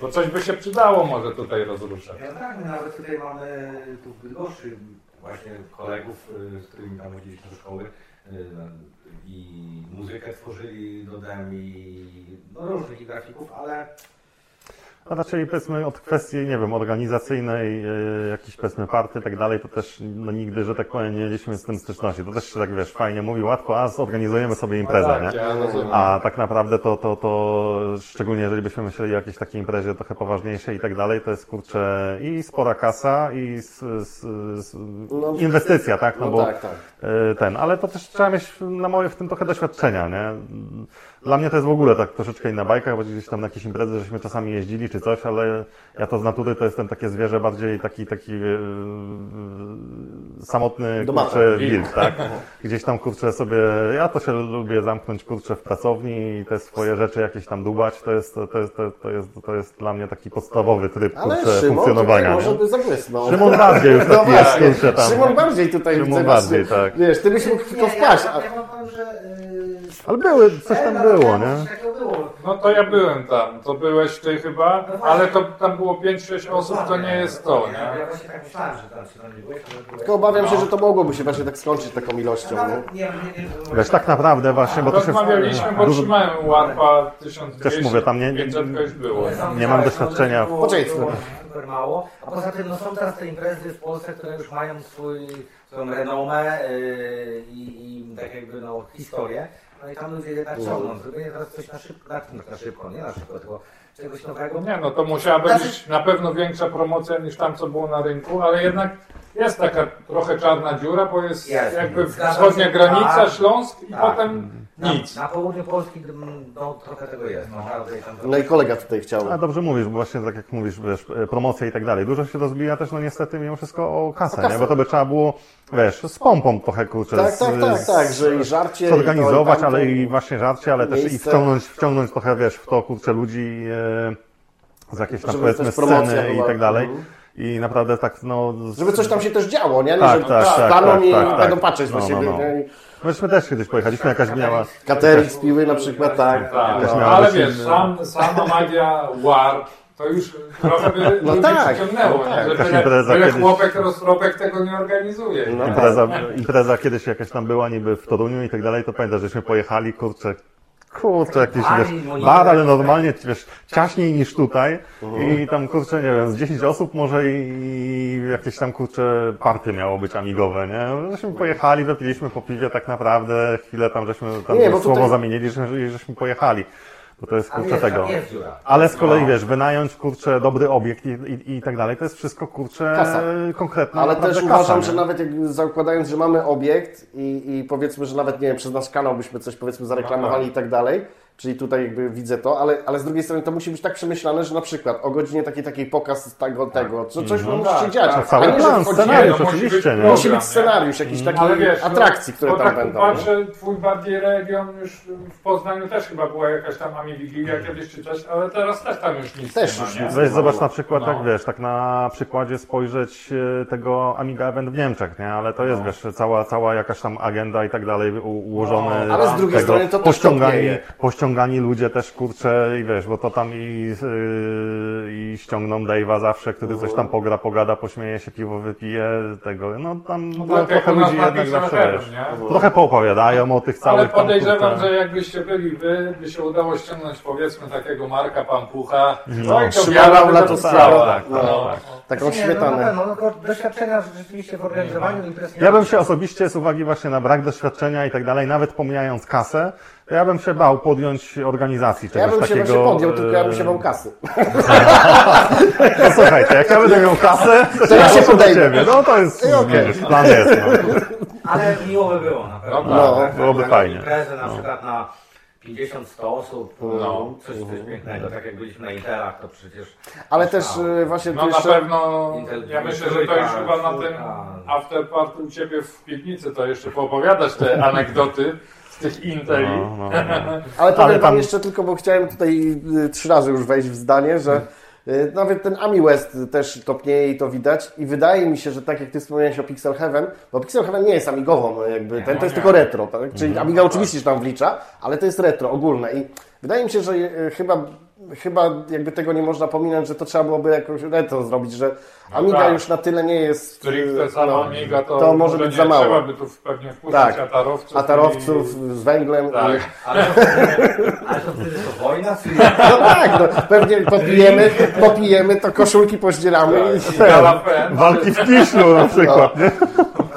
Bo coś by się przydało może tutaj rozruszać. Ja tak, my nawet tutaj mamy tu w Bydgoszczy właśnie kolegów, y, z którymi tam chodziliśmy do szkoły i muzykę tworzyli do demi, no różnych grafików, ale A raczej powiedzmy od kwestii, nie wiem, organizacyjnej, e, jakiejś powiedzmy party i tak dalej, to też no, nigdy, że tak powiem, nie mieliśmy z tym styczności. To też się tak, wiesz, fajnie mówi, łatwo, a zorganizujemy sobie imprezę, tak, nie? rozumiem. A tak naprawdę to, to, to szczególnie jeżeli byśmy myśleli o jakiejś takiej imprezie trochę poważniejszej i tak dalej, to jest kurczę i spora kasa i s, s, s, No, inwestycja, tak? No, No bo tak, tak. e, ten, ale to też trzeba mieć na moje w tym trochę doświadczenia, nie? Dla mnie to jest w ogóle tak troszeczkę inna bajka, bo gdzieś tam na jakieś imprezy, żeśmy czasami jeździli czy coś, ale ja to z natury to jestem takie zwierzę bardziej taki, taki e, samotny Domata. kurczę wilk, tak? Gdzieś tam kurczę sobie, ja to się lubię zamknąć kurczę w pracowni i te swoje rzeczy jakieś tam dubać, to jest, to jest, to jest, to jest, to jest dla mnie taki podstawowy tryb Ale kurczę Szymon funkcjonowania. nie? może by zabłysnął. Szymon bardziej już No taki jest właśnie, kurczę tam. Szymon bardziej tutaj Szymon widzę, bardziej, właśnie, tak. Wiesz, ty byś mógł w to wpaść. a- ja wam powiem, że y, Ale były, coś tam było, nie? No to ja byłem tam, to byłeś ty chyba, ale to tam było 5-6 osób, to nie jest to, Ja, nie? ja właśnie tak myślałem, że tam się tam nie byłeś. ale byłeś. Tylko obawiam się, że to mogłoby się właśnie tak skończyć taką ilością. Nie? Nawet nie, nie, nie, Wiesz, tak naprawdę właśnie, bo to się... Rozmawialiśmy, bo dużo- trzymałem łatwa 1200, Też mówię, tam nie- nie- 500 już było. nie? Mam doświadczenia Poczekaj super mało. A poza tym no, są teraz te imprezy w Polsce, które już mają swój, swoją renomę yy, i, i tak jakby no, historię. No i tam ludzie jednak ciągną. Zrobienie teraz coś na szybko, na, na szybko, nie na szybko, tylko czegoś nowego. Nie no, to musiała być na pewno większa promocja niż tam, co było na rynku, ale jednak jest taka trochę czarna dziura, bo jest Jest. jakby wschodnia granica, Tak. Śląsk i Tak. potem Na, nic. na południu Polski no, trochę tego jest. No, No i kolega tutaj chciał. A dobrze mówisz, bo właśnie tak jak mówisz, wiesz, promocja i tak dalej. Dużo się rozbija też, no niestety, mimo wszystko o kasę, kasę. nie? Bo to by trzeba było, wiesz, z pompą trochę, kurczę, Tak, z, tak, tak, z- tak, że i żarcie. zorganizować, i ale i właśnie żarcie, ale też i Miejsce. wciągnąć, wciągnąć trochę, wiesz, w to, kurczę, ludzi e, z jakiejś tam, powiedzmy, sceny i tak dalej. Mhm. I naprawdę tak, no... z- Żeby coś tam się też działo, nie? nie Tak, że tak, tak, tak, i tak, tak. będą patrzeć No, na siebie. no, no. Myśmy też kiedyś pojechaliśmy, jakaś miała... Catering z piły na przykład, tak. Tak, no, miała ale wiesz, sam, sama magia War to już trochę by No tak, przyciągnęło, no nie? tak. że tyle, impreza tyle kiedyś- chłopek, roztropek tego nie organizuje. No? Impreza, impreza kiedyś jakaś tam była niby w Toruniu i tak dalej, to pamiętasz, żeśmy pojechali, kurczę, kurczę, jakiś, Bari, wiesz, bar, ale normalnie, wiesz, ciaśniej niż tutaj i tam, kurczę, nie wiem, z 10 osób może i, jakieś tam, kurczę, party miało być amigowe, nie? Żeśmy pojechali, wypiliśmy po piwie tak naprawdę, chwilę tam żeśmy tam Nie, słowo tutaj- zamienili, że- żeśmy pojechali. Bo to jest, kurczę, tego. Ale z kolei, wiesz, wynająć, kurczę, dobry obiekt i, i, i tak dalej, to jest wszystko, kurczę, Kasa. konkretna Ale też kasa, uważam, nie? że nawet jak zakładając, że mamy obiekt i, i powiedzmy, że nawet nie wiem, przez nasz kanał byśmy coś powiedzmy zareklamowali i tak dalej, Czyli tutaj jakby widzę to, ale, ale z drugiej strony to musi być tak przemyślane, że na przykład o godzinie takiej takiej pokaz tego, tego, co coś No musi się tak, dziać. tak. Cały nie, plan, scenariusz no, musi oczywiście, być nie? Musi być scenariusz, jakiś nie? taki Ale wiesz, no, atrakcji, które bo tam tak będą. nie? Patrzę, twój bardziej region już w Poznaniu też chyba była jakaś tam Ami Wigilia kiedyś czy coś, ale teraz też tam już nic Też nie ma, już nie? Weź zobacz na przykład, No. jak wiesz, tak na przykładzie spojrzeć e, tego Amiga Event w Niemczech, nie? Ale to jest, No. wiesz, cała, cała jakaś tam agenda i tak dalej ułożone. No, ale z drugiej strony to też pościągani, topnieje. Pościągani ludzie też, kurczę, i wiesz, bo to tam i, yy, i ściągną Dave'a zawsze, który coś tam pogra, pogada, pośmieje się, piwo wypije, tego, no tam no, tak jak trochę ludzi na jednak zawsze, wiesz, nie? trochę poopowiadają o tych Ale całych tam, podejrzewam, kurczę, że jakbyście byli wy, by się udało ściągnąć powiedzmy takiego Marka Pampucha, no, i to wiara by to Latowskiego, została, tak, no. no. Taką Nie, no, na śmietanę. pewno, no, to doświadczenia rzeczywiście w organizowaniu imprez Ja bym się osobiście z uwagi właśnie na brak doświadczenia i tak dalej, nawet pomijając kasę, ja bym się bał podjąć organizacji czegoś Ja bym się takiego. podjął, tylko ja bym się e, bał kasy. No słuchajcie, jak ja będę miał kasę, to, To ja się podejmę. ciebie. No to jest, I widzisz, plan jest. No. Ale miło by było na pewno. No, byłoby Taką fajnie. Imprezę na przykład na 50-100 osób, No. coś, coś pięknego, tak jak byliśmy na Interach, to przecież... Ale też e, właśnie No na pewno, Intel ja myślę, że to już chyba na tym afterparty u Ciebie w piwnicy, to jeszcze poopowiadasz te anegdoty z tych Inteli. No, no, no. Ale powiem tam- jeszcze tylko, bo chciałem tutaj y, trzy razy już wejść w zdanie, że y, nawet ten Ami West też topnieje i to widać i wydaje mi się, że tak jak Ty wspomniałeś o Pixel Heaven, bo Pixel Heaven nie jest amigową, no jakby, ten to jest tylko retro, tak? czyli Mhm. Amiga oczywiście się tam wlicza, ale to jest retro ogólne i wydaje mi się, że y, chyba Chyba jakby tego nie można pominąć, że to trzeba byłoby jakoś retro zrobić, że Amiga tak. już na tyle nie jest. Stricte y, sama no, Amiga to, to może nie być za mało. Trzeba by tu pewnie wpuszczać Tak. atarowców. Atarowców z węglem. Tak. I, Ale, ale to wtedy to wojna. No tak, no, pewnie popijemy, popijemy, to koszulki poździeramy i I. Walki w Kiślu na przykład, nie?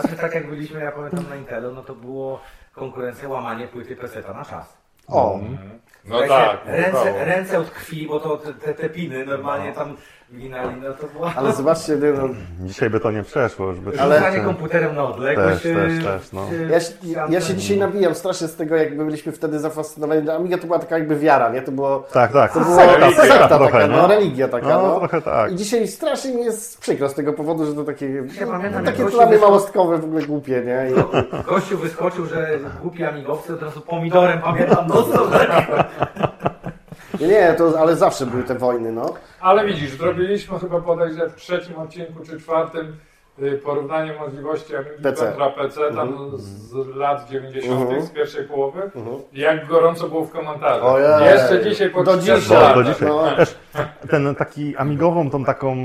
Znaczy, tak jak byliśmy, ja pamiętam na Intelu, no to było konkurencja łamanie płyty peseta na czas. o. No tak. ręce, ręce od krwi, bo to te, te piny normalnie tam ginali, no to było... Ale zobaczcie, no, Dzisiaj by to nie przeszło, już by Ale- Rzucanie komputerem na odległość. Też, też, yy, też, no. ja, się- ja się dzisiaj nabijam strasznie z tego, jak byliśmy wtedy zafascynowani. No, Amiga to była taka jakby wiara, nie? To było... Tak, tak. To była Sekta, sekta, sekta taka, no, nie? religia taka, no. No, trochę tak. I dzisiaj strasznie mi jest przykro z tego powodu, że to takie, Ja pamiętam, takie jak gościu małostkowe, w ogóle głupie, nie? I, Gościu wyskoczył, że głupi amigowcy od razu pomidorem, pamiętam, no co nie, to, ale zawsze były te wojny, no. Ale widzisz, zrobiliśmy chyba bodajże w trzecim odcinku czy czwartym porównanie możliwości Amigi PC. kontra PC tam z lat 90. Mhm. z pierwszej połowy. Jak gorąco było w komentarzach. Ojej. Jeszcze dzisiaj po Do 30 dzisiaj. Do, dzisiaj. No. Ten taki amigową, tą taką,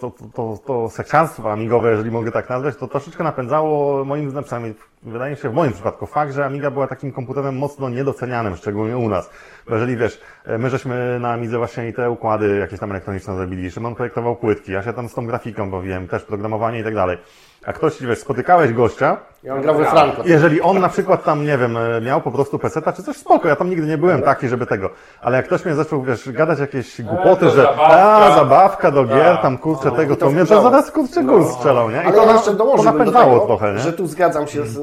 to, to, to, to seksiarstwo amigowe, jeżeli mogę tak nazwać, to troszeczkę napędzało moim zdaniem, przynajmniej wydaje mi się w moim przypadku, fakt, że Amiga była takim komputerem mocno niedocenianym, szczególnie u nas. Bo jeżeli wiesz, my żeśmy na Amidze właśnie i te układy jakieś tam elektroniczne zrobili, Szymon projektował płytki, ja się tam z tą grafiką bawiłem, też programowanie i tak dalej. A ktoś, wiesz, spotykałeś gościa, Ja on grał we Franco. jeżeli on na przykład tam, nie wiem, miał po prostu peseta czy coś, spoko, ja tam nigdy nie byłem taki, żeby tego. Ale jak ktoś mnie zaczął, wiesz, gadać jakieś głupoty, że zabawka. a, zabawka do gier, Tak. tam kurczę tego, to to mnie to zaraz kurczę gól strzelał, nie? I Ale to, ja jeszcze to dołożyłbym do napędzało tego, trochę, nie? że tu zgadzam się z,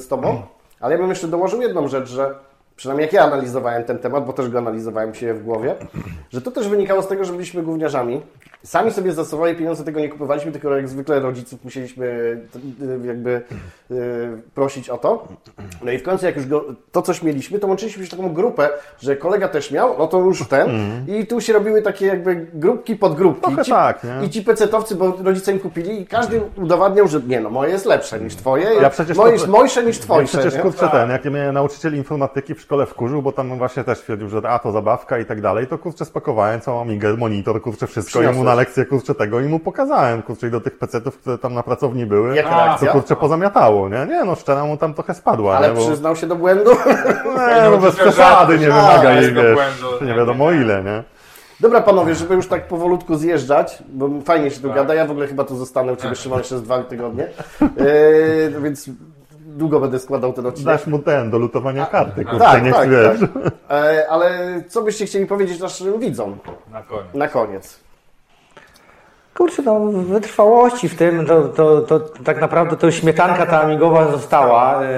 z Tobą, ale ja bym jeszcze dołożył jedną rzecz, że przynajmniej jak ja analizowałem ten temat, bo też go analizowałem się w głowie, że to też wynikało z tego, że byliśmy gówniarzami. Sami sobie za swoje pieniądze tego nie kupowaliśmy, tylko jak zwykle rodziców musieliśmy y, jakby y, prosić o to. No i w końcu jak już go, to coś mieliśmy, to łączyliśmy się w taką grupę, że kolega też miał, no to już ten i tu się robiły takie jakby grupki pod grupki. Trochę Ci- tak, nie? I ci pecetowcy, bo rodzice im kupili i każdy udowadniał, że nie no, moje jest lepsze niż twoje, Ja przecież moje to- jest mojsze niż Ja twoje. przecież nie? kurczę ten, jak mnie nauczyciel informatyki w szkole wkurzył, bo tam właśnie też twierdził, że a to zabawka i tak dalej, to kurczę spakowałem całą amigę, monitor, kurczę wszystko i mu na Przyniosłeś. lekcję kurczę tego i mu pokazałem, kurczę i do tych pecetów, które tam na pracowni były, Jaka to reakcja? kurczę pozamiatało, nie? Nie no, szczena mu tam trochę spadła, Ale nie? Bo... przyznał się do błędu. Nie, no bez Nauczyciel przesady, nie wymaga a, jej, wiesz, błędu. nie wiadomo ile, nie? Dobra panowie, żeby już tak powolutku zjeżdżać, bo fajnie się tu Tak. gada, ja w ogóle chyba tu zostanę u Ciebie Szymon jeszcze z dwa tygodnie, yy, więc długo będę składał ten odcinek. Dasz mu ten, do lutowania karty, kurczę, tak, niech tak, wiesz. tak. E, ale co byście chcieli powiedzieć naszym widzom Na koniec. na koniec? Kurczę, no wytrwałości w tym, to, to, to tak naprawdę to śmietanka ta amigowa została. E,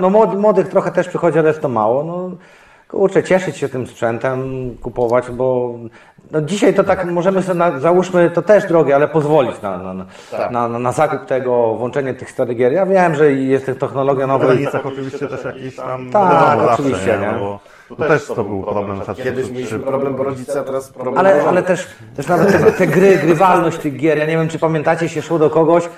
no, młod, młodych trochę też przychodzi, ale jest to mało. No, kurczę, cieszyć się tym sprzętem, kupować, bo no dzisiaj to tak możemy sobie, na, załóżmy, to też drogie, ale pozwolić na, na, na, na, na, na zakup tego, włączenie tych starych gier. Ja wiem, że jest technologia W nowa. granicach oczywiście też jakiś tam Tak, zawsze, oczywiście, nie? nie? No, bo tu też to był problem. Na przykład Kiedyś mieliśmy problem, bo rodzice, a teraz problem Ale, ale też, też nawet te, te gry, grywalność tych gier, ja nie wiem czy pamiętacie, się szło do kogoś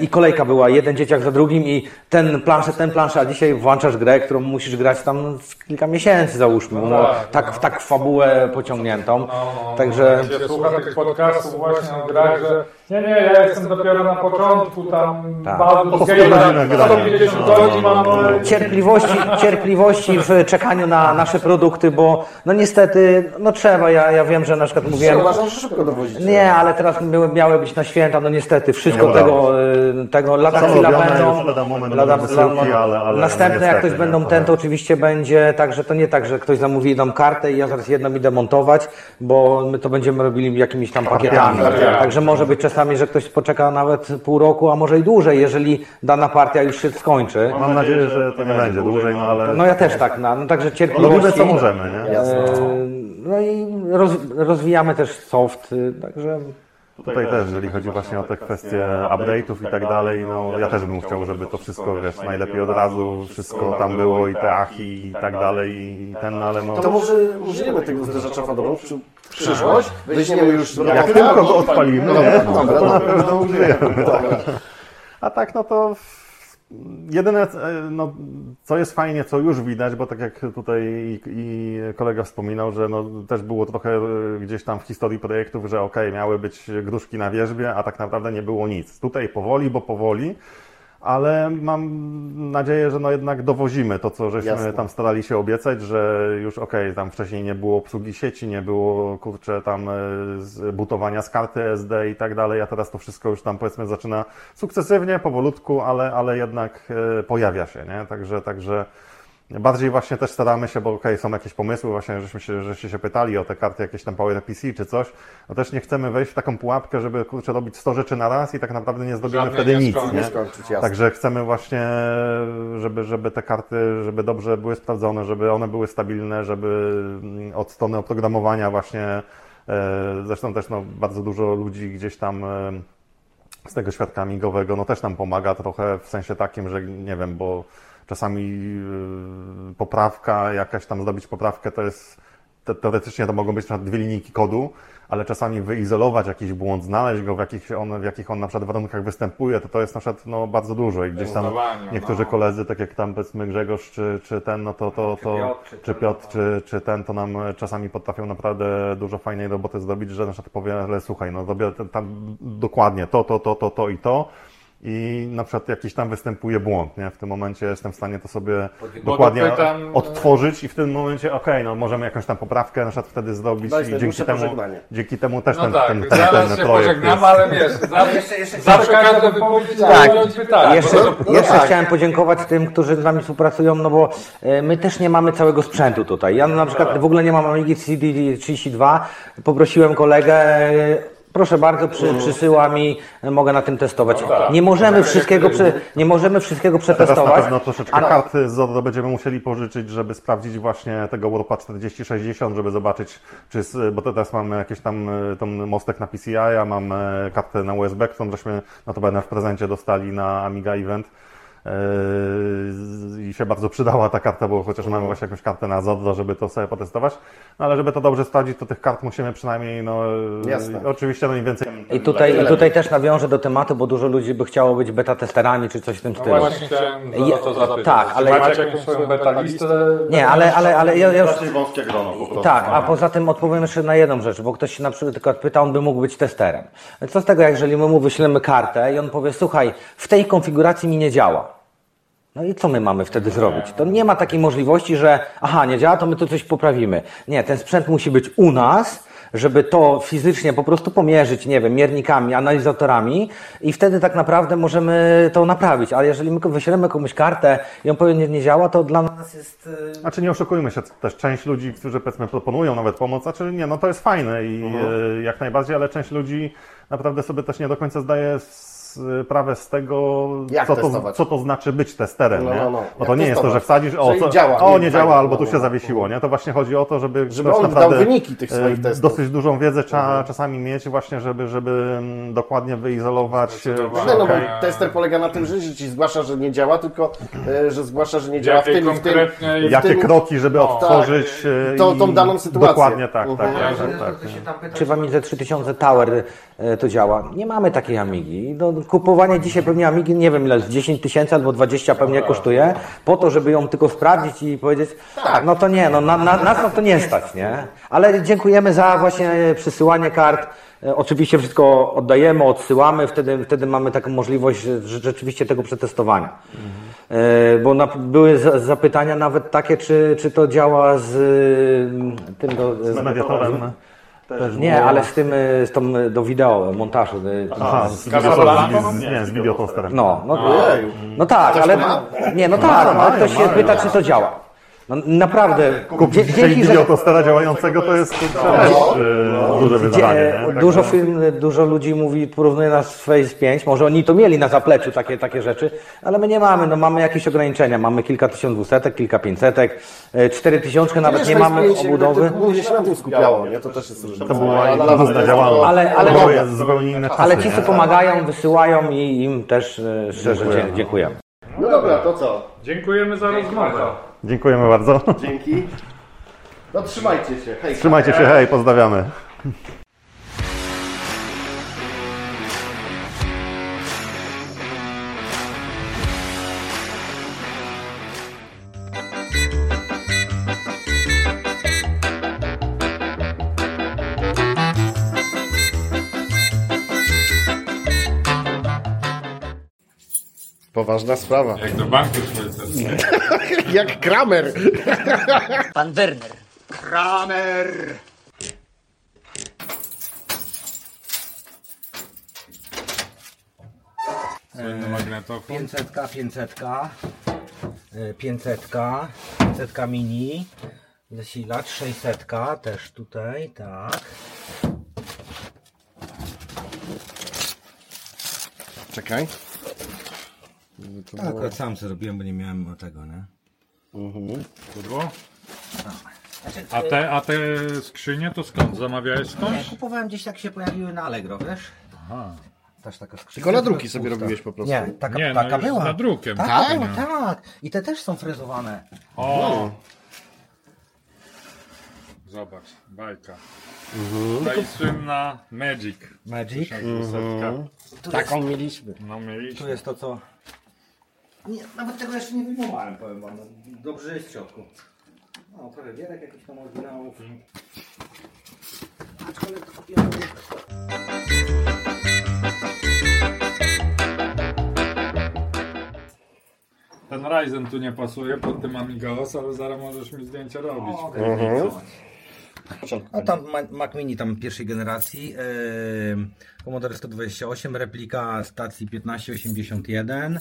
i kolejka była, jeden dzieciak za drugim i ten planszę, ten planszę, a dzisiaj włączasz grę, którą musisz grać tam z kilka miesięcy załóżmy, no, tak, tak w fabułę pociągniętą, także Jak się słucha tych podcastów właśnie o grach, że nie, nie, ja jestem dopiero na początku, tam Tak. bardzo Po 100 Gate'a, godzinach grania. 150 godzin mam, ale cierpliwości, cierpliwości w czekaniu na nasze produkty, bo no niestety, no trzeba, ja, ja wiem, że na przykład mówiłem... że szybko dowozicie. Nie, ale teraz miały, miały być na święta, no niestety, wszystko Nie tego, y, tego lada chwila będą. lada moment, lada, wysyłki, ale- ale następne, no jak ktoś będą ten, to oczywiście będzie tak, że to nie tak, że ktoś zamówi jedną kartę i ja zaraz jedną idę montować, bo my to będziemy robili jakimiś tam pakietami. Pakietami. Także może być czasami, że ktoś poczeka nawet pół roku, a może i dłużej, jeżeli dana partia już się skończy. Mam nadzieję, że to nie będzie dłużej, no ale No ja też tak, no, no także robimy cierpliwości. co możemy, nie? E, No i roz, rozwijamy też soft, y, także Tutaj też, jeżeli chodzi właśnie o te kwestie update'ów i tak dalej, no ja też bym chciał, żeby to wszystko, wiesz, najlepiej od razu wszystko tam było i te achi i tak dalej i ten, ale no... To może użyjemy tego zderzacza przy przyszłość, weźmiemy już Jak tylko go odpalimy, nie? dobra, to na dobra. pewno użyjemy. A tak, no to jedyne, no, co jest fajnie, co już widać, bo tak jak tutaj i, i kolega wspominał, że no, też było trochę e, gdzieś tam w historii projektów, że okej, miały być gruszki na wierzbie, a tak naprawdę nie było nic. Tutaj powoli, bo powoli, ale mam nadzieję, że no jednak dowozimy to, co żeśmy Jasne. tam starali się obiecać, że już okej, tam wcześniej nie było obsługi sieci, nie było kurczę tam e, z butowania z karty SD i tak dalej, a teraz to wszystko już tam powiedzmy zaczyna sukcesywnie, powolutku, ale, ale jednak e, pojawia się, nie? Także, także bardziej właśnie też staramy się, bo okej, są jakieś pomysły, właśnie żeśmy się, żeście się pytali o te karty jakieś tam PowerPC czy coś, no też nie chcemy wejść w taką pułapkę, żeby kurczę robić 100 rzeczy na raz i tak naprawdę nie zrobimy Żadnej wtedy nie nic, skończy. nie? skończyć, jasne. Także chcemy właśnie, żeby, żeby te karty, żeby dobrze były sprawdzone, żeby one były stabilne, żeby mm, od strony oprogramowania właśnie, e, zresztą też no, bardzo dużo ludzi gdzieś tam e, z tego świadka migowego, no też nam pomaga trochę w sensie takim, że nie wiem, bo czasami e, poprawka, jakaś tam zrobić poprawkę to jest, te, teoretycznie to mogą być na dwie linijki kodu, ale czasami wyizolować jakiś błąd, znaleźć go w jakich on, w jakich on na przykład warunkach występuje, to to jest na przykład no, bardzo dużo. I gdzieś tam Zdecydowanie, niektórzy no. koledzy, tak jak tam powiedzmy Grzegorz czy, czy ten, no to, to, to Piotr, czy czy ten, Piotr, czy, czy ten, to nam czasami potrafią naprawdę dużo fajnej roboty zrobić, że na przykład powie, ale słuchaj, no robię tam dokładnie to, to, to, to, to i to i na przykład jakiś tam występuje błąd, nie? W tym momencie jestem w stanie to sobie dokładnie dopytam- odtworzyć i w tym momencie, okej, no możemy jakąś tam poprawkę na przykład wtedy zrobić i dzięki temu, pożegnanie. dzięki temu też No ten, tak, ten, ten, zaraz ten się projekt jest. ale wiesz, zawsze, zawsze każda wypowiedź Tak. tak. pytanie. Jeszcze, bo- jeszcze chciałem podziękować tym, którzy z nami współpracują, no bo e, my też nie mamy całego sprzętu tutaj. Ja na przykład w ogóle nie mam Amigi CD32. Poprosiłem kolegę, e, proszę bardzo, przy, przysyła mi, mogę na tym testować. Nie możemy wszystkiego, prze, nie możemy wszystkiego Teraz na przetestować. pewno troszeczkę karty z będziemy musieli pożyczyć, żeby sprawdzić właśnie tego Warpa 4060, żeby zobaczyć, czy, bo teraz mamy jakieś tam e, tą mostek na PCI, a mam e, kartę na USB, którą żeśmy notabene w prezencie dostali na Amiga Event. Z- I się bardzo przydała ta karta, bo chociaż mamy właśnie jakąś kartę na Zorro, żeby to sobie potestować. No ale żeby to dobrze sprawdzić, to tych kart musimy przynajmniej, no e, Jasne. oczywiście no im więcej. I tutaj, I tutaj też nawiążę do tematu, bo dużo ludzi by chciało być beta testerami czy coś w tym No stylu. właśnie chciałem to zapytać. tak, ale- macie jakąś swoją beta listę? Nie, ale, ale, ale ja, ja już wąskie grono po prostu. Tak, a poza tym odpowiem jeszcze na jedną rzecz, bo ktoś się na przykład pyta, on by mógł być testerem. Co z tego, jeżeli my mu wyślemy kartę i on powie, słuchaj, w tej konfiguracji mi nie działa. No i co my mamy wtedy zrobić? To nie ma takiej możliwości, że aha, nie działa, to my tu coś poprawimy. Nie, ten sprzęt musi być u nas, żeby to fizycznie po prostu pomierzyć, nie wiem, miernikami, analizatorami i wtedy tak naprawdę możemy to naprawić. Ale jeżeli my wyślemy komuś kartę i on powie, nie, nie działa, to dla nas jest... Znaczy nie oszukujmy się, też część ludzi, którzy powiedzmy proponują nawet pomoc, znaczy nie, no to jest fajne i e, jak najbardziej, ale część ludzi naprawdę sobie też nie do końca zdaje sprawę z tego, co to, co to znaczy być testerem. No, nie? no, no. Bo to nie jest to, że wsadzisz, o, co, działa, o nie nie działa, albo tu no, się no. zawiesiło. Nie? To właśnie chodzi o to, żeby, Żeby ktoś on naprawdę, dał wyniki tych swoich testów. Mhm. Dosyć dużą wiedzę trzeba czasami mieć właśnie, żeby, żeby mm, dokładnie wyizolować. Nie, no bo Okej. tester polega na tym, że ci zgłasza, że nie działa, tylko że zgłasza, że nie działa w Jakiej tym, w tym, w Jakie tym, kroki, żeby No. odtworzyć e, tą- i- tą daną sytuację. Dokładnie tak, tak, Mhm. tak, tak, tak. Czy w Amidze 3000 Tower to działa? Nie mamy takiej Amigi. No, kupowanie dzisiaj pewnie Amigi, nie wiem ile, 10 tysięcy albo 20 pewnie kosztuje, po to, żeby ją tylko sprawdzić i powiedzieć, tak, no to nie, no na, na, nas na to nie stać, nie? Ale dziękujemy za właśnie przysyłanie kart. E, Oczywiście wszystko oddajemy, odsyłamy, wtedy, wtedy mamy taką możliwość rzeczywiście tego przetestowania. E, Bo na, były za- zapytania nawet takie, czy, czy to działa z tym do, Z mediatorem też nie, było- ale z tym, y, z tą y, do wideo, montażu. y, Aha, z, Casablanca? z, nie, z videotosterem. No, no, Ojeju. no tak, ale nie, no tak, ale ktoś się pyta, czy to działa. No, naprawdę, Kupić dzięki, że videotostera działającego to jest kurczę, e, duże wyzwanie. Nie? dużo film, dużo ludzi mówi, porównuje nas z Phase 5, może oni to mieli na zapleczu takie, takie rzeczy, ale my nie mamy, no mamy jakieś ograniczenia, mamy kilka tysiąc dwusetek, kilka pięćsetek, e, cztery tysiączkę, nawet nie mamy obudowy. To głównie się na tym skupiało, nie? To też jest różnica. To była Ale- inna działalność. Ale- ale- czasy. Ale ci, co pomagają, wysyłają i im też e, szczerze dziękujemy. No dobra, to co? Dziękujemy za rozmowę. Dziękujemy bardzo. Dzięki. No trzymajcie się. Hej. Trzymajcie się, hej, pozdrawiamy. Poważna sprawa. Jak do banku szwajcarskiego. Jak Kramer. Pan Werner. Kramer! Słynny magnetofon. 500, 500, 500, 500 mini, zasilacz 600 też tutaj, tak. Czekaj. Tak, akurat sam sobie robiłem, bo nie miałem tego, nie? Pudło. A te, a te skrzynie to skąd? Zamawiałeś Nie, skądś? kupowałem gdzieś jak się pojawiły na Allegro, wiesz? Aha. Też taka skrzynka. Tylko na druki Pusta. sobie robiłeś po prostu. Nie, taka, Nie, no taka już była. za drukiem. Tak, Tak? była, tak. I te też są frezowane. O! Zobacz, bajka. Ta i słynna Magic. Magic. 1200. Taką mieliśmy. No Tu mieliśmy. jest to, co... Nie, nawet tego jeszcze nie wyjmowałem, powiem wam. Dobrze jest w środku. No, trochę gierek jakichś tam oryginałów. Aczkolwiek to kupiłem Ten Ryzen tu nie pasuje pod tym Amigaos, ale zaraz możesz mi zdjęcia robić. No tam Ma- Mac Mini tam pierwszej generacji, yy, Commodore 128, replika stacji 1581.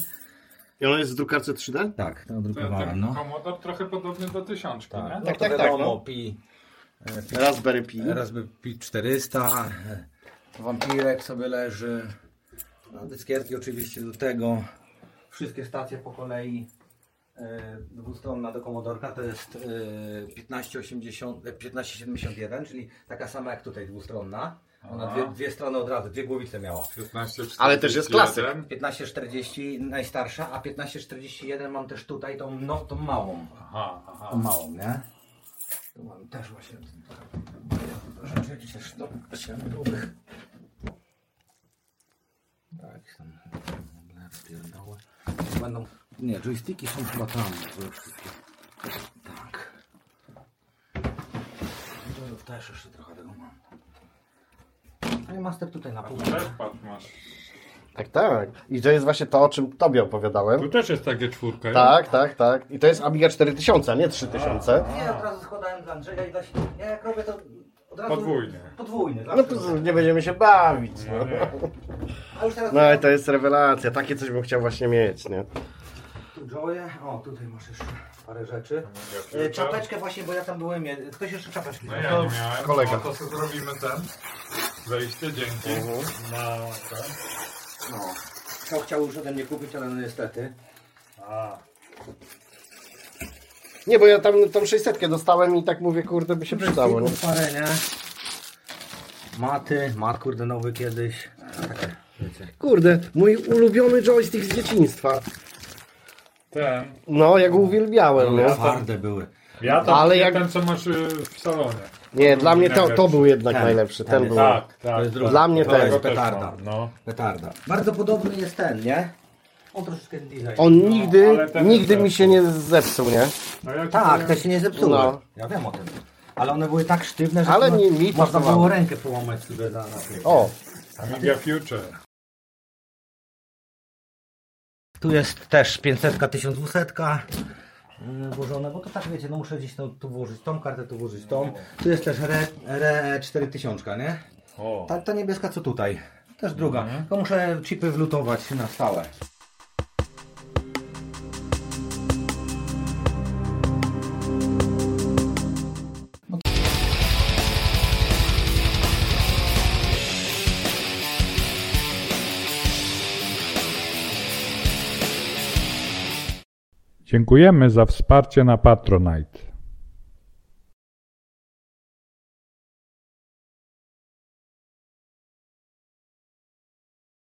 I ona jest w drukarce 3D? Tak, to Ten, drukowałem, ten no. Commodore trochę podobny do tysiączki, Tak, nie? no Tak, to tak, tak, no. Pi, e, Pi, Raspberry Pi. Raspberry Pi 400, e, Wampirek sobie leży, no, dyskierki oczywiście do tego, wszystkie stacje po kolei, e, dwustronna do Commodorka to jest e, 1580, e, 1571, czyli taka sama jak tutaj dwustronna. Ona dwie, dwie strony od razu, dwie głowice miała. 1541. Ale też jest klasyk. 1540 najstarsza, a 1541 mam też tutaj tą, no, tą małą. Aha, aha. Tą małą, nie? Tu mam też właśnie rzeczy jakieś też do środkowych. Tak, tam. Będą, nie, joysticki są chyba tam. Tak. To też jeszcze trochę No i master tutaj na patrz masz. Tak, tak. I to jest właśnie to, o czym Tobie opowiadałem. Tu też jest takie czwórka. Tak, tak, tak. I to jest Amiga 4000, a nie 3000. Nie, od razu składałem dla Andrzeja i dla siebie. Ja jak robię to od razu... Podwójnie. Podwójnie, No to nie będziemy się bawić. No, A już teraz no i to jest rewelacja. Takie coś bym chciał właśnie mieć, nie? tu Joye. O, tutaj masz jeszcze parę rzeczy. piłka. E, Czapeczkę właśnie, bo ja tam byłem. je- Ktoś jeszcze czapeczki No ja nie miałem. kolega. No to sobie zrobimy ten. Wejście, dzięki. Na ten. No. Chciał, chciał już ode mnie kupić, ale no niestety. Nie, bo ja tam tą 600 dostałem i tak mówię, kurde, by się przydało, nie? Parę, nie? Maty, mat kurde nowy kiedyś. Takie, wiecie. Kurde, mój ulubiony joystick z dzieciństwa. Ten. No, ja go uwielbiałem, nie? Twarde były. Ja tam Ale jak- ten, co masz y, w salonie. Nie, dla mnie to, to był jednak Ten, najlepszy. ten Ten był. Tak, tak. To jest drugi. Dla mnie to ten. jest petarda. No. Petarda. Bardzo podobny jest ten, nie? On troszeczkę design. On nigdy, ten nigdy też. mi się nie zepsuł, nie? No ja Tak, powiem- te się nie zepsuły. No. Ja wiem o tym. Ale one były tak sztywne, że Ale to- nie- mi można pasowało. było rękę połamać sobie na, na. O, Amiga Future. Tu jest też 500, 1200 yy, włożone, bo to tak wiecie, no muszę gdzieś no, tu włożyć tą kartę, tu włożyć tą. Tu jest też RE, RE 4000, nie? O. Ta, ta niebieska co tutaj. Też druga. To muszę chipy wlutować na stałe. Dziękujemy za wsparcie na Patronite.